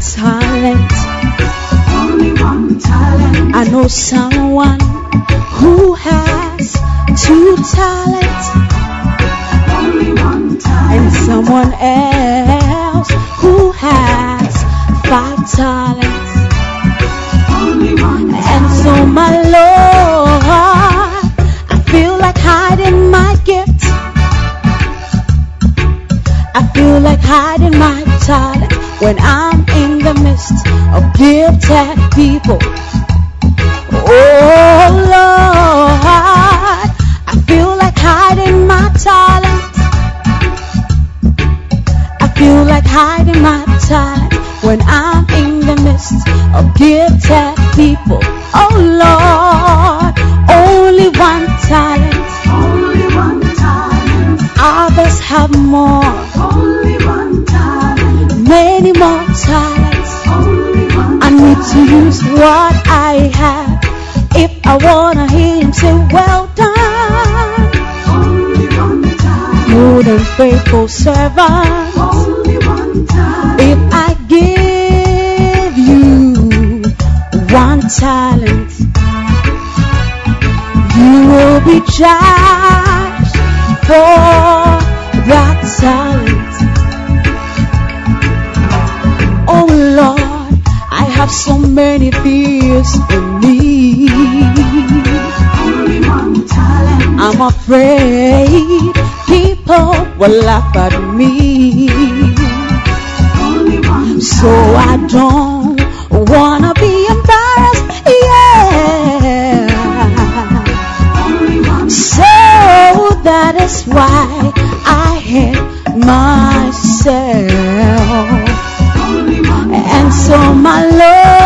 talent. Only one talent. I know someone who has two talents. Only one talent. And someone else who has five talents. only one. And so, my Lord, I feel like hiding my gift. I feel like hiding my talent when I'm midst of gifted people. Oh Lord, I feel like hiding my talent. I feel like hiding my talent when I'm in the midst of gifted people. Oh Lord, only one talent. Only one talent. Others have more. To use what I have. If I wanna hear him say, well done. More than faithful servant. Only one talent. If I give you one talent, you will be judged for have so many fears in me. I'm afraid people will laugh at me. So I don't wanna be embarrassed, yeah. So that is why I hate myself. My Lord,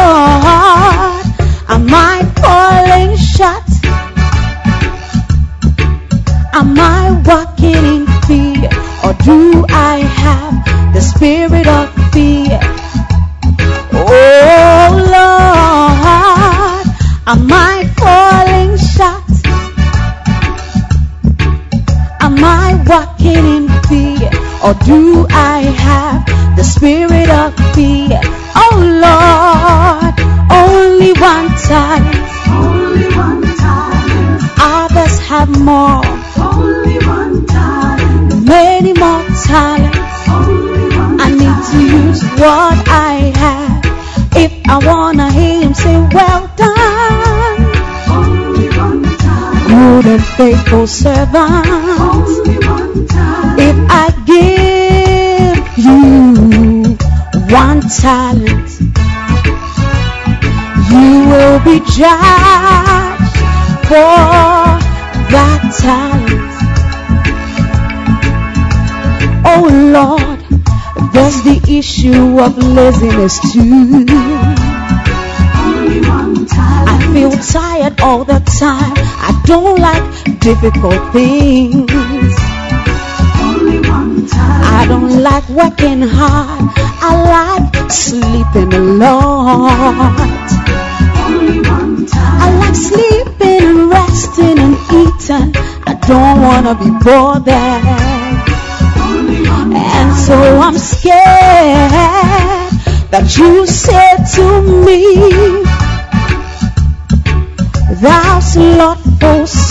faithful servant. If I give you one talent, you will be judged for that talent. Oh Lord, there's the issue of laziness too. I feel tired all the time. I don't like difficult things. I don't like working hard. I like sleeping a lot. I like sleeping and resting and eating. I don't wanna be bothered. And so I'm scared that you said to me, that's a lot for.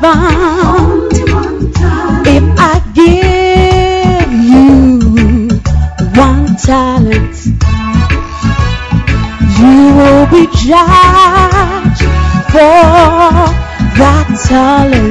bound if I give you one talent. You will be judged for that talent.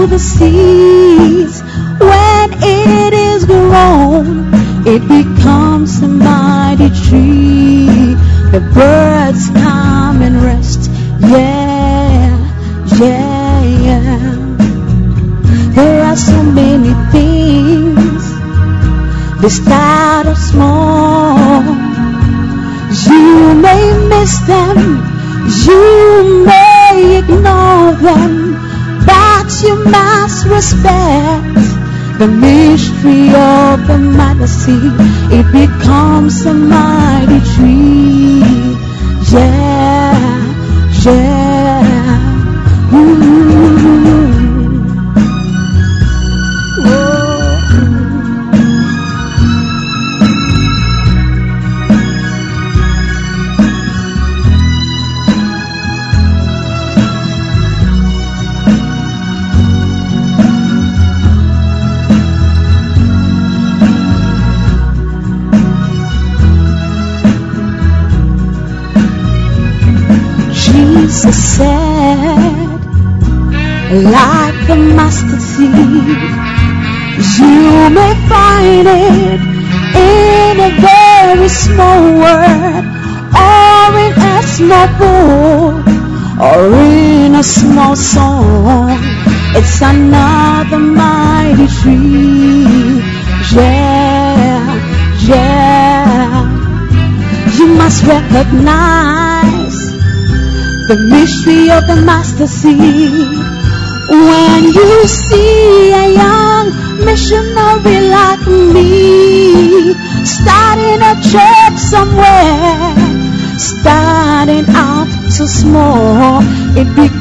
The seeds. The seed. It becomes a mighty It's another mighty tree. Yeah, yeah. You must recognize the mystery of the mustard seed. When you see a young missionary like me starting a church somewhere, starting out so small, it becomes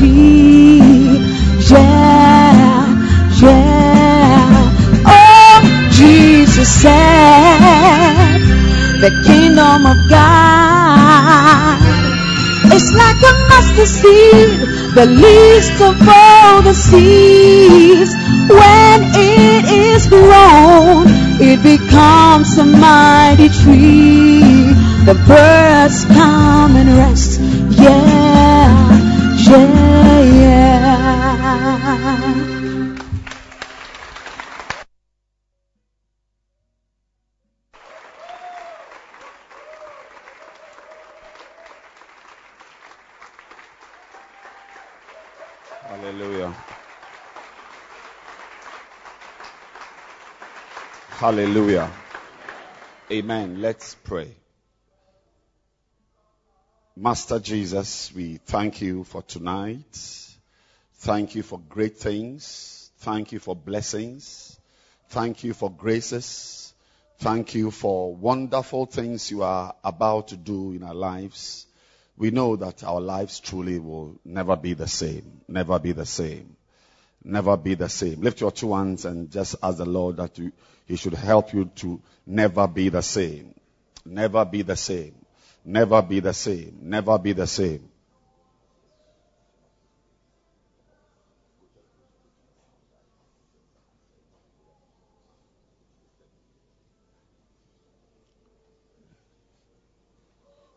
mighty. Yeah, yeah. Oh, Jesus said, the kingdom of God it's like a mustard seed, the least of all the seeds. When it is grown, it becomes a mighty tree. The birds come and rest. Hallelujah. Hallelujah. Amen. Let's pray. Master Jesus, we thank you for tonight. Thank you for great things. Thank you for blessings. Thank you for graces. Thank you for wonderful things you are about to do in our lives. We know that our lives truly will never be the same. Never be the same. Never be the same. Lift your two hands and just ask the Lord that you, He should help you to never be the same. Never be the same. Never be the same. Never be the same.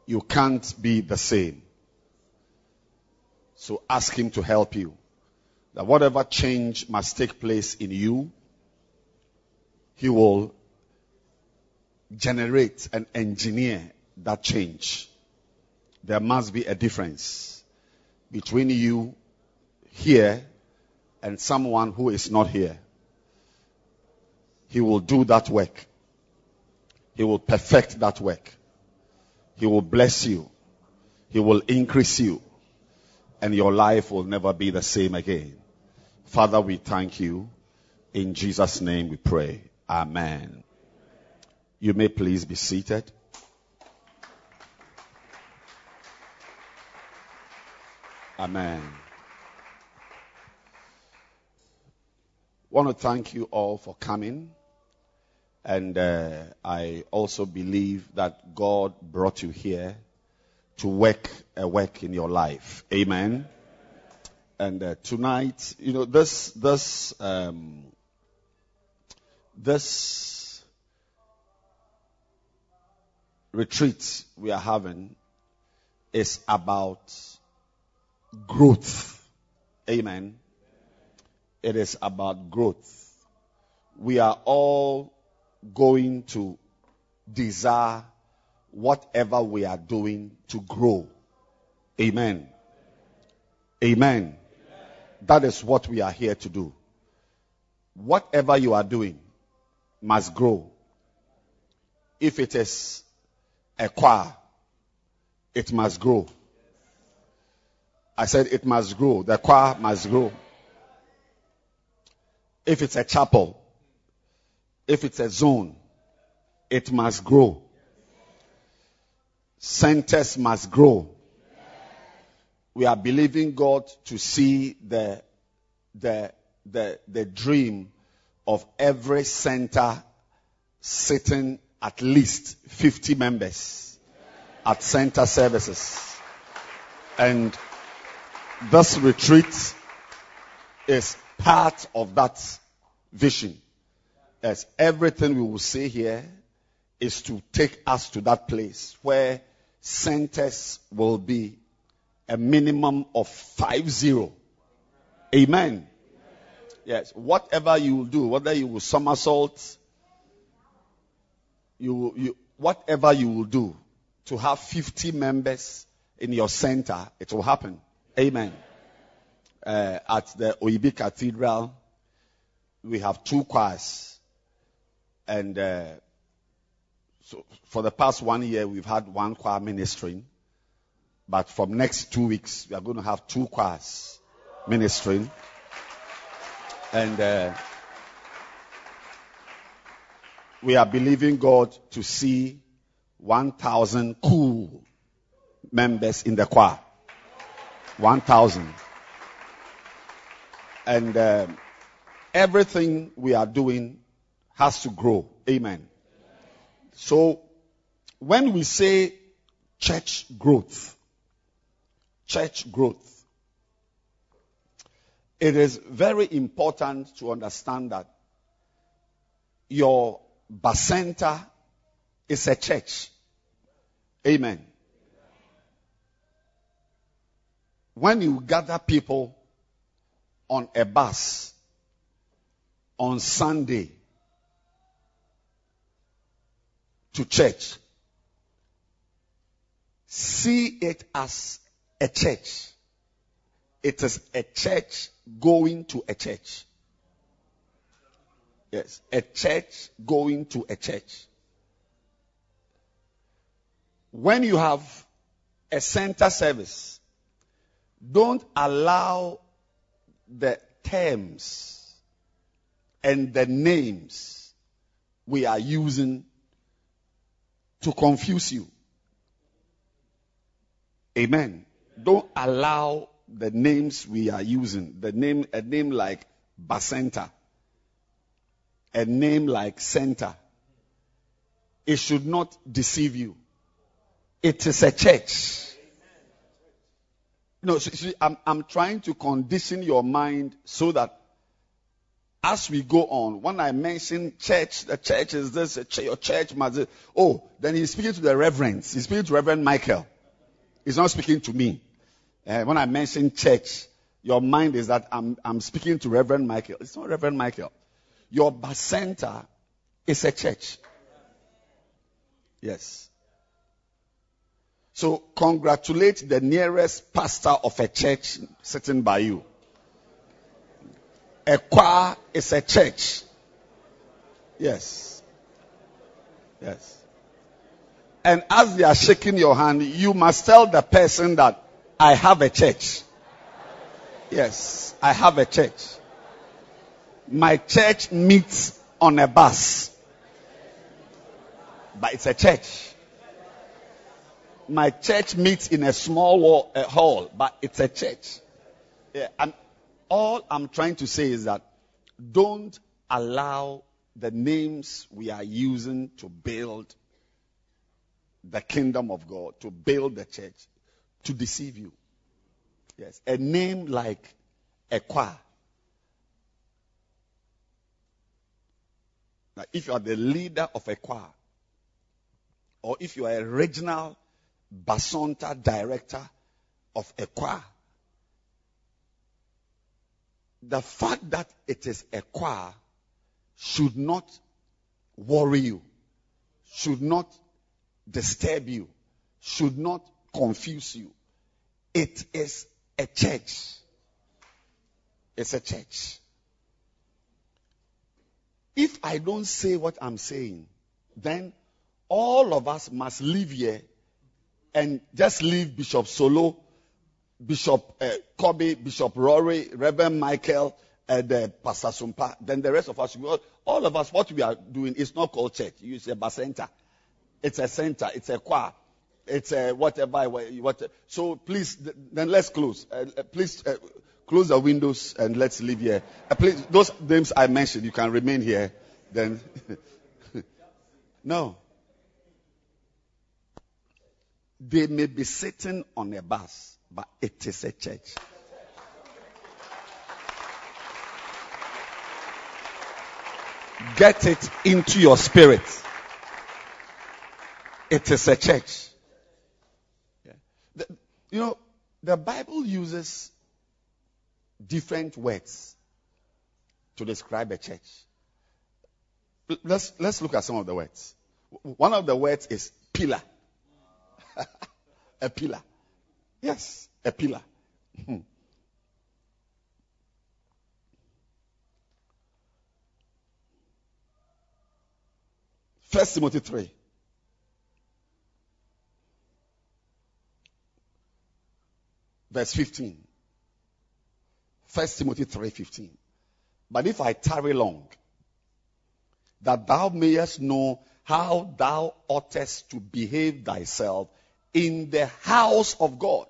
You can't be the same. So ask Him to help you. That whatever change must take place in you, He will generate and engineer that change. There must be a difference between you here and someone who is not here. He will do that work. He will perfect that work. He will bless you. He will increase you. And your life will never be the same again. Father, we thank you. In Jesus' name we pray. Amen. You may please be seated. Amen. Want to thank you all for coming. And uh, I also believe that God brought you here to work a work in your life. Amen. And uh, tonight, you know, this this um, this retreat we are having is about growth. Amen. It is about growth. We are all going to desire whatever we are doing to grow. Amen. Amen. That is what we are here to do. Whatever you are doing must grow. If it is a choir, it must grow. I said it must grow. The choir must grow. If it's a chapel, if it's a zone, it must grow. Centers must grow. We are believing God to see the, the, the, the dream of every center sitting at least 50 members at center services. And this retreat is part of that vision. As everything we will say here is to take us to that place where centers will be a minimum of five zero. Amen. Yes. Whatever you will do, whether you will somersault, you, you, whatever you will do to have 50 members in your center, it will happen. Amen. Uh, at the Oyibi Cathedral, we have two choirs. And uh, so for the past one year, we've had one choir ministering. But from next two weeks, we are going to have two choirs ministering. And uh, we are believing God to see 1,000 cool members in the choir. 1,000. And uh, everything we are doing has to grow. Amen. So, when we say church growth, church growth, it is very important to understand that your bacenta is a church. Amen. When you gather people on a bus on Sunday to church, see it as a church. It is a church going to a church. Yes, a church going to a church. When you have a center service, don't allow the terms and the names we are using to confuse you. Amen. Don't allow the names we are using, the name, a name like Bacenta, a name like Center. It should not deceive you. It is a church. No, see, see, I'm, I'm trying to condition your mind so that as we go on, when I mention church, the church is this, your church must, oh, then he's speaking to the reverends. He's speaking to Reverend Michael. He's not speaking to me. Uh, when I mention church, your mind is that I'm, I'm speaking to Reverend Michael. It's not Reverend Michael. Your bacenta is a church. Yes. So congratulate the nearest pastor of a church sitting by you. A choir is a church. Yes. Yes. And as they are shaking your hand, you must tell the person that I have a church. Yes, I have a church. My church meets on a bus. But it's a church. My church meets in a small wall, a hall, but it's a church. Yeah, and all I'm trying to say is that don't allow the names we are using to build the kingdom of God, to build the church, to deceive you. Yes, a name like Equa. Now, if you are the leader of a choir, or if you are a regional basonta director of a choir, the fact that it is a choir should not worry you, should not disturb you, should not confuse you. It is a church. It's a church. If I don't say what I'm saying, then all of us must leave here and just leave Bishop Solo, Bishop uh, Kobe, Bishop Rory, Reverend Michael, and uh, Pastor Sumpa. Then the rest of us, all, all of us, what we are doing is not called church. It's a center. It's a center. It's a choir. It's a whatever. What, so please, then let's close. Uh, uh, please uh, close the windows and let's leave here. Uh, please, those names I mentioned, you can remain here. Then, no. They may be sitting on a bus, but it is a church. Get it into your spirit. It is a church. Yeah. The, you know, the Bible uses different words to describe a church. Let's, let's look at some of the words. One of the words is pillar. a pillar. Yes, a pillar. Hmm. First Timothy 3. Verse 15. First Timothy 3:15. But if I tarry long, that thou mayest know how thou oughtest to behave thyself in the house of God.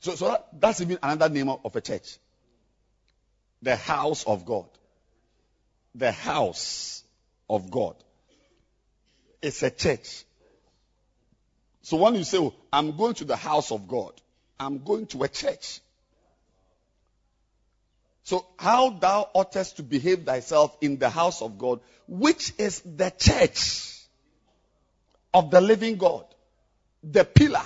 So, so that, that's even another name of, a church. The house of God. The house of God. It's a church. So when you say, oh, I'm going to the house of God, I'm going to a church. So how thou oughtest to behave thyself in the house of God, which is the church of the living God, the pillar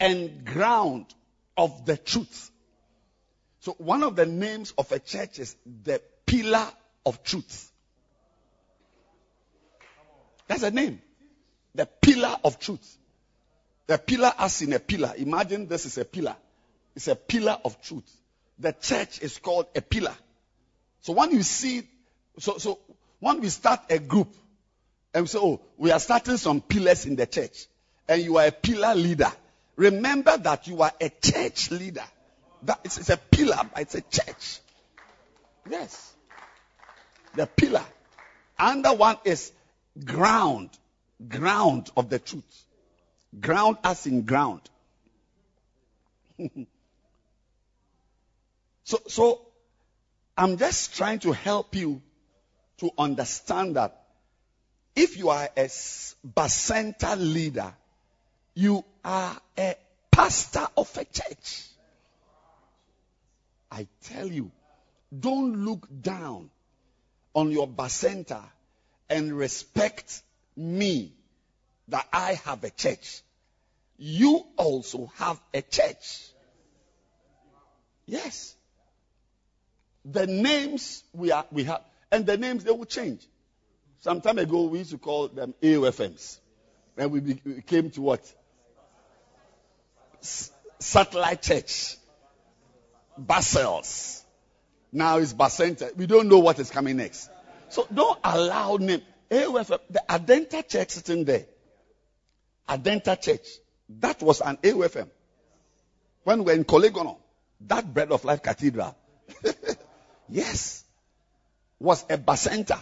and ground of the truth. So one of the names of a church is the pillar of truth. That's a name. The pillar of truth. The pillar as in a pillar. Imagine this is a pillar. It's a pillar of truth. The church is called a pillar. So when you see, so, so when we start a group and we say, oh, we are starting some pillars in the church and you are a pillar leader, remember that you are a church leader. That is it's a pillar, but it's a church. Yes. The pillar. Under one is ground. Ground of the truth. Ground as in ground. so, so I'm just trying to help you to understand that if you are a Bacenta leader, you are a pastor of a church. I tell you, don't look down on your Bacenta and respect me that I have a church. You also have a church. Yes. The names we, are, we have, and the names they will change. Some time ago, we used to call them AOFMs. And we, be, we came to what? S- satellite church. Basels. Now it's Bacenta. We don't know what is coming next. So don't allow name. AOFM, the Adenta church sitting there. Adenta church. That was an AOFM. When we were in Korle Gonno, that Bread of Life Cathedral. yes. Was a Bacenta.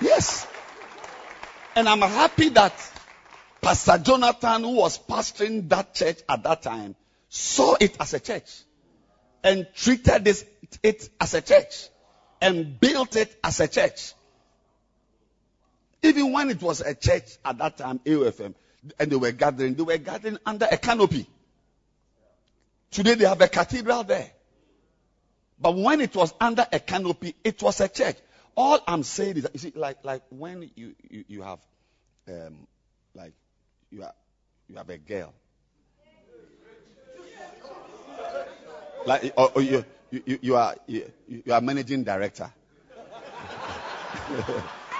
yes. And I'm happy that Pastor Jonathan, who was pastoring that church at that time, saw it as a church and treated this, it as a church and built it as a church. Even when it was a church at that time, AOFM, and they were gathering, they were gathering under a canopy. Today they have a cathedral there. But when it was under a canopy, it was a church. All I'm saying is, that, you see, like like when you you, you have, um, like you are you have a girl. Like or, or you, you you are you, you are managing director.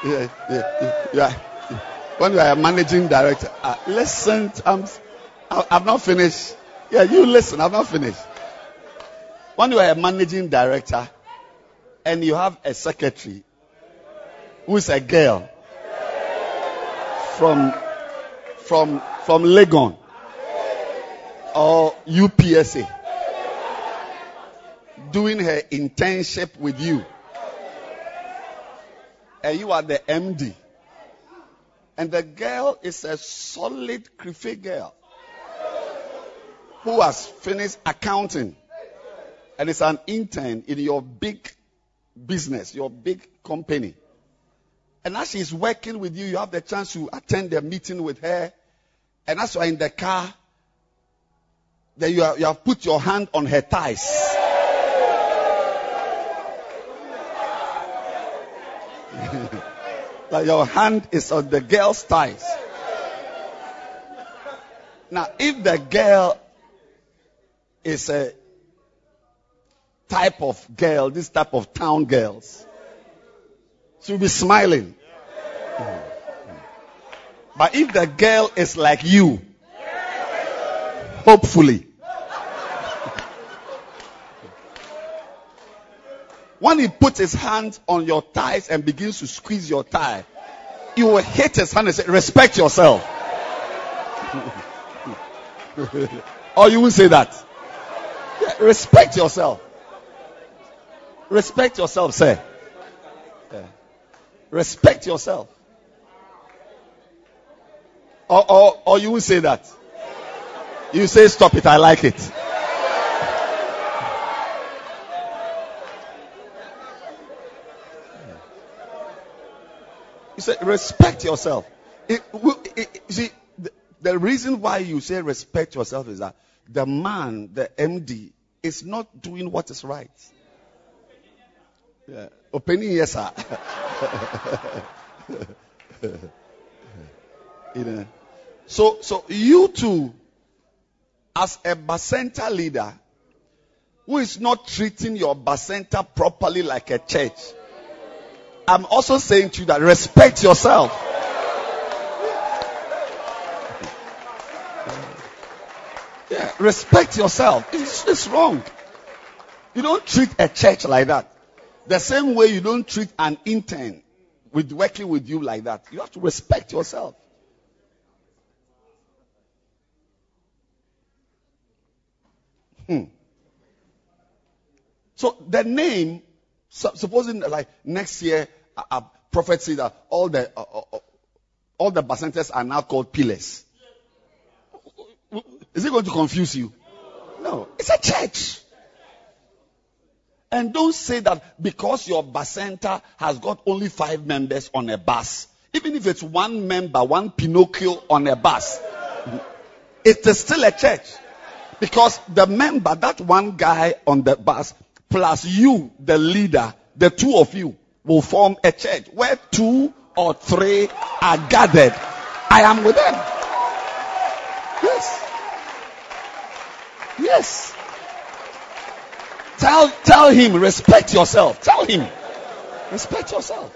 yeah, yeah, yeah. When you are a managing director, uh, listen. I'm I- I'm not finished. Yeah, you listen. I'm not finished. When you are a managing director and you have a secretary who is a girl from from from Legon or UPSA doing her internship with you and you are the MD and the girl is a solid Krife girl who has finished accounting and is an intern in your big business, your big company. And as she's working with you, you have the chance to attend the meeting with her. And as you are in the car, then you, are, you have put your hand on her thighs. like your hand is on the girl's thighs. Now, if the girl is a type of girl, this type of town girls, she'll be smiling. But if the girl is like you, hopefully, when he puts his hand on your thighs and begins to squeeze your thigh, you will hit his hand and say, Respect yourself. or you will say that. Yeah, respect yourself. Respect yourself, sir. Yeah. Respect yourself. Or, or, or you will say that. You say, Stop it, I like it. Say, Respect yourself. It, it, see, the, the reason why you say respect yourself is that the man, the MD, is not doing what is right. Yeah. Opinion, yes, sir. you know. So, so you too, as a Bacenta leader, who is not treating your Bacenta properly like a church, I'm also saying to you that respect yourself. Yeah, respect yourself. It's, it's wrong. You don't treat a church like that. The same way you don't treat an intern with working with you like that. You have to respect yourself. Hmm. So the name, su- supposing like next year, a, a prophet said that all the uh, uh, uh, all the bacentas are now called pillars. Is it going to confuse you? No, it's a church. And don't say that because your bacenta has got only five members on a bus, even if it's one member, one Pinocchio on a bus, it is still a church. Because the member, that one guy on the bus, plus you, the leader, the two of you, will form a church where two or three are gathered. I am with them. Yes. Yes. Tell, tell him, respect yourself. Tell him, respect yourself.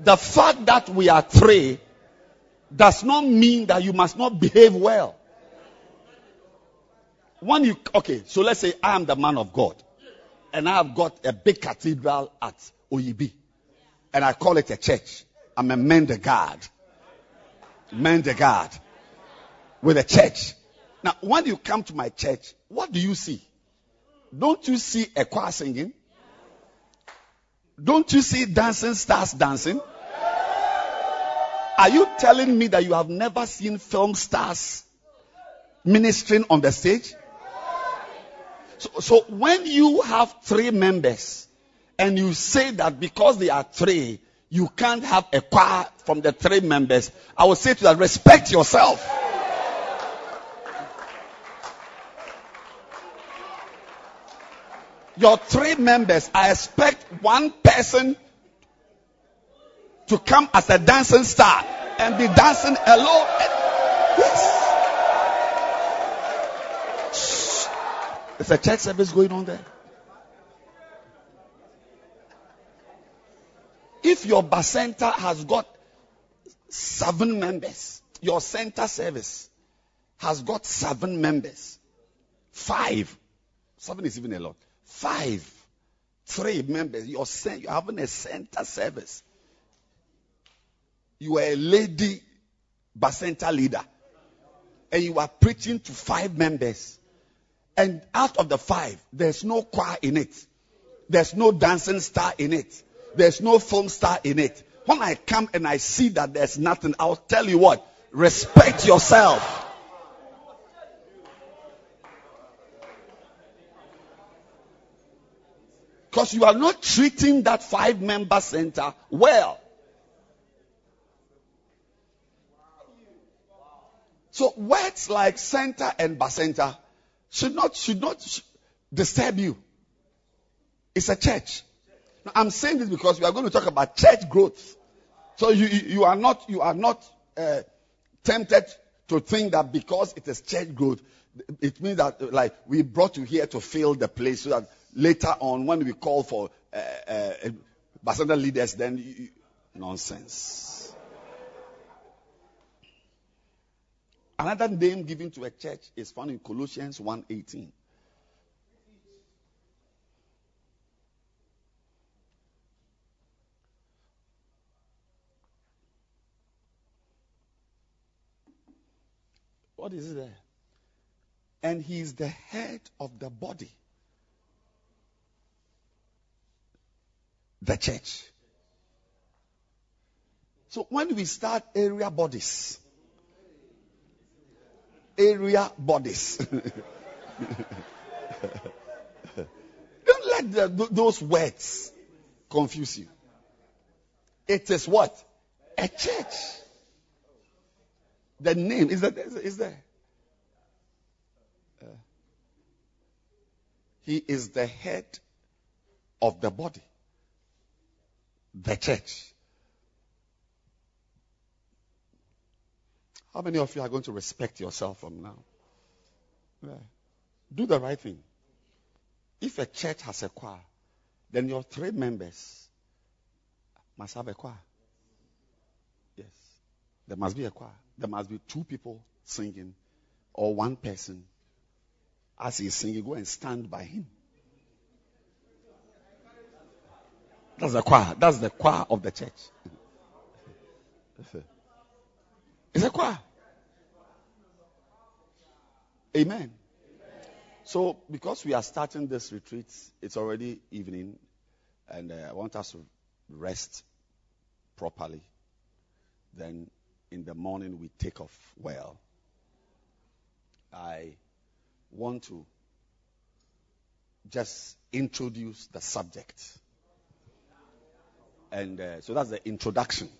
The fact that we are three does not mean that you must not behave well. When you, okay, so let's say I am the man of God and I have got a big cathedral at Oyibi and I call it a church. I'm a man the God. Man the God with a church. Now, when you come to my church, what do you see? Don't you see a choir singing? Don't you see dancing stars dancing? Are you telling me that you have never seen film stars ministering on the stage? So, so when you have three members and you say that because they are three, you can't have a choir from the three members. I would say to that, respect yourself. Your three members, I expect one person to come as a dancing star and be dancing alone. Yes. There's a church service going on there. If your Bacenta has got seven members, your center service has got seven members, five, seven is even a lot, five, three members, you're, you're having a center service. You are a lady center leader and you are preaching to five members. And out of the five, there's no choir in it. There's no dancing star in it. There's no film star in it. When I come and I see that there's nothing, I'll tell you what, respect yourself. Because you are not treating that five member center well. So words like center and bacenta should not, should not disturb you. It's a church. Now, I'm saying this because we are going to talk about church growth. So you, you are not, you are not uh, tempted to think that because it is church growth, it means that like we brought you here to fill the place so that later on when we call for uh, uh, leaders, then you, nonsense. Another name given to a church is found in Colossians 1:18. What is it there? And he is the head of the body. The church. So when we start area bodies, area bodies. Don't let the, those words confuse you. It is what? A church. The name is that is there. Uh, he is the head of the body, the church. How many of you are going to respect yourself from now? Yeah. Do the right thing. If a church has a choir, then your three members must have a choir. Yes. There must be a choir there must be two people singing or one person. As he's singing, go and stand by him. That's the choir. That's the choir of the church. It's a choir. Amen. So, because we are starting this retreat, it's already evening, and uh, I want us to rest properly. Then in the morning we take off well. I want to just introduce the subject. And uh, so that's the introduction.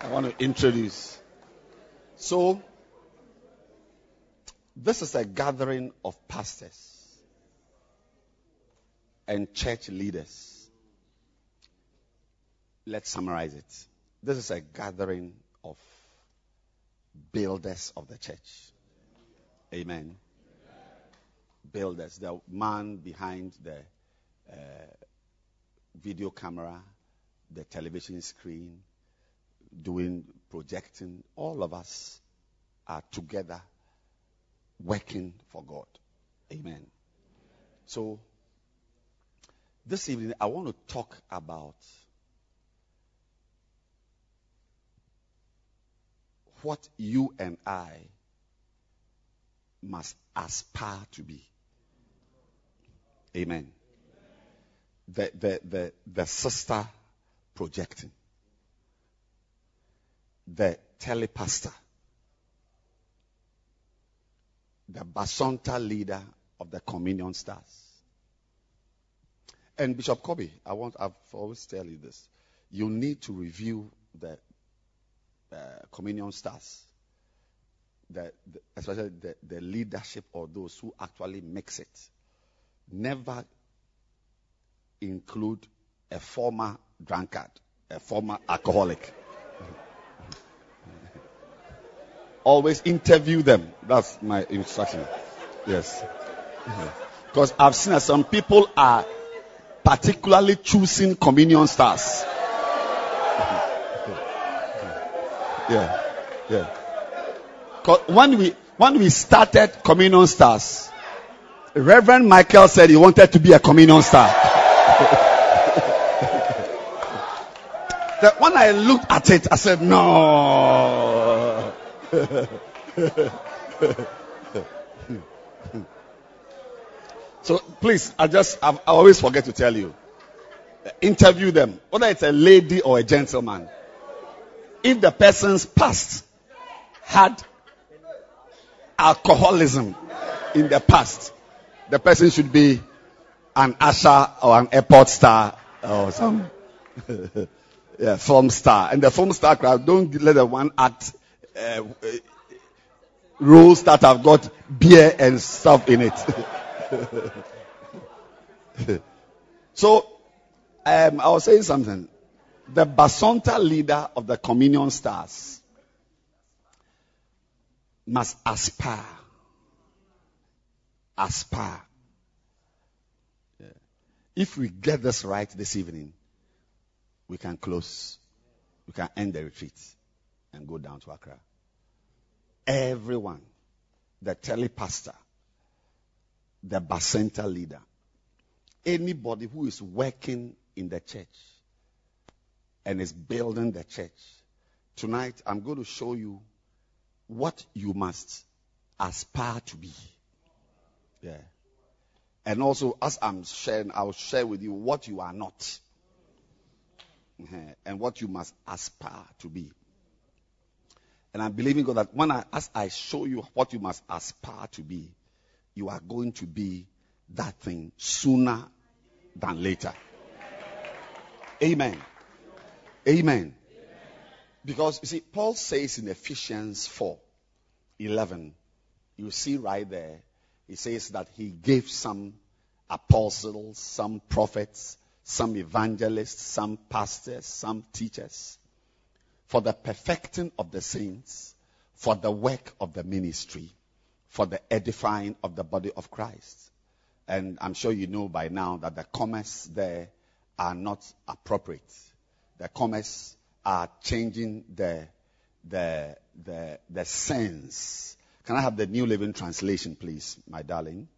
I want to introduce. So, this is a gathering of pastors and church leaders. Let's summarize it. This is a gathering of builders of the church. Amen. Builders. The man behind the uh, video camera, the television screen, doing projecting, all of us are together working for God. Amen. So, this evening I want to talk about what you and I must aspire to be. Amen. The, the, the, the sister projecting, the telepastor, the Bacenta leader of the communion stars. And Bishop Kobe, I want, I've always tell you this. You need to review the uh, communion stars the, the, especially the, the leadership or those who actually mix it. Never include a former drunkard, a former alcoholic. Always interview them. That's my instruction. Yes. Because I've seen that some people are particularly choosing communion stars. Yeah. Yeah. When we when we started communion stars, Reverend Michael said he wanted to be a communion star. that when I looked at it, I said, no. so please, I just, I, I always forget to tell you. Interview them, whether it's a lady or a gentleman. If the person's past had alcoholism in the past, the person should be an usher or an airport star or some yeah, film star. And the film star crowd, don't let the one act uh, roles that have got beer and stuff in it. so, um, I was saying something. The Bacenta leader of the Communion Stars must aspire. Aspire. Yeah. If we get this right this evening, we can close. We can end the retreat and go down to Accra. Everyone, the telepastor, the Bacenta leader, anybody who is working in the church and is building the church. Tonight, I'm going to show you what you must aspire to be. Yeah. And also, as I'm sharing, I'll share with you what you are not. Uh-huh. And what you must aspire to be. And I'm believing God that when I, as I show you what you must aspire to be, you are going to be that thing sooner than later. Amen. Amen. Because you see, Paul says in Ephesians 4 11, you see right there, he says that he gave some apostles, some prophets, some evangelists, some pastors, some teachers for the perfecting of the saints, for the work of the ministry, for the edifying of the body of Christ. And I'm sure you know by now that the comments there are not appropriate. The comments are changing the, the, the, the sense. Can I have the New Living Translation, please, my darling?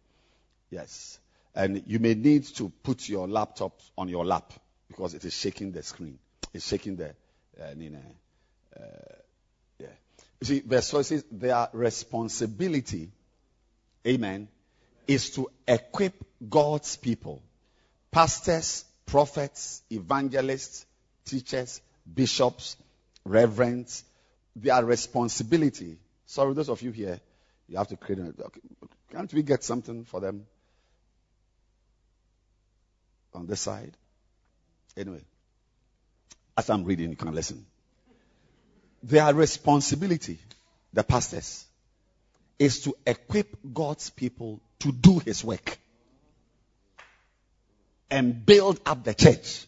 Yes. And you may need to put your laptop on your lap because it is shaking the screen. It's shaking the, uh, know, uh, yeah. You see, verse 4 says, their responsibility, amen, is to equip God's people, pastors, prophets, evangelists, teachers, bishops, reverends, their responsibility. Sorry, those of you here, you have to create. A, can't we get something for them on this side? Anyway, as I'm reading, you can listen. Their responsibility, the pastors, is to equip God's people to do His work and build up the church,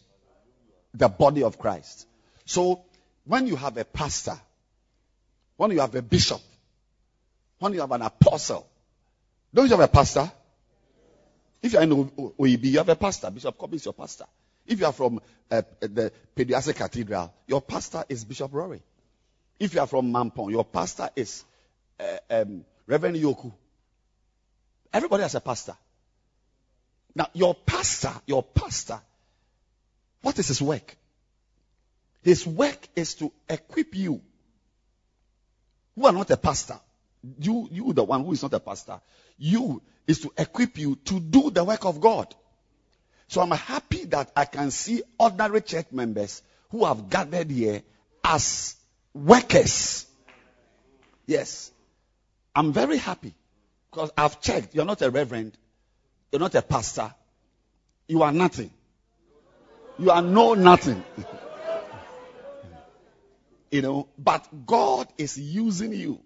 the body of Christ. So, when you have a pastor, when you have a bishop, when you have an apostle, don't you have a pastor? If you are in Oyibi, you have a pastor. Bishop Kobe is your pastor. If you are from uh, the Pediastic Cathedral, your pastor is Bishop Rory. If you are from Mampong, your pastor is uh, um, Reverend Yoku. Everybody has a pastor. Now, your pastor, your pastor, what is his work? His work is to equip you who are not a pastor. You, you, the one who is not a pastor, you is to equip you to do the work of God. So I'm happy that I can see ordinary church members who have gathered here as workers. Yes. I'm very happy Because I've checked. You're not a reverend. You're not a pastor. You are nothing. You are no nothing. you know, but God is using you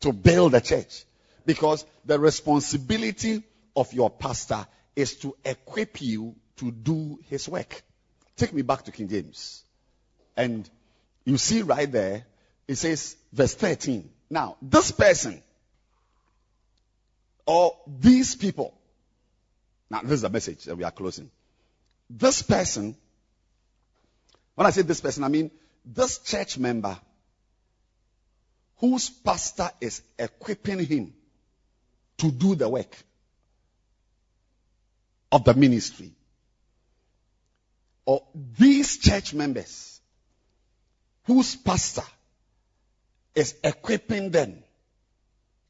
to build a church because the responsibility of your pastor is to equip you to do his work. Take me back to King James. And you see right there, it says, verse 13. Now, this person, or these people, now this is the message that we are closing. This person, when I say this person, I mean this church member whose pastor is equipping him to do the work of the ministry. Or these church members whose pastor is equipping them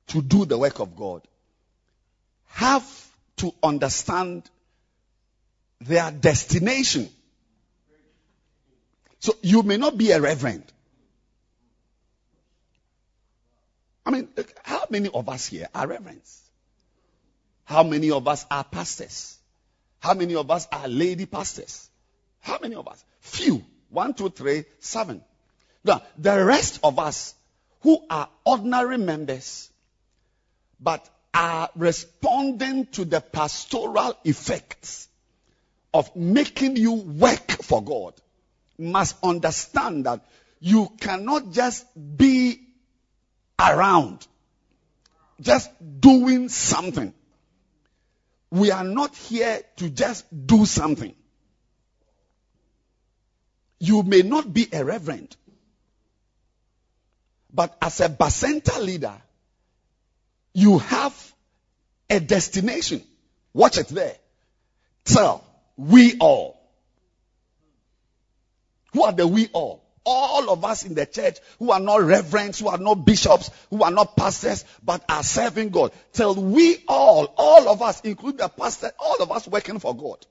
to do the work of God have to understand their destination. So you may not be a reverend. I mean, how many of us here are reverends? How many of us are pastors? How many of us are lady pastors? How many of us? Few. One, two, three, seven. Now, the rest of us who are ordinary members, but are responding to the pastoral effects of making you work for God, must understand that you cannot just be around, just doing something. We are not here to just do something. You may not be a reverend, but as a Bacenta leader, you have a destination. Watch it there. Tell we all. Who are the we all? All of us in the church who are not reverends, who are not bishops, who are not pastors, but are serving God. Tell we all, all of us, including the pastor, all of us working for God.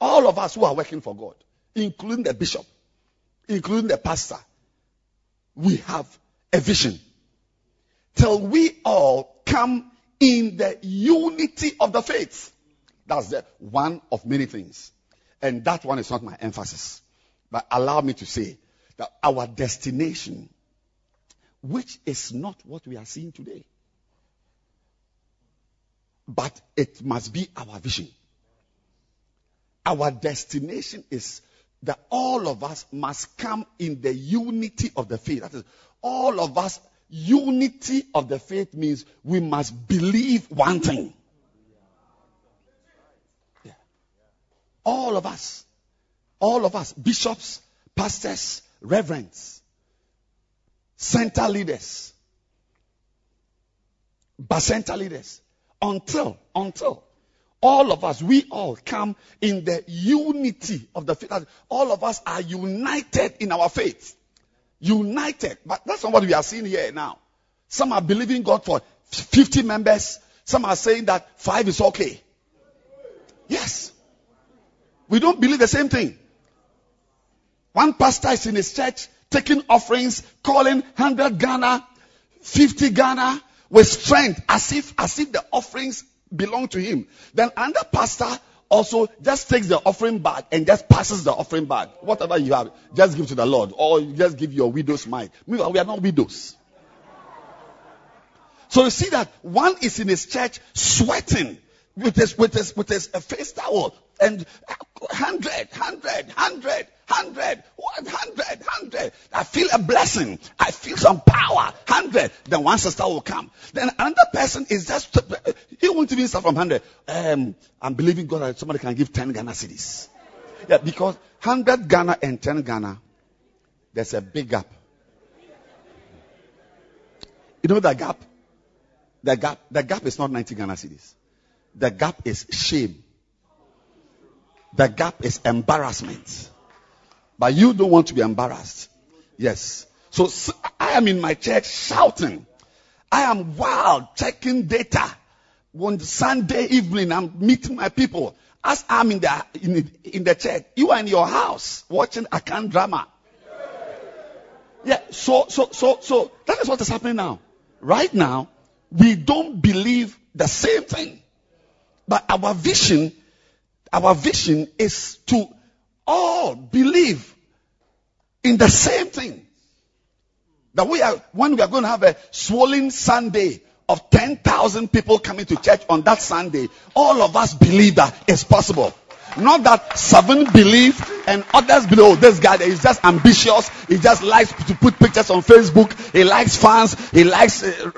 All of us who are working for God, including the bishop, including the pastor, we have a vision. Till we all come in the unity of the faith. That's the one of many things. And that one is not my emphasis. But allow me to say that our destination, which is not what we are seeing today, but it must be our vision. Our destination is that all of us must come in the unity of the faith. That is, all of us, unity of the faith means we must believe one thing. All of us, all of us, bishops, pastors, reverends, center leaders, but center leaders, until, until all of us, we all come in the unity of the faith. All of us are united in our faith. United. But that's not what we are seeing here now. Some are believing God for 50 members. Some are saying that five is okay. Yes. We don't believe the same thing. One pastor is in his church taking offerings, calling 100 Ghana, 50 Ghana with strength as if, as if the offerings belong to him. Then another pastor also just takes the offering bag and just passes the offering bag. Whatever you have, just give to the Lord. Or just give your widow's mite. Meanwhile, we are not widows. So you see that one is in his church sweating with his, with his, with his face towel and hundred, hundred, hundred, hundred, one hundred, hundred. I feel a blessing. I feel some power. Hundred. Then one sister will come. Then another person is just, he won't even start from hundred. Um, I'm believing God that somebody can give 10 Ghana cedis. Yeah, because 100 Ghana and 10 Ghana, there's a big gap. You know the gap? The gap, the gap is not 90 Ghana cedis. The gap is shame. The gap is embarrassment. But you don't want to be embarrassed. Yes. So I am in my church shouting. I am wild checking data. One Sunday evening, I'm meeting my people. As I'm in the, in the, in the church, you are in your house watching Akan drama. Yeah, so, so, so, so, that is what is happening now. Right now, we don't believe the same thing. But our vision, our vision is to all believe in the same thing. That we are, when we are going to have a swollen Sunday of 10,000 people coming to church on that Sunday, all of us believe that it's possible. Not that seven believe and others believe, oh, this guy is just ambitious. He just likes to put pictures on Facebook. He likes fans. He likes. Uh,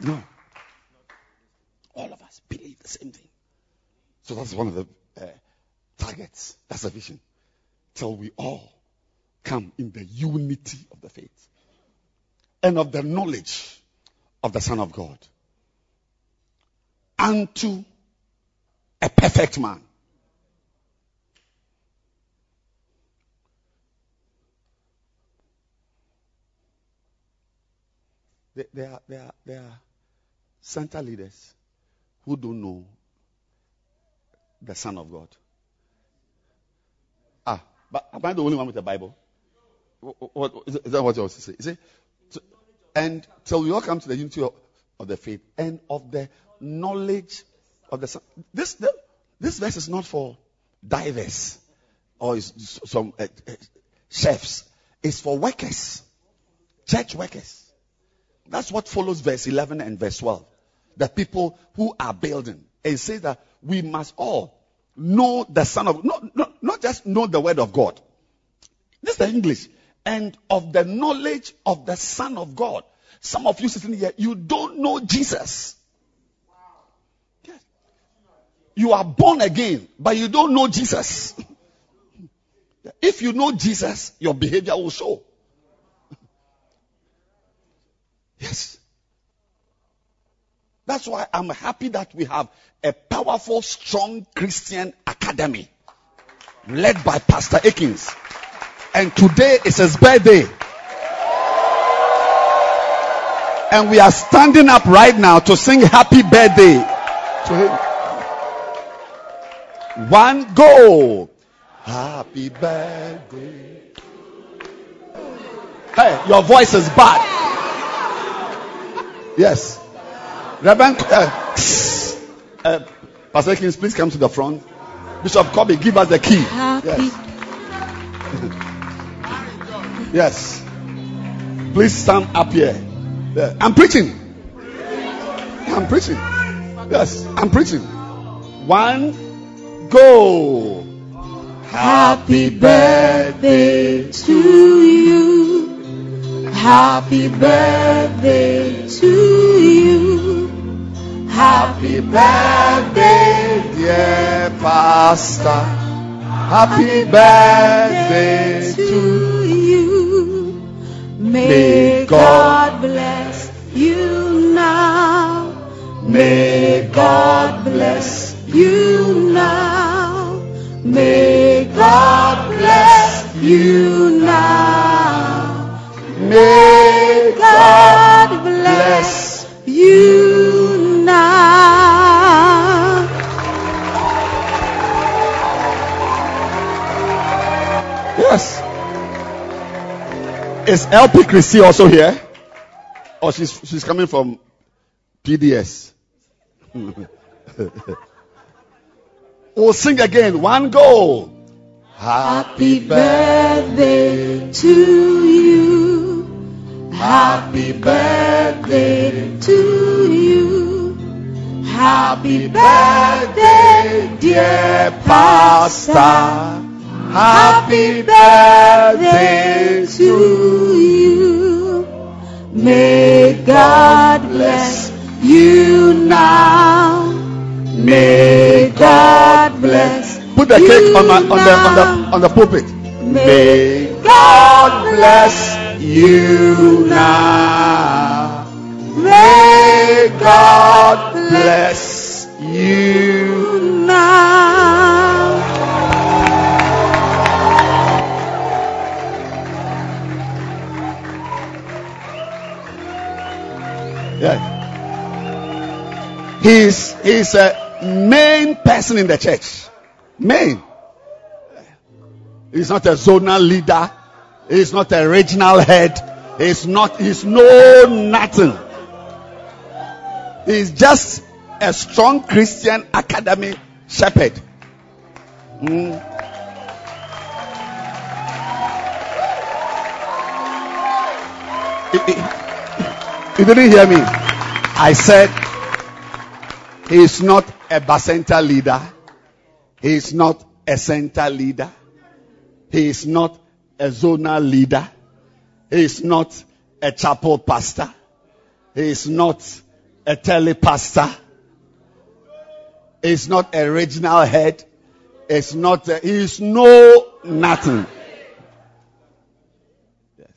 no. All of us believe the same thing. So that's one of the targets. That's the vision. Till we all come in the unity of the faith and of the knowledge of the Son of God unto a perfect man. There, are, there, are, there are center leaders who don't know the Son of God. But am I the only one with the Bible? What, what, is, that what you also say? See, and till we all come to the unity of, of the faith and of the knowledge of the Son. This, the, this verse is not for divers or some uh, uh, chefs. It's for workers, church workers. That's what follows verse 11 and verse 12. The people who are building. And says that we must all know the Son of not, not, not just know the word of God. This is the English. And of the knowledge of the Son of God. Some of you sitting here, you don't know Jesus. Yes. You are born again, but you don't know Jesus. If you know Jesus, your behavior will show. Yes. That's why I'm happy that we have a powerful, strong Christian academy led by Pastor Akins. And today is his birthday. And we are standing up right now to sing happy birthday to him. One go. Happy birthday. Hey, your voice is bad. Yes. Reverend, uh, uh, Pastor Kings, please come to the front. Bishop Kobe, give us the key. Yes. yes. Please stand up here. Yeah. I'm preaching. I'm preaching. Yes, I'm preaching. One, go. Happy birthday to you. Happy birthday to you. Happy birthday, dear pastor. Happy birthday to you. May God bless you now. May God bless you now. May God bless you now. May God bless you now. Yes. Is LP Christie also here? Or she's she's coming from PDS? we'll sing again. One go. Happy birthday to you. Happy birthday to you. Happy birthday, dear pastor. Happy birthday to you. May God bless you now. May God bless Put the cake on, my, on the on the on the pulpit. May God bless you now. May God bless you now. Yeah. He's he's a main person in the church. Main. He's not a zonal leader. He's not a regional head. He's not. He's no nothing. He's just a strong Christian academy shepherd. Mm. You- didn't hear me. I said he is not a bacenta leader. He is not a center leader. He is not a zonal leader. He is not a chapel pastor. He is not a telepastor. Is not a regional head. It's not. A, he is no nothing. Yes.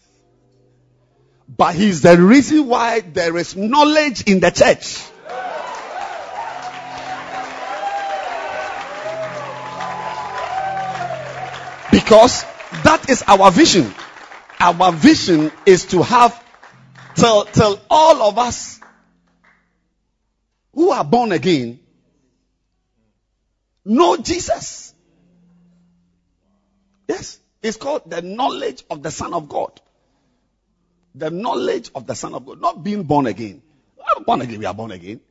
But he's the reason why there is knowledge in the church. Because that is our vision. Our vision is to have till, till all of us who are born again know Jesus. Yes. It's called the knowledge of the Son of God. The knowledge of the Son of God. Not being born again. We are born again. We are born again.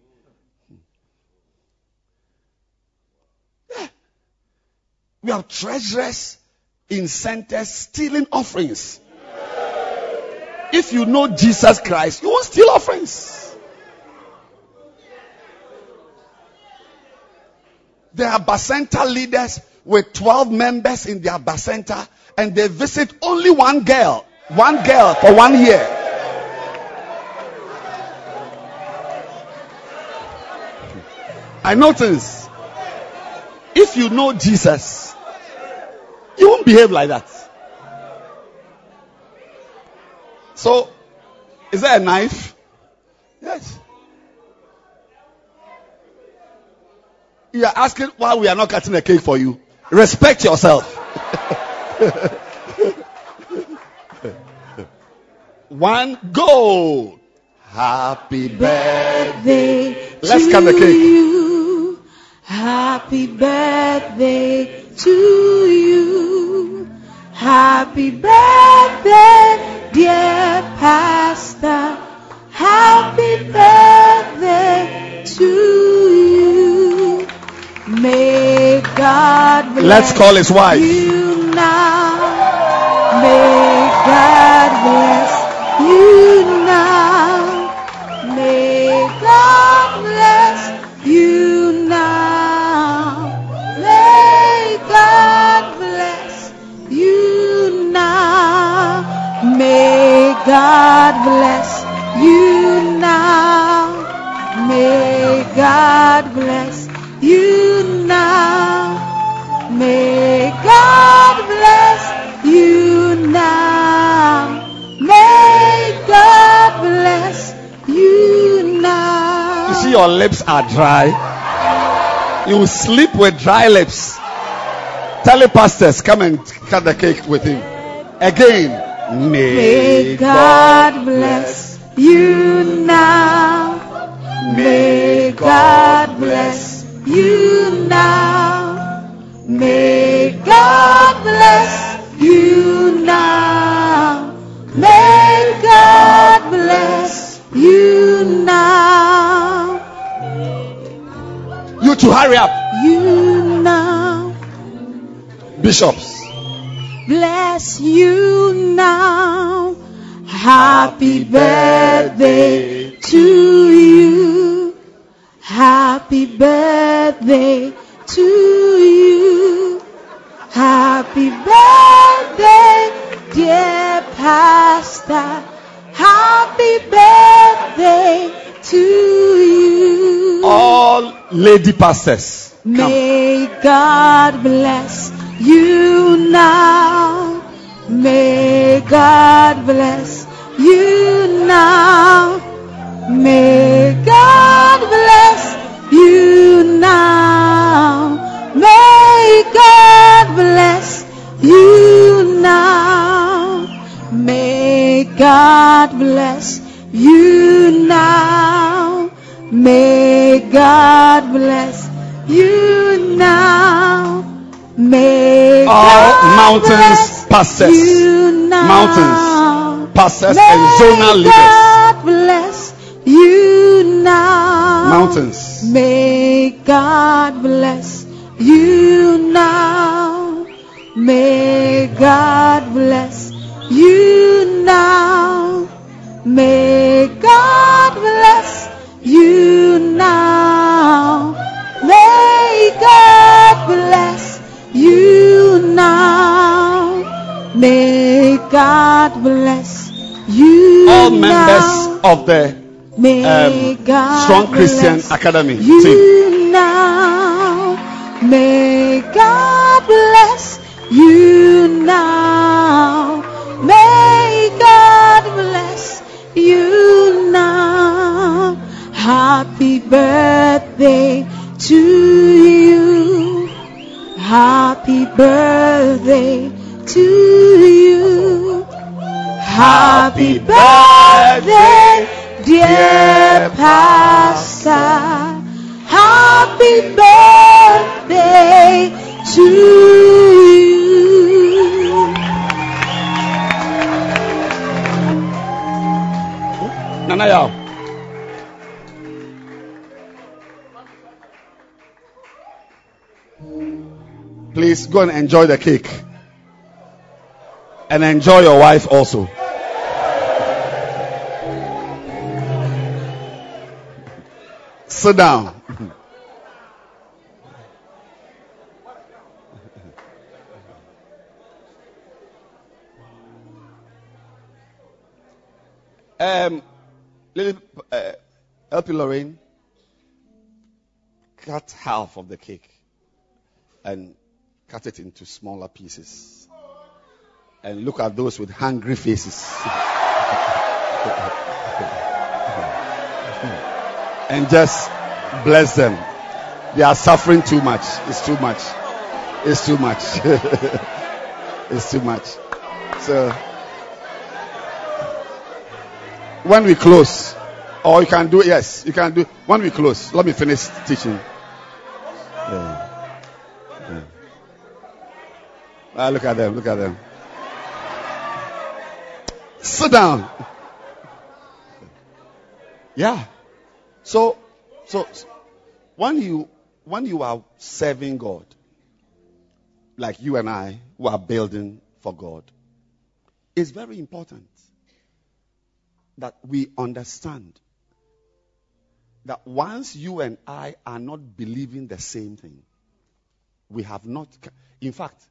We are treasurers in centers stealing offerings. If you know Jesus Christ, you won't steal offerings. There are Bacenta leaders with 12 members in their Bacenta and they visit only one girl. One girl for one year. I notice. If you know Jesus, you won't behave like that. So, is there a knife? Yes. You are asking why we are not cutting a cake for you. Respect yourself. One go. Happy birthday. Let's cut the cake. you. Happy birthday to you. Happy birthday, dear pastor. Happy birthday to you. May God bless Let's call his wife. you now. May God bless you now. May God bless you now. May God bless you now. May God bless you now. May God bless you now. May God bless you now. May God bless you now. You see, your lips are dry. You sleep with dry lips. Tell the pastors, come and cut the cake with him. Again. May God bless you now. May God bless you now. May God bless you now. May God bless you now. You to hurry up. You now. Bishops. bless you now. Happy birthday to you. Happy birthday to you. Happy birthday, dear pastor. Happy birthday to you. All lady pastors. Come. May God bless you now. May God bless you now. May God bless you now. May God bless you now. May God bless you now. May God bless you now. May All mountains bless pastors. you now. Mountains, May and zonal leaders. You now. mountains. May God bless you now. May God bless you now. May God bless you now. May God bless you now. May God bless you All now. members of the um, God Strong Christian Academy you team. now. May God bless you now. May God bless you now. Happy birthday to you. Happy birthday to you. Happy birthday, dear Pastor. Happy birthday to you. Nana Yao. Please go and enjoy the cake. And enjoy your wife also. Sit down. Um, Lily, uh, LP Lorraine, cut half of the cake and cut it into smaller pieces. And look at those with hungry faces. and just bless them. They are suffering too much. It's too much. It's too much. it's too much. So, when we close, or you can do yes, you can do when we close. Let me finish teaching. Yeah. Yeah. Ah, look at them, look at them. Sit down. Yeah. So, so when you when you are serving God, like you and I who are building for God, it's very important that we understand that once you and I are not believing the same thing, we have not. In fact,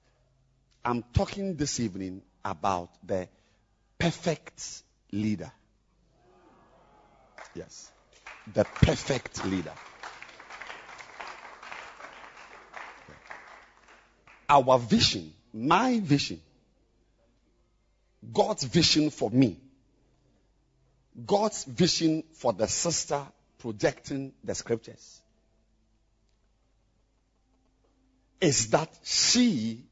I'm talking this evening about the perfect leader. Yes, the perfect leader. Our vision, my vision, God's vision for me God's vision for the sister projecting the scriptures is that she,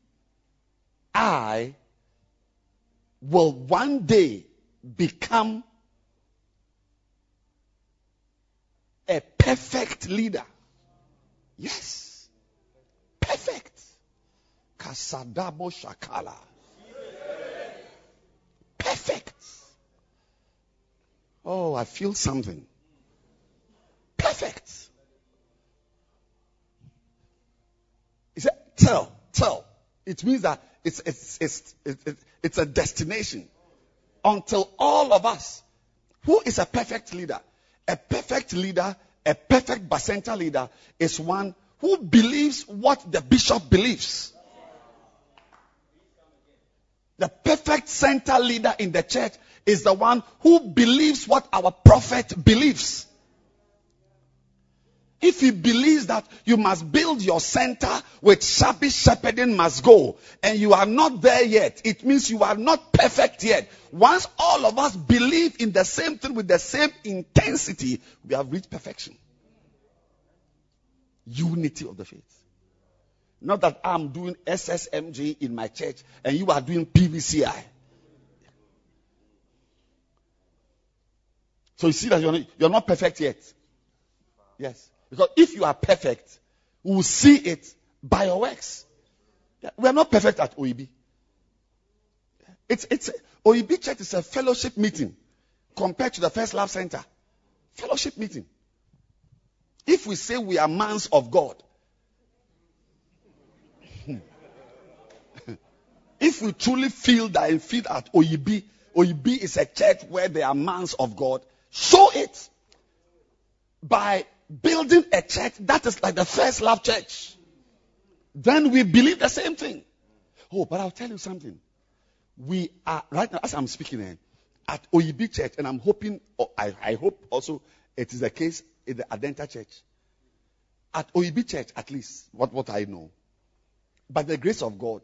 I, will one day become a perfect leader. Yes. Perfect. Kasadabo Shakala. Perfect. Oh, I feel something. Perfect. He said, tell, tell. It means that it's, it's, it's, it's, it's a destination until all of us, who is a perfect leader? A perfect leader, a perfect bacenta leader is one who believes what the bishop believes. The perfect center leader in the church is the one who believes what our prophet believes. If he believes that you must build your center with shabby shepherding must go, and you are not there yet, it means you are not perfect yet. Once all of us believe in the same thing with the same intensity, we have reached perfection. Unity of the faith. Not that I'm doing SSMG in my church and you are doing PVCI. So you see that you're not, you're not perfect yet. Yes. Because if you are perfect, we will see it by your works. We are not perfect at Oyibi. It's, it's, Oyibi church is a fellowship meeting compared to the First Love Center. Fellowship meeting. If we say we are mans of God, hmm. if we truly feel that and feel at Oyibi, Oyibi is a church where there are mans of God, show it by building a church that is like the first love church. Then we believe the same thing. Oh, but I'll tell you something. We are right now, as I'm speaking here, at Oyibi Church, and I'm hoping, I, I hope also it is the case in the Adenta Church. At Oyibi Church, at least, what, what I know, by the grace of God,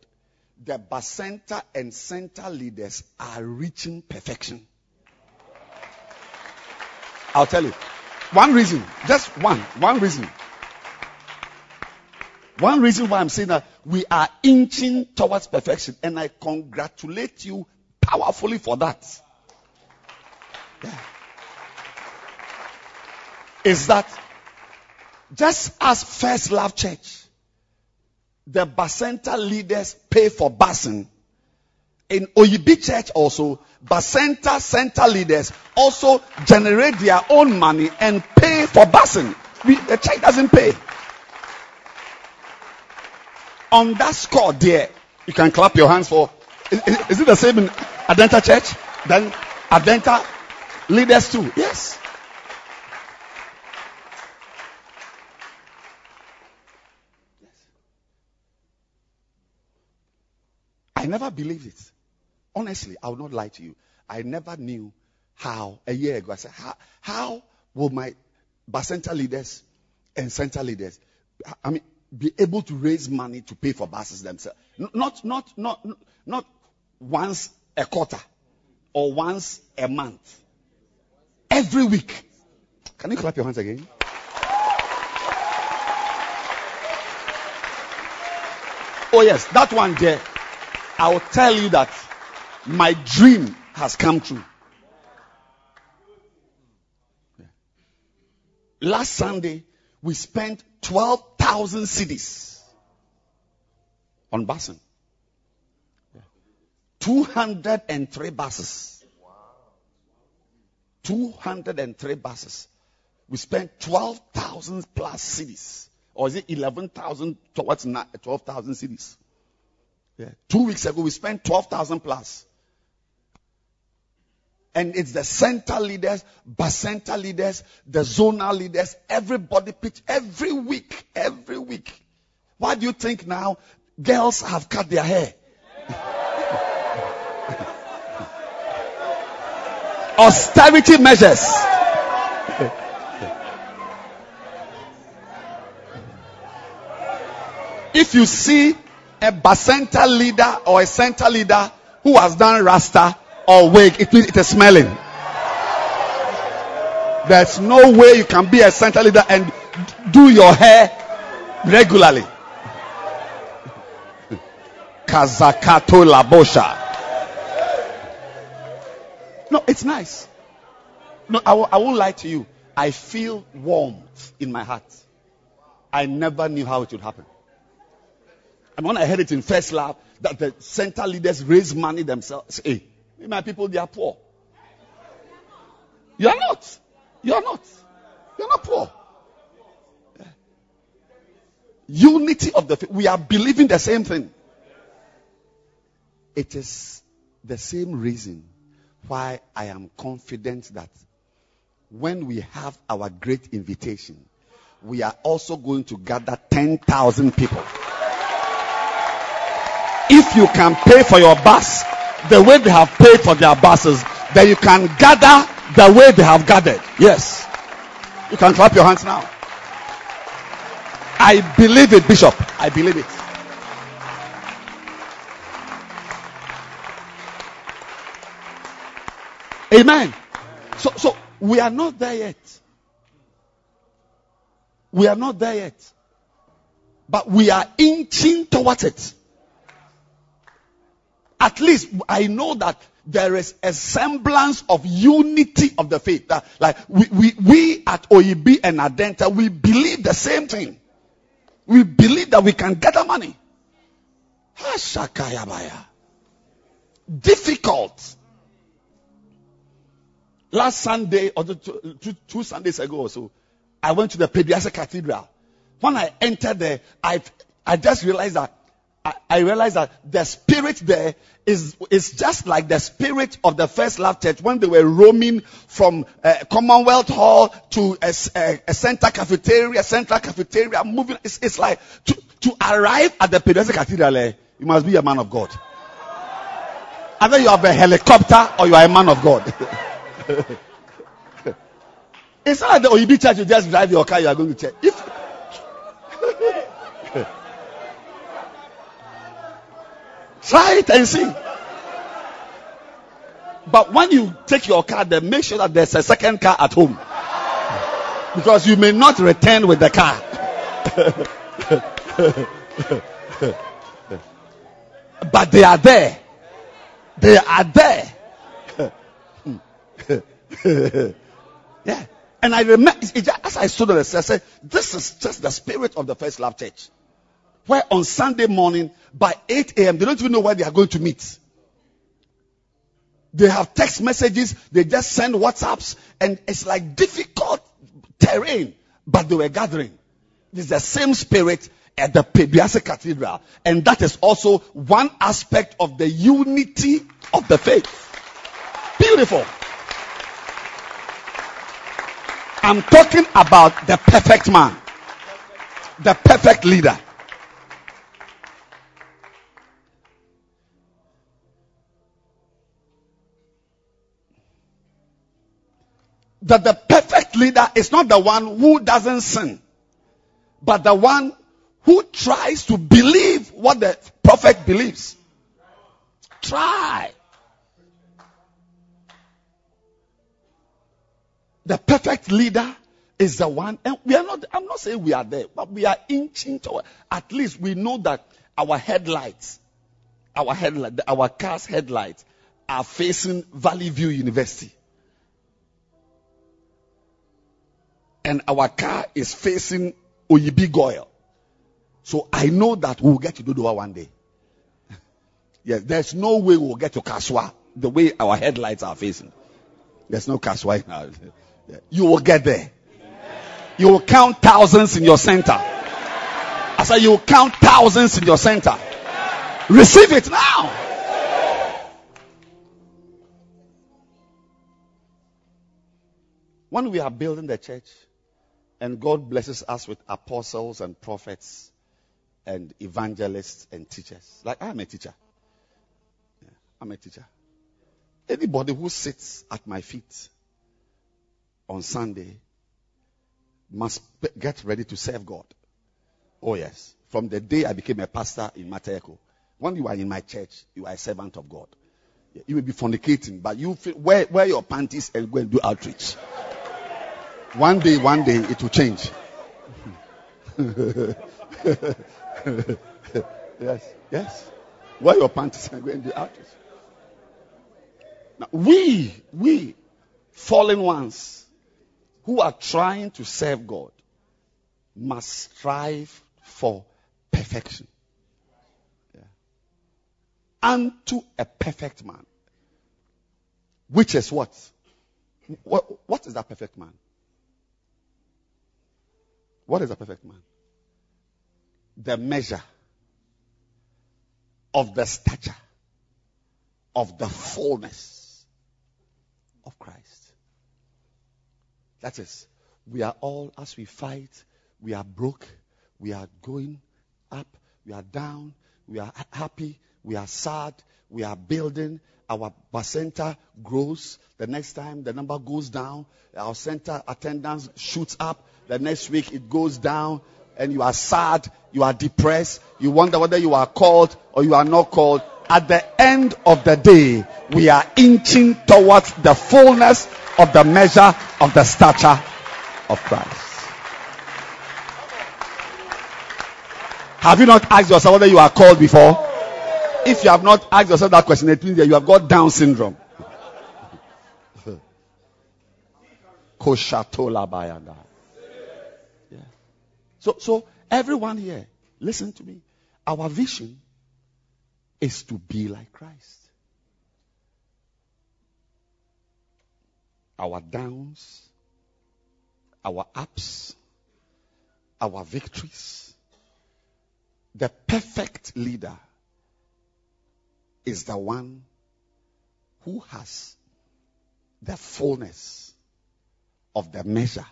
the Bacenta and center leaders are reaching perfection. I'll tell you. One reason, just one, one reason. One reason why I'm saying that we are inching towards perfection, and I congratulate you powerfully for that. Yeah. Is that just as First Love Church, the Bacenta leaders pay for busing. In Oyibi Church also, Bacenta center leaders also generate their own money and pay for busing. We, the church doesn't pay. On that score there, you can clap your hands for. Is, is- is it the same in Adenta Church? Then Adenta leaders too. Yes. I never believed it. Honestly, I will not lie to you. I never knew how a year ago. I said, how, how will my Bacenta leaders and center leaders, I mean, be able to raise money to pay for buses themselves? Not, not, not, not once a quarter or once a month. Every week. Can you clap your hands again? Oh yes, that one there. I will tell you that my dream has come true. Last Sunday, we spent 12,000 cedis on busing. 203 buses. 203 buses. We spent 12,000 plus cedis. Or is it 11,000 towards 12,000 cedis? Yeah. Two weeks ago, we spent 12,000 plus. And it's the center leaders, center leaders, the zonal leaders, everybody pitch every week, every week. Why do you think now girls have cut their hair? Austerity measures. if you see a bacenta leader or a center leader who has done rasta or wig, it means it is smelling. There's no way you can be a center leader and do your hair regularly. Kazakato labosha. No, it's nice. No, I w- I won't lie to you. I feel warmth in my heart. I never knew how it would happen. And when I heard it in First Love that the center leaders raise money themselves, hey, my people, they are poor. You are not. You are not. You are not poor. Unity of the faith. We are believing the same thing. It is the same reason why I am confident that when we have our great invitation, we are also going to gather 10,000 people. If you can pay for your bus the way they have paid for their buses, then you can gather the way they have gathered. Yes. You can clap your hands now. I believe it, Bishop. I believe it. Amen. So, so we are not there yet. We are not there yet. But we are inching towards it. At least I know that there is a semblance of unity of the faith. That, like we, we, we at Oyibi and Adenta, we believe the same thing. We believe that we can gather money. Hashakayabaya. Difficult. Last Sunday or two, two, two Sundays ago or so, I went to the Pediasa Cathedral. When I entered there, I, I just realized that I, I realized that the spirit there is, is just like the spirit of the first love church when they were roaming from uh, Commonwealth Hall to a center cafeteria, central cafeteria, moving. It's, it's like to, to arrive at the Pediasa Cathedral, eh, you must be a man of God. Either you have a helicopter or you are a man of God. it's not like the Oyibi church, you just drive your car, you are going to church. If, Try it and see. But when you take your car, then make sure that there's a second car at home. Because you may not return with the car. but they are there. They are there. yeah. And I remember, as I stood on the I said, This is just the spirit of the first love church where on Sunday morning by 8 a.m. they don't even know where they are going to meet. They have text messages, they just send WhatsApps, and it's like difficult terrain, but they were gathering. It's the same spirit at the Pediasa Cathedral, and that is also one aspect of the unity of the faith. Beautiful. I'm talking about the perfect man, the perfect leader. That the perfect leader is not the one who doesn't sin, but the one who tries to believe what the prophet believes. Try. The perfect leader is the one, and we are not, I'm not saying we are there, but we are inching toward, at least we know that our headlights, our headlight, our car's headlights are facing Valley View University. And our car is facing Oyibi Goyle. So I know that we'll get to Dodowa one day. yes, there's no way we'll get to Kasoa the way our headlights are facing. There's no Kasoa yeah. You will get there. You will count thousands in your center. I said you will count thousands in your center. Receive it now. When we are building the church, and God blesses us with apostles and prophets and evangelists and teachers. Like I'm a teacher. Yeah, I'm a teacher. Anybody who sits at my feet on Sunday must get ready to serve God. Oh yes. From the day I became a pastor in Mateko, when you are in my church, you are a servant of God. You will be fornicating, but you feel, wear, wear your panties and go and do outreach. One day, one day, it will change. yes, yes. Wear your panties and go and do outreach. Now, we, we, fallen ones who are trying to serve God must strive for perfection. Yeah. Unto a perfect man. Which is what? What, what is that perfect man? What is a perfect man? The measure of the stature of the fullness of Christ. That is, we are all, as we fight, we are broke, we are going up, we are down, we are happy, we are sad, we are building, our center grows. The next time the number goes down, our center attendance shoots up. The next week it goes down, and you are sad, you are depressed, you wonder whether you are called or you are not called. At the end of the day, we are inching towards the fullness of the measure of the stature of Christ. Have you not asked yourself whether you are called before? If you have not asked yourself that question, it means that you have got Down syndrome. Koshatola. Yeah. So, so everyone here, listen to me. Our vision is to be like Christ. Our downs, our ups, our victories. The perfect leader is the one who has the fullness of the measure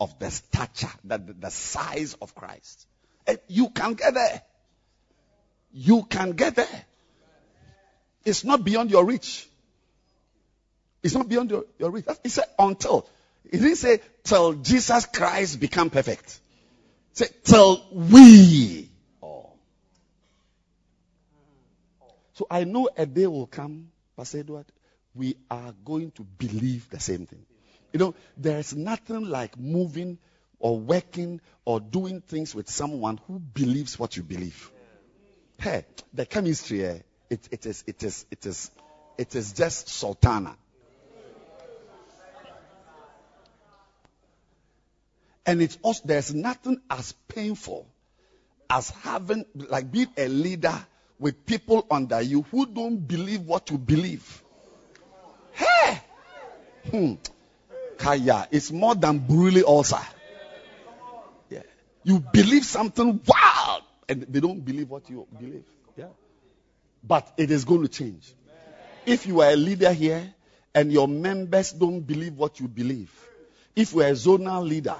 of the stature, the, the, size of Christ. And you can get there. You can get there. It's not beyond your reach. It's not beyond your, your reach. He said until. He didn't say till Jesus Christ become perfect. Said till we. all. So I know a day will come, Pastor Edward, we are going to believe the same thing. You know, there's nothing like moving or working or doing things with someone who believes what you believe. Hey, the chemistry, eh, it, it is, it is, it is, it is just sultana. And it's also, there's nothing as painful as having, like being a leader with people under you who don't believe what you believe. Hey! Hmm. Kaya, it's more than brutally ulcer. Yeah. You believe something wild and they don't believe what you believe. Yeah. But it is going to change. If you are a leader here and your members don't believe what you believe, if you are a zonal leader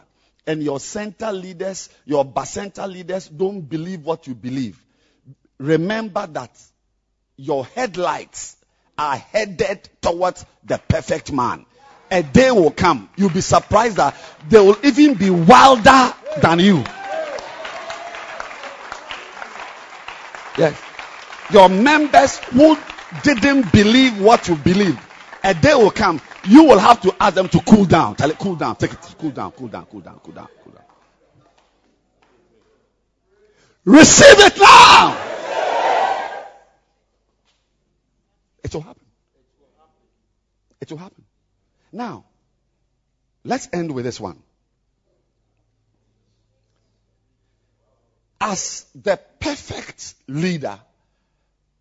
and your center leaders, your bacenta leaders don't believe what you believe, remember that your headlights are headed towards the perfect man. A day will come, you'll be surprised that they will even be wilder than you. Yes. Your members who didn't believe what you believe, a day will come, you will have to ask them to cool down. Tell it, cool down, take it, cool down, cool down, cool down, cool down, cool down. Receive it now. It will happen. It will happen. Now, let's end with this one. As the perfect leader,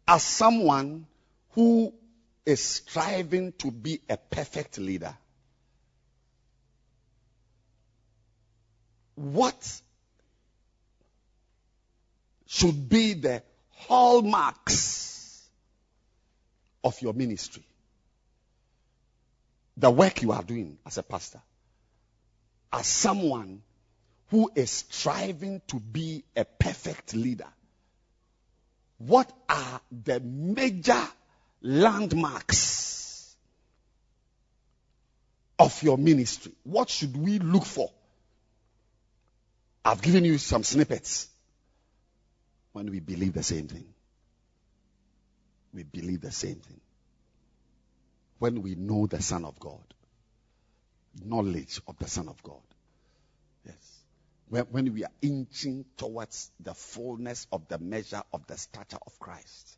as someone who is striving to be a perfect leader, what should be the hallmarks of your ministry? The work you are doing as a pastor, as someone who is striving to be a perfect leader. What are the major landmarks of your ministry? What should we look for? I've given you some snippets when we believe the same thing. We believe the same thing. When we know the Son of God, knowledge of the Son of God. Yes. When, when we are inching towards the fullness of the measure of the stature of Christ,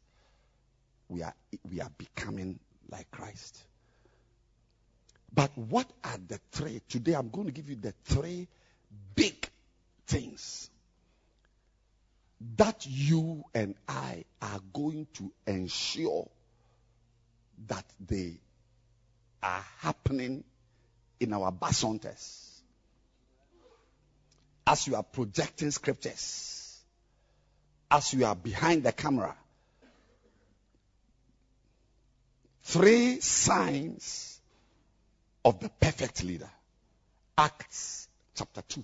we are, we are becoming like Christ. But what are the three? Today I'm going to give you the three big things that you and I are going to ensure that they are happening in our bacentas as you are projecting scriptures, as you are behind the camera. Three signs of the perfect leader. Acts chapter 2,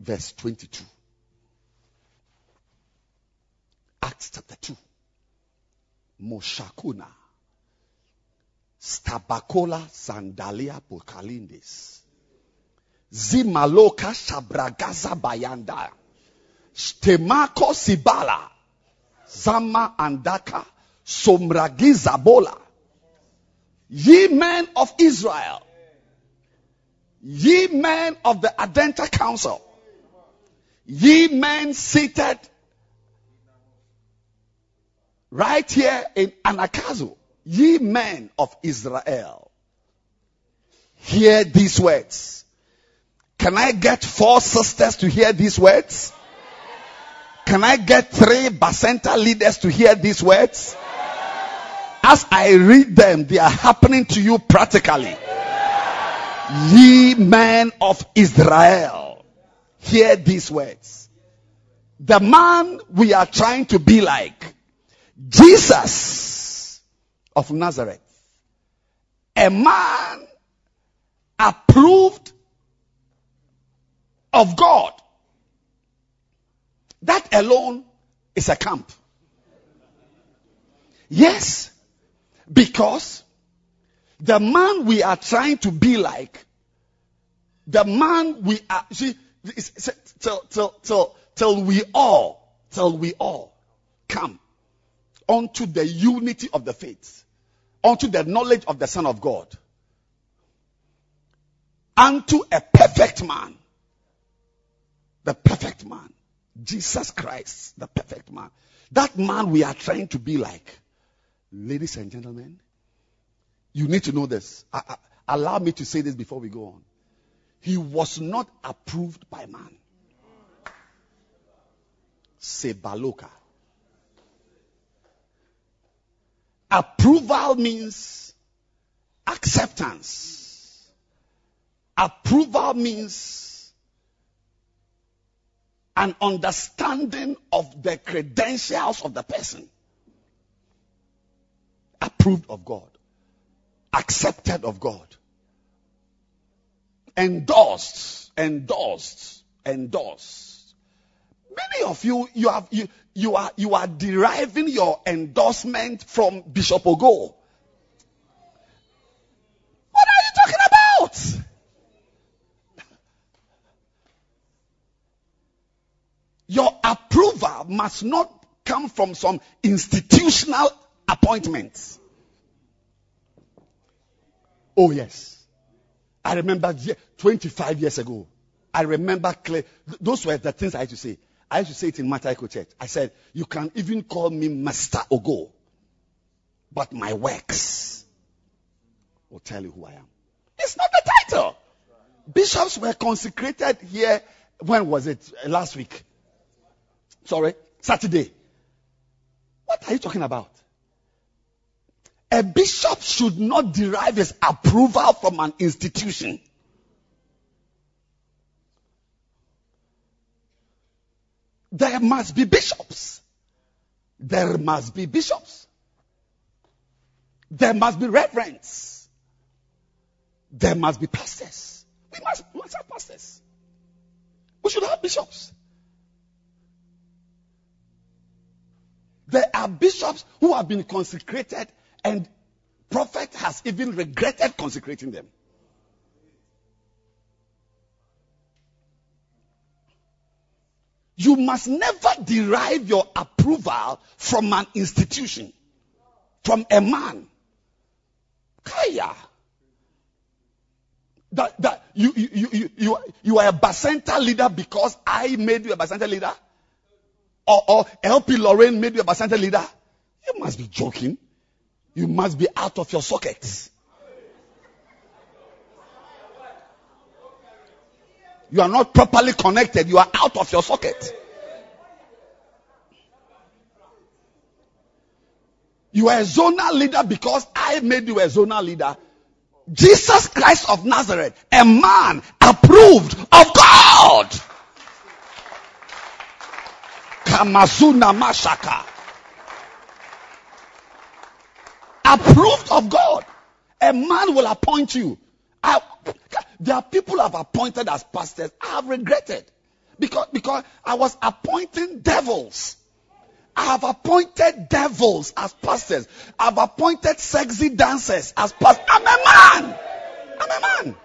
verse 22. Acts chapter 2. Moshakuna. Stabakola sandalia pokalindes. Zimaloka shabragaza bayanda. Stemako sibala. Zama andaka. Somragiza bola. Ye men of Israel. Ye men of the Adenta Council. Ye men seated right here in Anagkazo. Ye men of Israel. Hear these words. Can I get four sisters to hear these words? Can I get three Bacenta leaders to hear these words? As I read them, they are happening to you practically. Ye men of Israel, hear these words. The man we are trying to be like, Jesus of Nazareth, a man approved of God. That alone is a camp. Yes, because the man we are trying to be like, the man we are, see, till, till, till, till we all, till we all come unto the unity of the faith, unto the knowledge of the Son of God, unto a perfect man, the perfect man, Jesus Christ, the perfect man. That man we are trying to be like. Ladies and gentlemen, you need to know this. I- I- allow me to say this before we go on. He was not approved by man. Sebaloka. Approval means acceptance. Approval means an understanding of the credentials of the person. Approved of God. Accepted of God. Endorsed. Endorsed. Endorsed. Many of you, you have, you, you are, you are deriving your endorsement from Bishop Ogo. What are you talking about? Your approval must not come from some institutional appointments. Oh yes. I remember 25 years ago. I remember clear. Those were the things I had to say. I used to say it in Mataheko Church. I said, you can even call me Master Ogo. But my works will tell you who I am. It's not the title. Bishops were consecrated here. When was it? Last week. Sorry. Saturday. What are you talking about? A bishop should not derive his approval from an institution. There must be bishops. There must be bishops. There must be reverends. There must be pastors. We must, we must have pastors. We should have bishops. There are bishops who have been consecrated and prophet has even regretted consecrating them. You must never derive your approval from an institution, from a man. Kaya. That, that you, you, you, you, you, are a Bacenta leader because I made you a Bacenta leader? Or, or LP Lorraine made you a Bacenta leader? You must be joking. You must be out of your sockets. You are not properly connected. You are out of your socket. You are a zonal leader because I made you a zonal leader. Jesus Christ of Nazareth, a man approved of God. Kamasuna Mashaka. Approved of God. A man will appoint you. I, there are people I've appointed as pastors. I have regretted. Because, because I was appointing devils. I have appointed devils as pastors. I've appointed sexy dancers as pastors. I'm a man. I'm a man.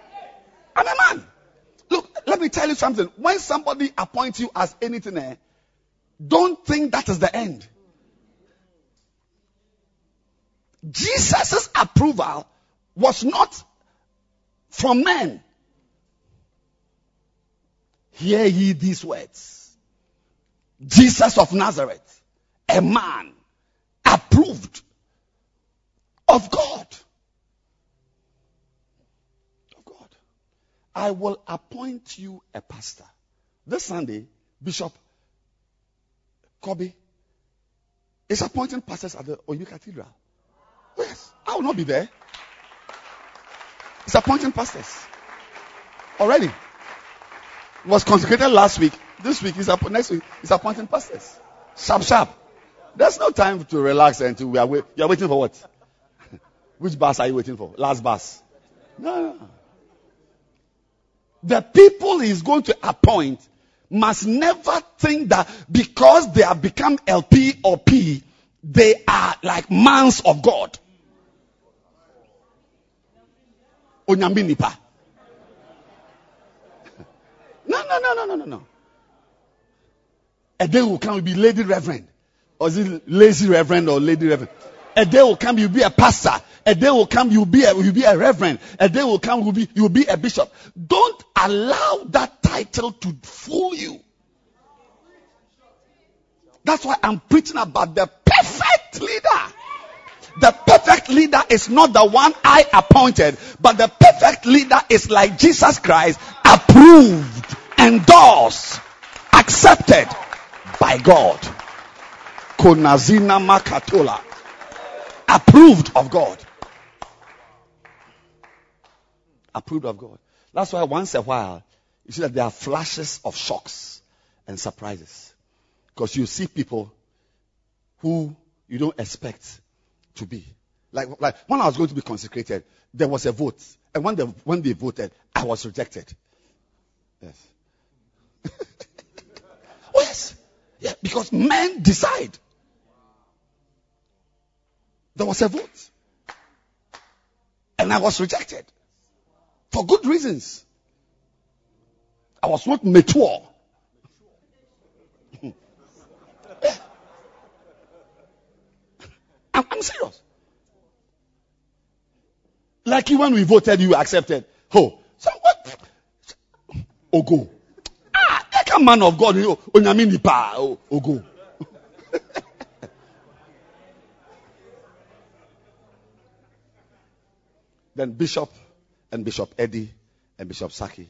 I'm a man. Look, let me tell you something. When somebody appoints you as anything, eh, don't think that is the end. Jesus' approval was not from men. Hear ye these words. Jesus of Nazareth, a man approved of God. Of God. I will appoint you a pastor. This Sunday, Bishop Kobe is appointing pastors at the Oyu Cathedral. Yes, I will not be there. He's appointing pastors. already. Was consecrated last week. This week is app- next week is appointing pastors. Sharp, sharp. There's no time to relax until we are wait. You are waiting for what? Which bus are you waiting for? Last bus. No, no. The people he's going to appoint must never think that because they have become LP or P, they are like mans of God. Onyambi nipa. No, no, no, no, no, no, no. A day will come, you'll be lady reverend. Or is it lazy reverend or lady reverend? A day will come, you'll be a pastor. A day will come, you'll be a, you'll be a reverend. A day will come, you'll be, you'll be a bishop. Don't allow that title to fool you. That's why I'm preaching about the perfect leader. The perfect leader is not the one I appointed, but the perfect leader is like Jesus Christ, approved, endorsed, accepted by God. Konazina Makatola. Approved of God. Approved of God. That's why once a while, you see that there are flashes of shocks and surprises. Because you see people who you don't expect to be. Like, like when I was going to be consecrated, there was a vote. And when, the, when they voted, I was rejected. Yes. oh, yes. Yeah, because men decide. There was a vote. And I was rejected. For good reasons. I was not mature. I'm, I'm serious. Like you when we voted, you accepted. Oh, so what? Ogo. Ah, like a man of God. you- Onyame nipa. Oh, Ogo. then Bishop and Bishop Eddie and Bishop Saki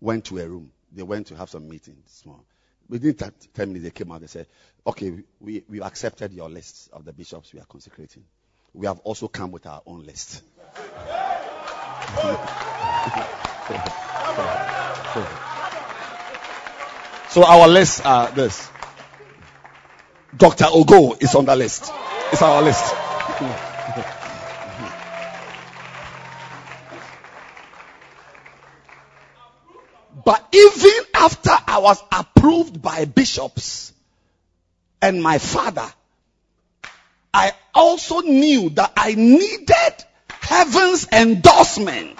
went to a room. They went to have some meeting meetings. Small. Within that 10 minutes, they came out. They said, Okay, we, we accepted your list of the bishops we are consecrating. We have also come with our own list. so our list are this. Dr. Ogo is on the list. It's our list. But even after I was approved by bishops and my father, I also knew that I needed heaven's endorsement.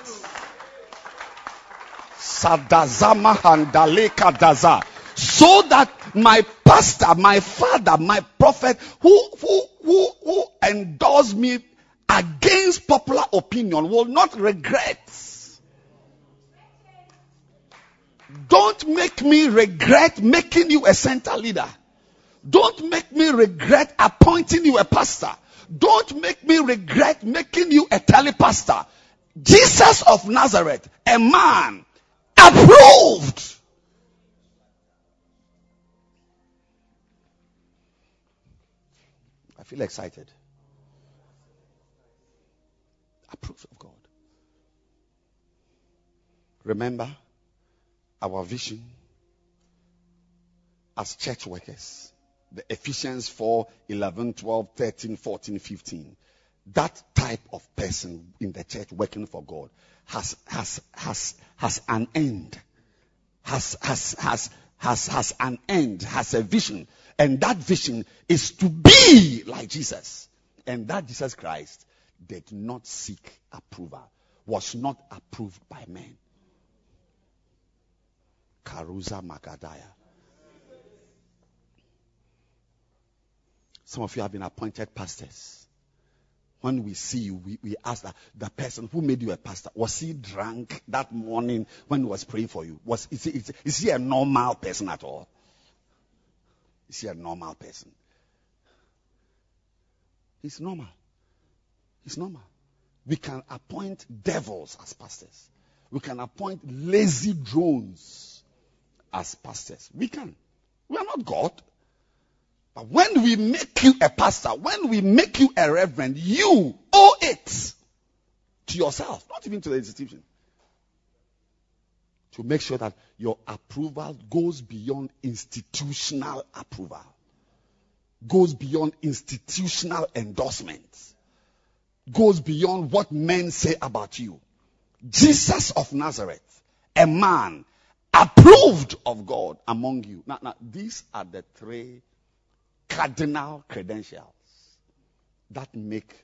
So that my pastor, my father, my prophet, who, who, who, who endorsed me against popular opinion will not regret. Don't make me regret making you a center leader. Don't make me regret appointing you a pastor. Don't make me regret making you a telepastor. Jesus of Nazareth, a man approved. I feel excited. Approved of God. Remember our vision as church workers. The Ephesians 4, 11, 12, 13, 14, 15. That type of person in the church working for God has, has, has, has an end. Has, has, has, has, has an end, has a vision. And that vision is to be like Jesus. And that Jesus Christ did not seek approval, was not approved by men. Karuza Magadaya. Some of you have been appointed pastors. When we see you, we, we ask that the person who made you a pastor, was he drunk that morning when he was praying for you? Was is he, is, is he a normal person at all? Is he a normal person? He's normal. He's normal. We can appoint devils as pastors. We can appoint lazy drones as pastors. We can. We are not God. But when we make you a pastor, when we make you a reverend, you owe it to yourself, not even to the institution. to make sure that your approval goes beyond institutional approval, goes beyond institutional endorsement, goes beyond what men say about you. Jesus of Nazareth, a man approved of God among you. Now, now these are the three cardinal credentials that make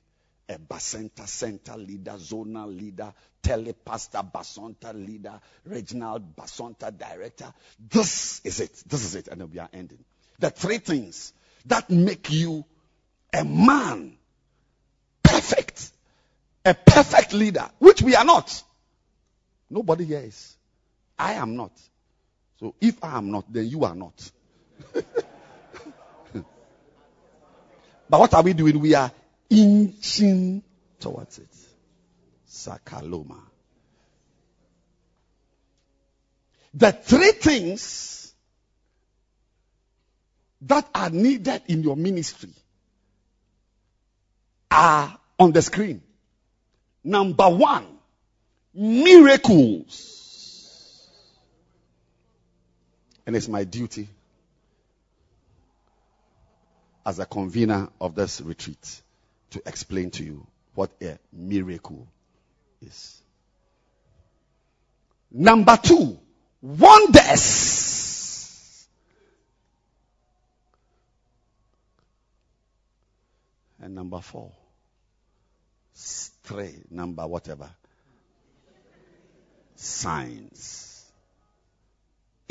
a Bacenta Center leader, zonal leader, telepastor, Bacenta leader, regional Bacenta director. This is it. This is it. And we are ending. The three things that make you a man perfect, a perfect leader, which we are not. Nobody here is. I am not. So if I am not, then you are not. but what are we doing? We are inching towards it. Sakaloma. The three things that are needed in your ministry are on the screen. Number one, miracles. And it's my duty as a convener of this retreat to explain to you what a miracle is. Number two, wonders. And number four, stray number whatever, signs.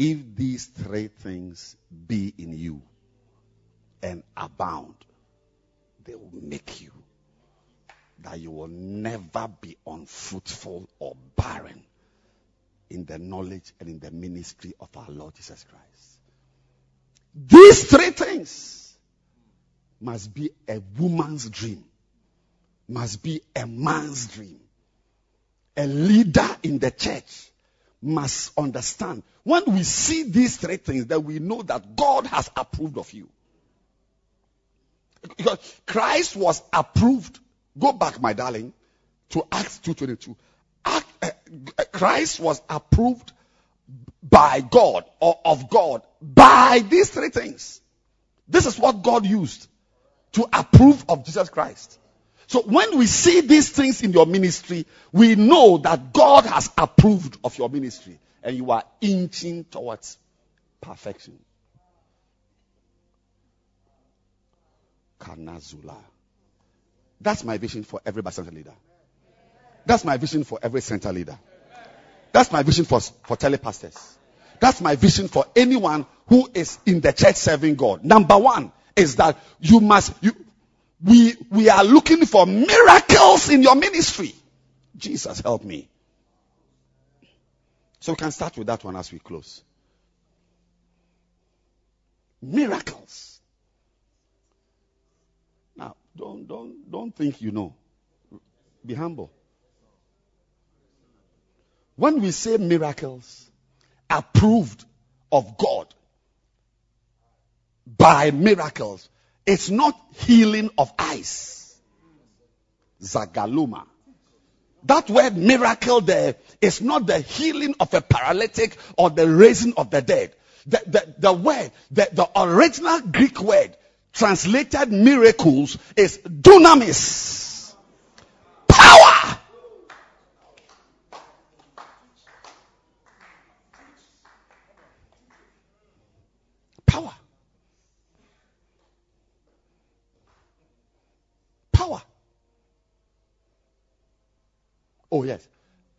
If these three things be in you and abound, they will make you that you will never be unfruitful or barren in the knowledge and in the ministry of our Lord Jesus Christ. These three things must be a woman's dream, must be a man's dream. A leader in the church must understand when we see these three things that we know that God has approved of you. Because Christ was approved. Go back, my darling, to Acts 2.22. Act, uh, Christ was approved by God or of God by these three things. This is what God used to approve of Jesus Christ. So when we see these things in your ministry, we know that God has approved of your ministry and you are inching towards perfection. Kanazula. That's my vision for every center leader. That's my vision for every center leader. That's my vision for, for telepastors. That's my vision for anyone who is in the church serving God. Number one is that you must, you, we, we are looking for miracles in your ministry. Jesus help me. So we can start with that one as we close. Miracles. Now, don't, don't, don't think you know. Be humble. When we say miracles approved of God by miracles, it's not healing of eyes. Zagaluma. That word miracle there is not the healing of a paralytic or the raising of the dead. The, the, the word, the, the original Greek word translated miracles is dunamis. Power. Power. Power. Oh yes.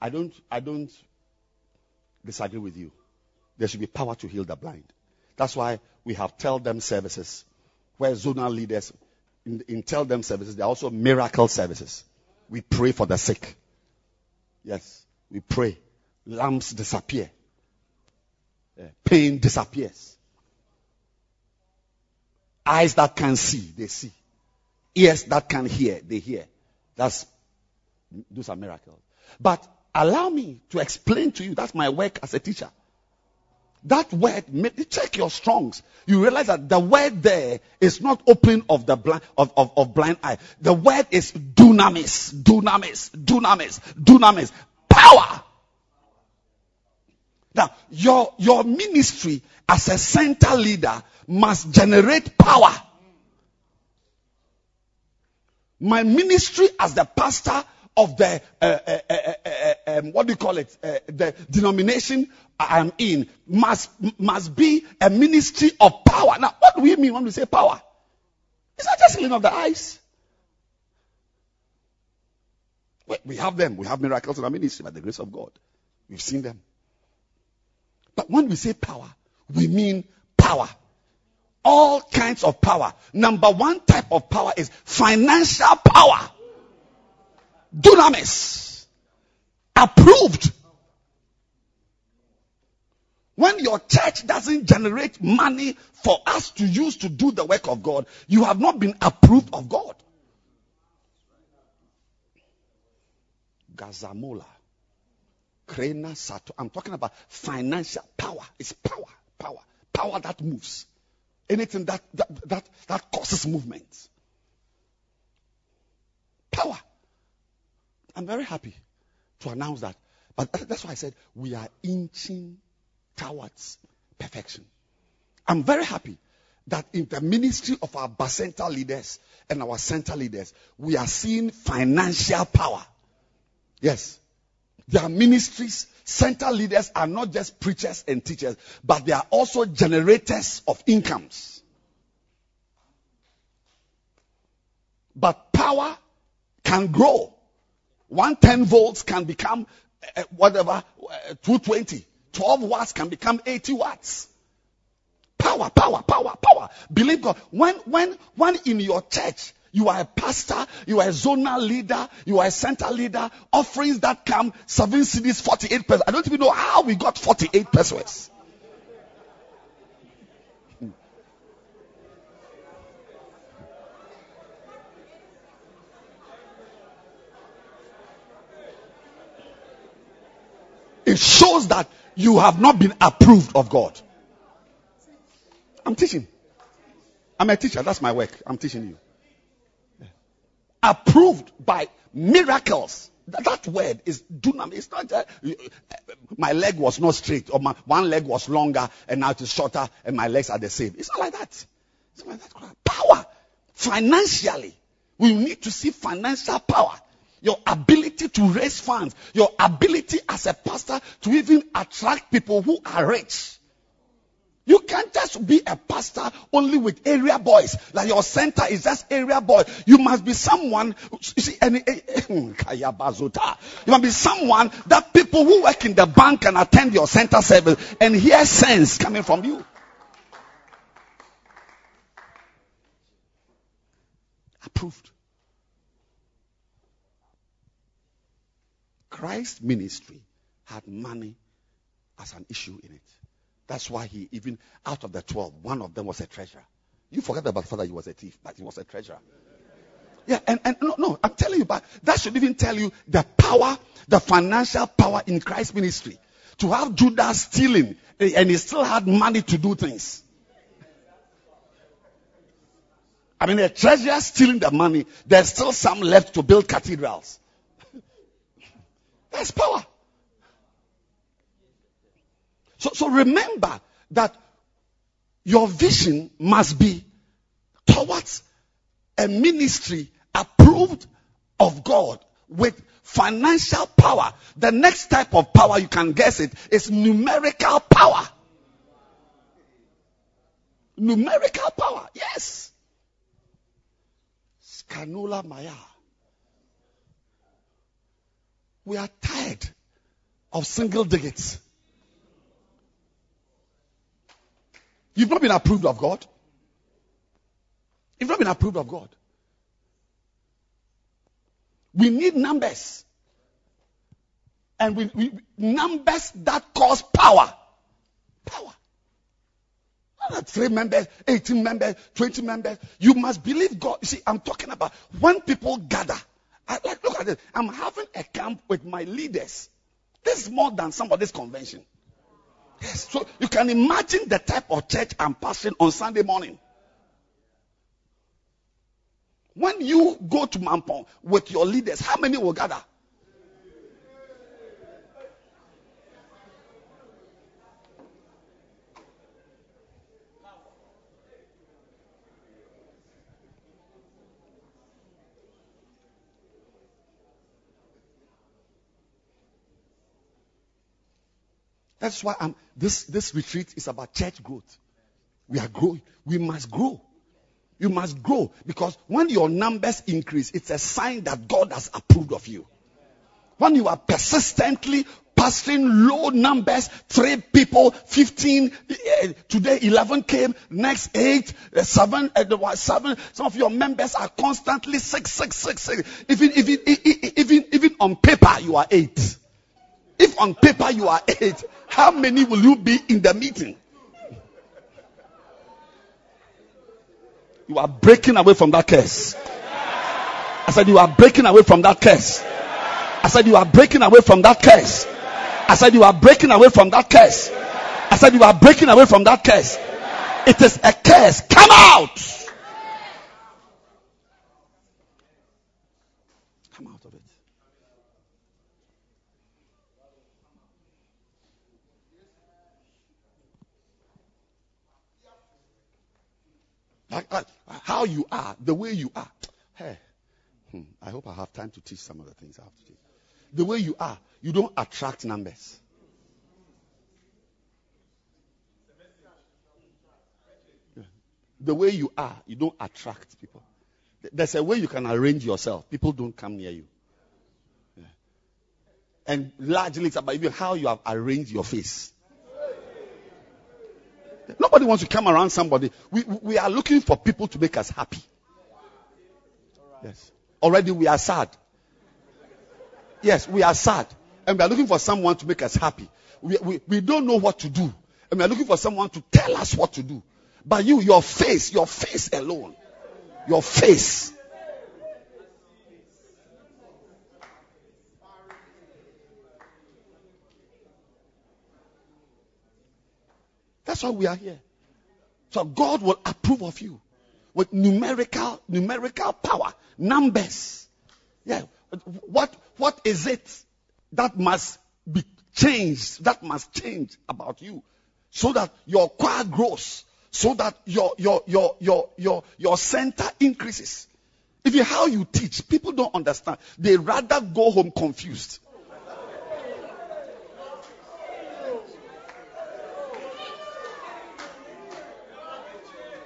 I don't I don't disagree with you. There should be power to heal the blind. That's why we have tell them services where zonal leaders in, in tell them services, there are also miracle services. We pray for the sick. Yes, we pray. Lamps disappear. Uh, pain disappears. Eyes that can see, they see. Ears that can hear, they hear. That's those are miracles. But allow me to explain to you. That's my work as a teacher. That word, check your strongs. You realize that the word there is not opening of the blind, of, of, of blind eye. The word is dunamis, dunamis, dunamis, dunamis. Power. Now, your, your ministry as a center leader must generate power. My ministry as the pastor of the, uh, uh, uh, uh, uh, um, what do you call it, uh, the denomination I'm in must, must be a ministry of power. Now, what do we mean when we say power? It's not just healing of the eyes. We- We have them. We have miracles in our ministry by the grace of God. We've seen them. But when we say power, we mean power. All kinds of power. Number one type of power is financial power. Dunamis. Approved. When your church doesn't generate money for us to use to do the work of God, you have not been approved of God. Gazamola. Krena Sato. I'm talking about financial power. It's power, power, power that moves. Anything that that that, that causes movement. Power. I'm very happy to announce that. But that's why I said we are inching towards perfection. I'm very happy that in the ministry of our bacenta leaders and our center leaders, we are seeing financial power. Yes. Their ministries, center leaders are not just preachers and teachers, but they are also generators of incomes. But power can grow. 110 volts can become uh, whatever, uh, 220. 12 watts can become 80 watts. Power, power, power, power. Believe God. When, when, when in your church, you are a pastor, you are a zonal leader, you are a center leader, offerings that come, seven cedis, 48 pesos. I don't even know how we got 48 pesos. It shows that you have not been approved of God. I'm teaching. I'm a teacher. That's my work. I'm teaching you. Approved by miracles. That, that word is dunam. It's not that my leg was not straight or my one leg was longer and now it is shorter and my legs are the same. It's not like that. It's not like that. Power. Financially. We need to see financial power. Your ability to raise funds. Your ability as a pastor to even attract people who are rich. You can't just be a pastor only with area boys. Like your center is just area boy. You must be someone, you see, any, eh, eh, hmm, Kaya Bazuta. you must be someone that people who work in the bank can attend your center service and hear sense coming from you. Approved. Christ's ministry had money as an issue in it. That's why he even out of the twelve, one of them was a treasurer. You forget about father, he was a thief, but he was a treasurer. Yeah, and, and no, no, I'm telling you, but that should even tell you the power, the financial power in Christ's ministry. To have Judas stealing eh, and he still had money to do things. I mean, the treasurer stealing the money, there's still some left to build cathedrals. That's power. So, so remember that your vision must be towards a ministry approved of God with financial power. The next type of power, you can guess it, is numerical power. Numerical power, yes. Scanula Maya. We are tired of single digits. You've not been approved of God. You've not been approved of God. We need numbers. And we, we numbers that cause power. Power. Not three members, 18 members, 20 members. You must believe God. You see, I'm talking about when people gather. I, like, look at this. I'm having a camp with my leaders. This is more than somebody's convention. Yes. So you can imagine the type of church I'm passing on Sunday morning. When you go to Mampong with your leaders, how many will gather? That's why I'm, this, this retreat is about church growth. We are growing. We must grow. You must grow because when your numbers increase, it's a sign that God has approved of you. When you are persistently pastoring low numbers, three people, 15, uh, today 11 came, next eight, uh, seven, uh, seven. Some of your members are constantly six, six, six, six. Even, even, even, even on paper, you are eight. If on paper you are eight, how many will you be in the meeting? You are breaking away from that curse. I said, You are breaking away from that curse. I said, You are breaking away from that curse. I said, You are breaking away from that curse. I said, You are breaking away from that curse. It is a curse. Come out. Come out of it. Like, how you are, the way you are. Hey, hmm, I hope I have time to teach some of the things I have to teach. The way you are, you don't attract numbers. The way you are, you don't attract people. There's a way you can arrange yourself. People don't come near you. Yeah. And largely it's about even how you have arranged your face. Nobody wants to come around somebody. We, we are looking for people to make us happy. Yes. Already we are sad. Yes, we are sad. And we are looking for someone to make us happy. We, we, we don't know what to do. And we are looking for someone to tell us what to do. But you, your face, your face alone. Your face. That's why we are here. So God will approve of you with numerical, numerical power, numbers. Yeah. What, what is it that must be changed, that must change about you so that your choir grows, so that your, your, your, your, your, your center increases. If you how you teach, people don't understand. They rather go home confused.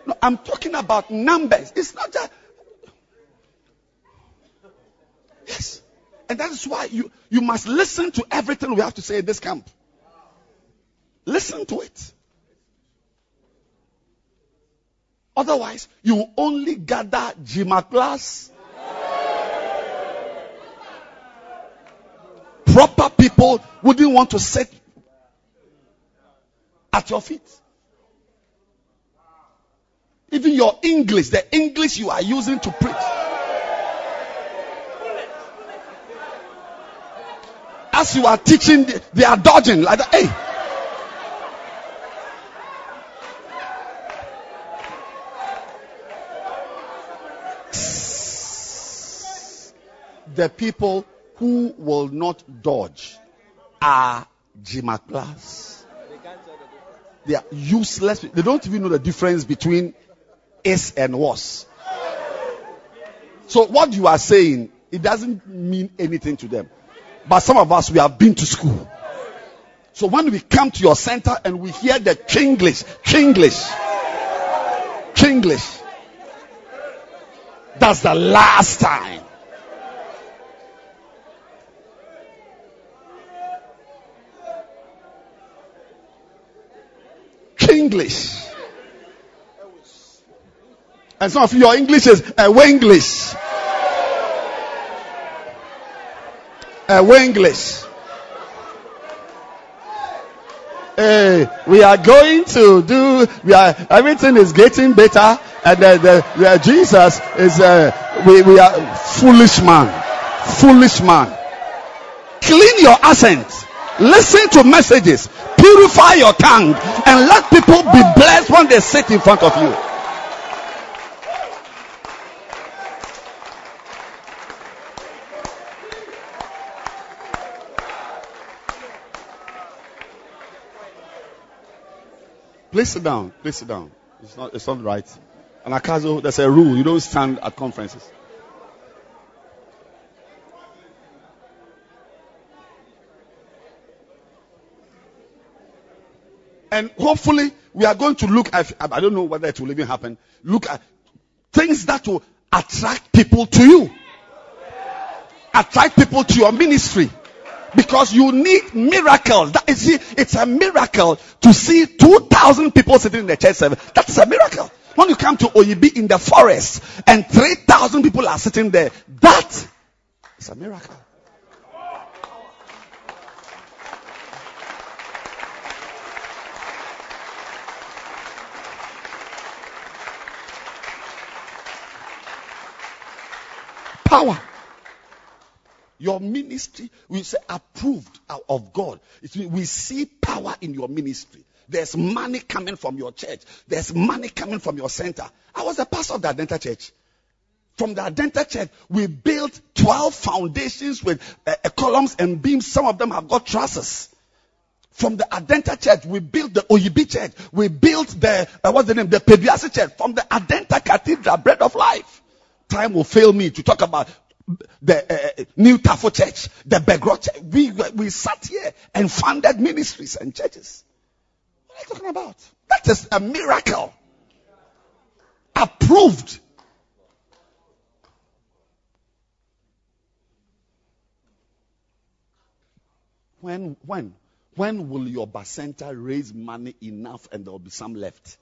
No, I'm talking about numbers. It's not just. Yes. And that is why you, you must listen to everything we have to say in this camp. Listen to it. Otherwise, you only gather Jima class. Proper people wouldn't want to sit at your feet. Even your English, the English you are using to preach. As you are teaching, they are dodging like that. Hey. The people who will not dodge are Jimaklas. They are useless. They don't even know the difference between is and was. So what you are saying, it doesn't mean anything to them. But some of us, we have been to school. So when we come to your center and we hear the Chinglish, Chinglish, Chinglish, that's the last time. Chinglish. And some of your English is a uh, English. A uh, English. Hey, we are going to do. We are everything is getting better, and the, the, the Jesus is. Uh, we we are foolish man, foolish man. Clean your accent. Listen to messages. Purify your tongue, and let people be blessed when they sit in front of you. Please sit down. Please sit down. It's not, it's not right. Anagkazo, there's a rule. You don't stand at conferences. and hopefully we are going to look at, I don't know whether it will even happen, look at things that will attract people to you. Attract people to your ministry. Because you need miracles. That is, see, it's a miracle to see 2,000 people sitting in the church service. That's a miracle. When you come to Oyibi in the forest and 3,000 people are sitting there, that is a miracle. Power. Your ministry, we say approved of God. We see power in your ministry. There's money coming from your church. There's money coming from your center. I was a pastor of the Adenta Church. From the Adenta Church, we built 12 foundations with uh, uh, columns and beams. Some of them have got trusses. From the Adenta Church, we built the Oyibi Church. We built the, uh, what's the name? The Peduase Church. From the Adenta Cathedral, Bread of Life. Time will fail me to talk about the uh, New Tafo Church, the Begro Church. We, we sat here and funded ministries and churches. What are you talking about? That is a miracle. Approved. When, when, when will your bacenta raise money enough and there will be some left?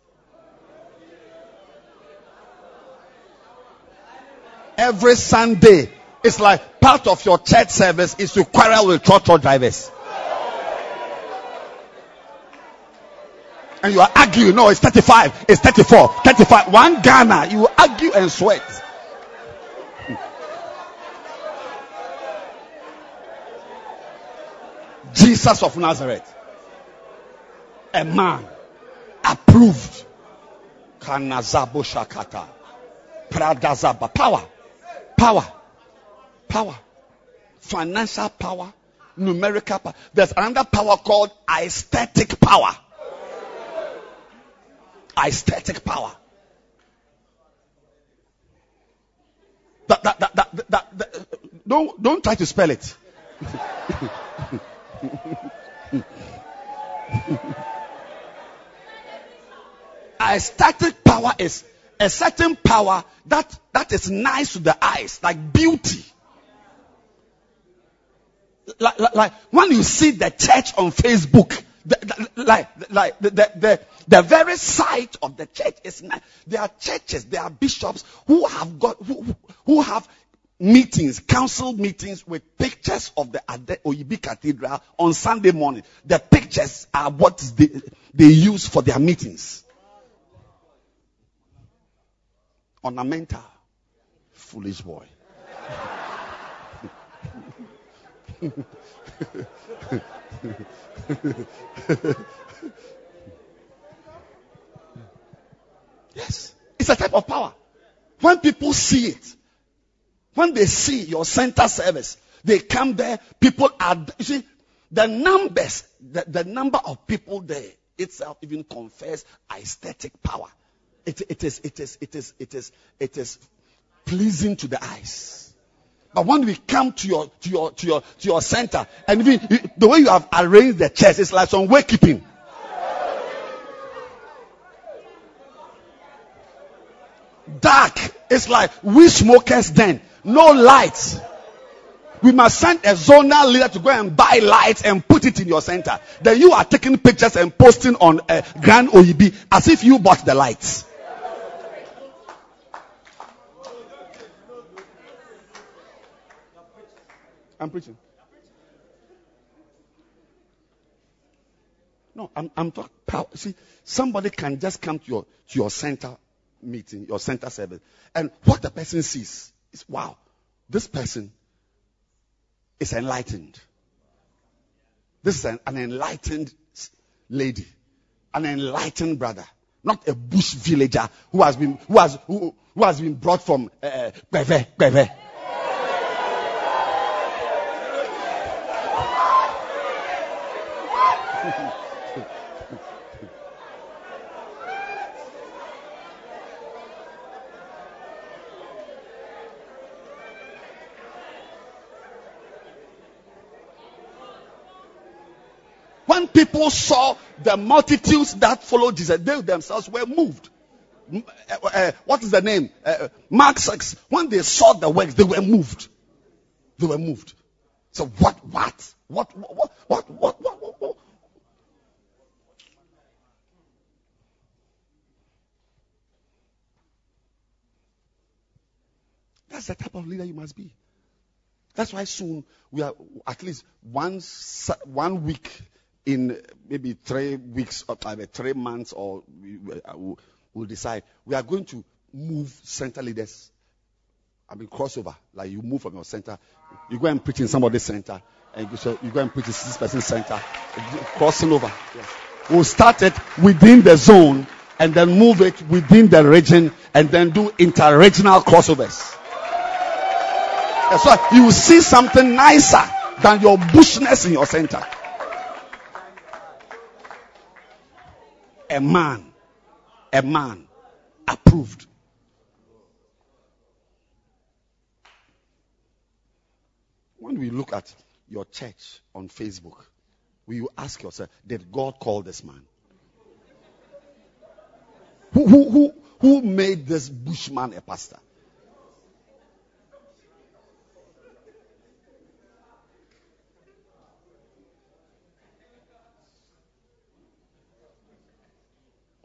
Every Sunday, it's like part of your church service is to quarrel with church drivers. And you are arguing, no, it's 35, it's 34, 35. One Ghana, you argue and sweat. Jesus of Nazareth, a man approved. Kanazabo Shakata. Pradazaba. Power. Power. Power. Financial power. Numerical power. There's another power called aesthetic power. Aesthetic power. That, that, that, that, that, that, don't, don't try to spell it. aesthetic power is a certain power that, that is nice to the eyes, like beauty. Like, like, like when you see the church on Facebook, the, the, like, like the, the, the, very sight of the church is nice. There are churches, there are bishops who have got, who, who have meetings, council meetings with pictures of the Oyibi Cathedral on Sunday morning. The pictures are what they, they use for their meetings. Ornamental. Foolish boy. yes. It's a type of power. When people see it, when they see your center service, they come there, people are, you see, the numbers, the, the number of people there itself even confers aesthetic power. It, it is, it is, it is, it is, it is pleasing to the eyes. But when we come to your, to your, to your, to your center, and even the way you have arranged the chairs, it's like some wakekeeping. Dark. It's like we smokers then. No lights. We must send a zonal leader to go and buy lights and put it in your center. Then you are taking pictures and posting on uh, Grand OEB as if you bought the lights. I'm preaching. No, I'm, I'm talking. See, somebody can just come to your, to your center meeting, your center service, and what the person sees is, wow, this person is enlightened. This is an, an enlightened lady, an enlightened brother, not a bush villager who has been, who has, who, who has been brought from, uh, Beve. people saw the multitudes that followed Jesus, they themselves were moved. Uh, what is the name? Uh, Mark 6. When they saw the works, they were moved. They were moved. So what, what? What, what, what, what, what, what? That's the type of leader you must be. That's why soon we are at least once, one week in maybe three weeks or uh, three months or we, we- uh, we'll, decide we are going to move center leaders. I mean crossover. Like you move from your center, you go and preach in somebody's center, and you, so you go and preach in this person's center, crossing over. Yes. We'll start it within the zone and then move it within the region and then do inter-regional crossovers. That's why you will see something nicer than your bushness in your center. A man, a man approved. When we look at your church on Facebook, will you ask yourself, did God call this man? Who, who, who, who made this bushman a pastor?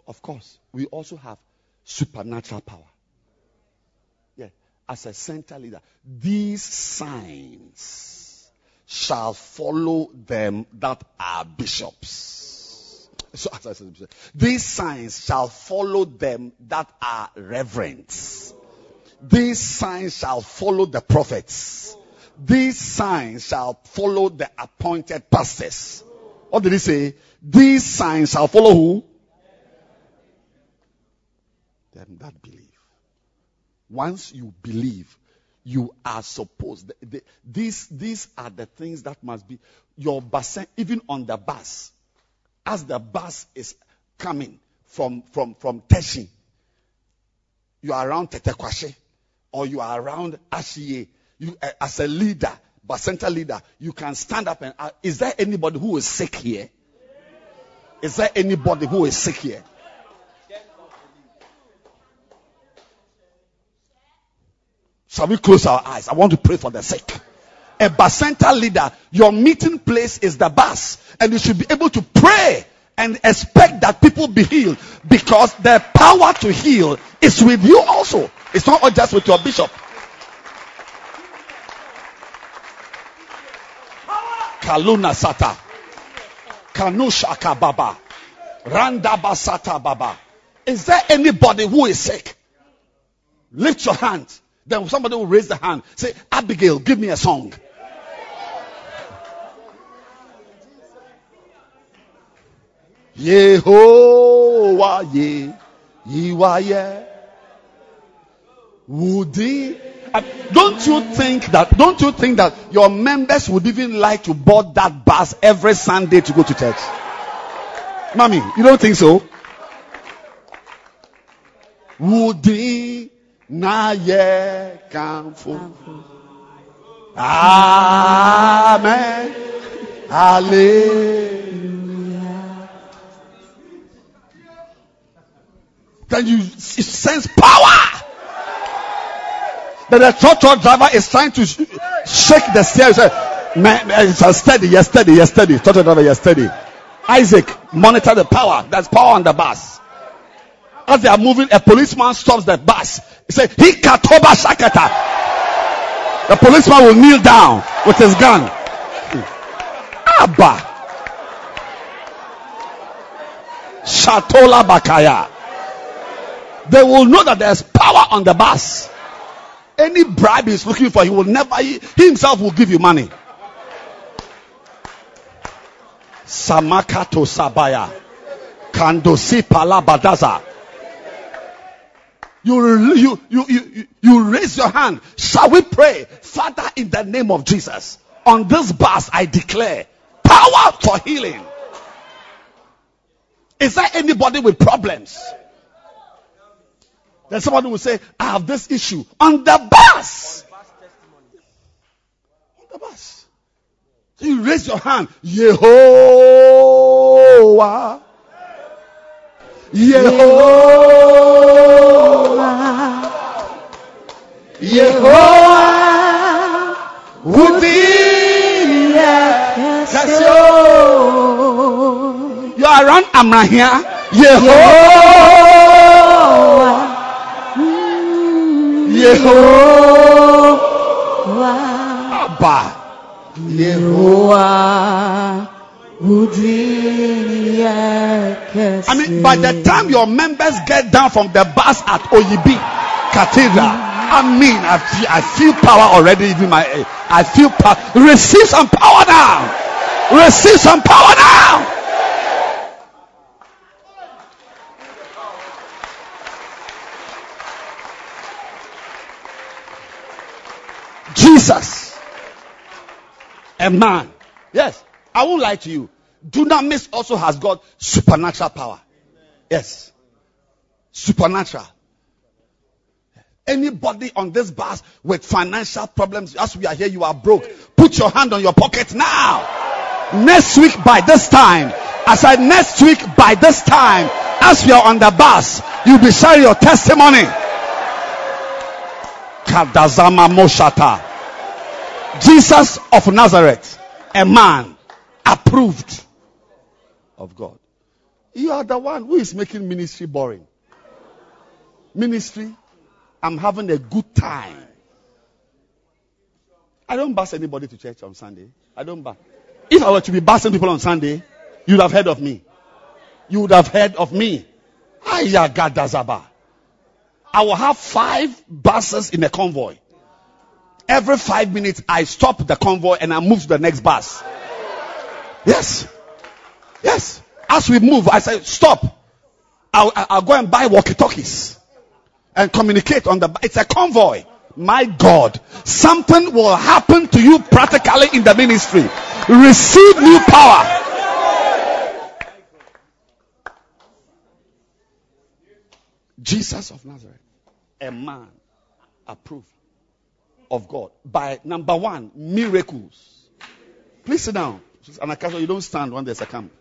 Of course, we also have supernatural power. Yeah, as a center leader, these signs shall follow them that are bishops. So, as I said, these signs shall follow them that are reverends. These signs shall follow the prophets. These signs shall follow the appointed pastors. What did he say? These signs shall follow who? Them that believe. Once you believe, you are supposed. The, the, these these are the things that must be your bus. Even on the bus, as the bus is coming from from from Teshie, you are around Tetekwashe, or you are around Ashie. You uh, as a leader, but center leader, you can stand up and. Uh, is there anybody who is sick here? Is there anybody who is sick here? Shall we close our eyes? I want to pray for the sick. A bacenta leader, your meeting place is the bus, and you should be able to pray and expect that people be healed because the power to heal is with you also. It's not just with your bishop. Kaluna Sata. Kanushaka Baba. Randabasata Baba. Is there anybody who is sick? Lift your hand. Then somebody will raise the hand. Say, Abigail, give me a song. Yehovah, ye, Yiwaye. Would he? Uh, Don't you think that? Don't you think that your members would even like to board that bus every Sunday to go to church? Mommy, you don't think so? Would he? Naye kampu. Amen. Hallelujah. Can you sense power? Then the truck driver is trying to shake the stairs. so steady steady Church driver, yesterday. Isaac, monitor the power. There's power on the bus. As they are moving, a policeman stops the bus. He said, He katoba. The policeman will kneel down with his gun. Abba. Shatola Bakaya. They will know that there's power on the bus. Any bribe he's looking for, he will never, he himself will give you money. Samakato Sabaya. Kandosi Palabadaza. You, you, you, you, you raise your hand. Shall we pray? Father, in the name of Jesus, on this bus I declare power for healing. Is there anybody with problems? Then somebody will say, I have this issue on the bus. On the bus. So you raise your hand. Yehovah. Yehovah. Yehovah. Udia. Kasio. You are around Amrahia. Yehovah. Yehovah. Abba. Yehovah. I mean, by the time your members get down from the bus at Oyibi Cathedral, I mean, I feel, I feel power already. Even my, I feel power. Receive some power now. Receive some power now. Jesus, a man. Yes, I won't lie to you. Dunamis also has got supernatural power. Yes, supernatural. Anybody on this bus with financial problems, as we are here, you are broke. Put your hand on your pocket now. Next week by this time, as I next week by this time, as we are on the bus, you'll be sharing your testimony. Kadazama Moshata. Jesus of Nazareth, a man approved of God. You are the one who is making ministry boring. Ministry, I'm having a good time. I don't bus anybody to church on Sunday. I don't bus. If I were to be busing people on Sunday, you would have heard of me. You would have heard of me. I will have five buses in a convoy. Every five minutes, I stop the convoy and I move to the next bus. Yes. Yes. As we move, I say, stop. I'll, I'll go and buy walkie talkies and communicate on the. It's a convoy. My God, something will happen to you practically in the ministry. Receive new power. Jesus of Nazareth, a man approved of God by number one, miracles. Please sit down. Anagkazo, you don't stand when there's a camp.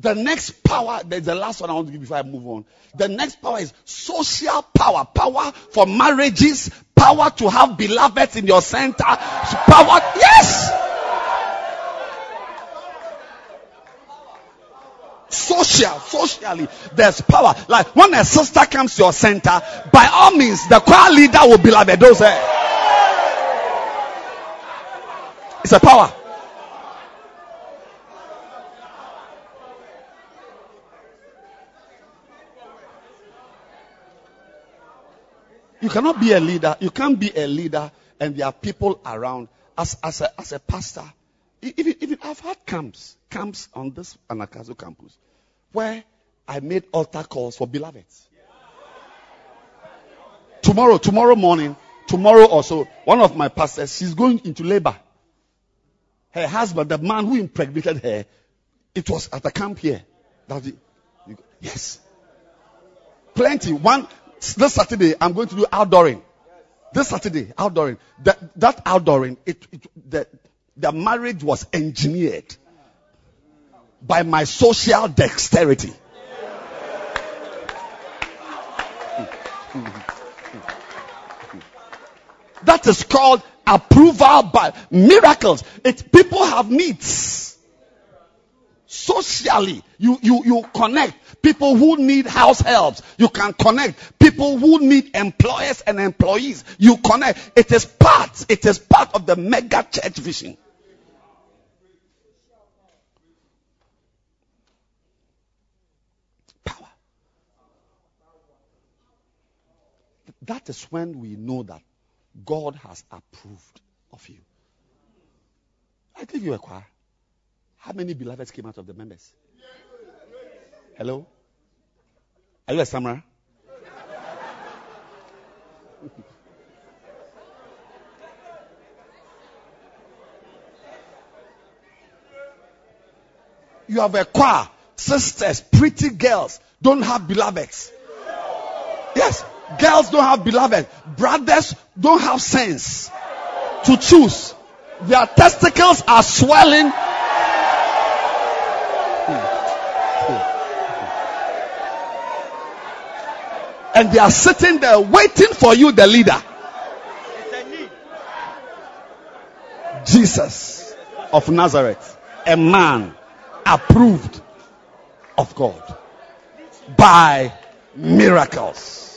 The next power, there's the last one I want to give before I move on. The next power is social power. Power for marriages, power to have beloveds in your center. Power, yes! Social, socially, there's power. Like when a sister comes to your center, by all means, the choir leader will be like those. Eh. It's a power. You cannot be a leader. You can't be a leader and there are people around. As, as, a, as a pastor, even, even I've had camps, camps on this Anagkazo campus, where I made altar calls for beloveds. Tomorrow, tomorrow morning, tomorrow also, one of my pastors, she's going into labor. Her husband, the man who impregnated her, it was at the camp here. That the, yes. Plenty. One, this Saturday, I'm going to do outdooring. This Saturday, outdooring. That, that outdooring, it, it, the, the marriage was engineered by my social dexterity. That is called approval by miracles. People have needs. Socially, you, you, you connect people who need house helps. You can connect people who need employers and employees. You connect. It is part, it is part of the mega church vision. That is when we know that God has approved of you. I give you a choir. How many beloveds came out of the members? Hello? Are you a stammerer? you have a choir, sisters, pretty girls, don't have beloveds. Yes. Girls don't have beloved. Brothers don't have sense to choose. Their testicles are swelling. And they are sitting there waiting for you, the leader. Jesus of Nazareth, a man approved of God by miracles.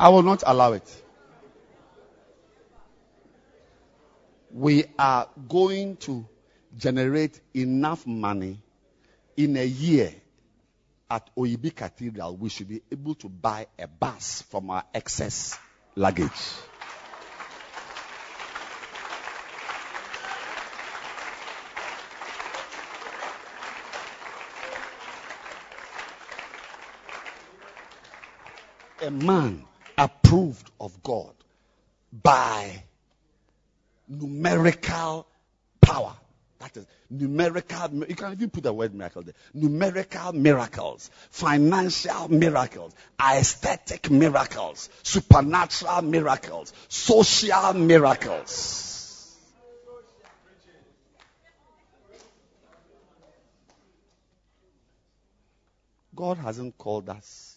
I will not allow it. We are going to generate enough money in a year at Oyibi Cathedral. We should be able to buy a bus from our excess luggage. A man approved of God by numerical power. That is numerical. You can even put the word miracle there. Numerical miracles, financial miracles, aesthetic miracles, supernatural miracles, social miracles. God hasn't called us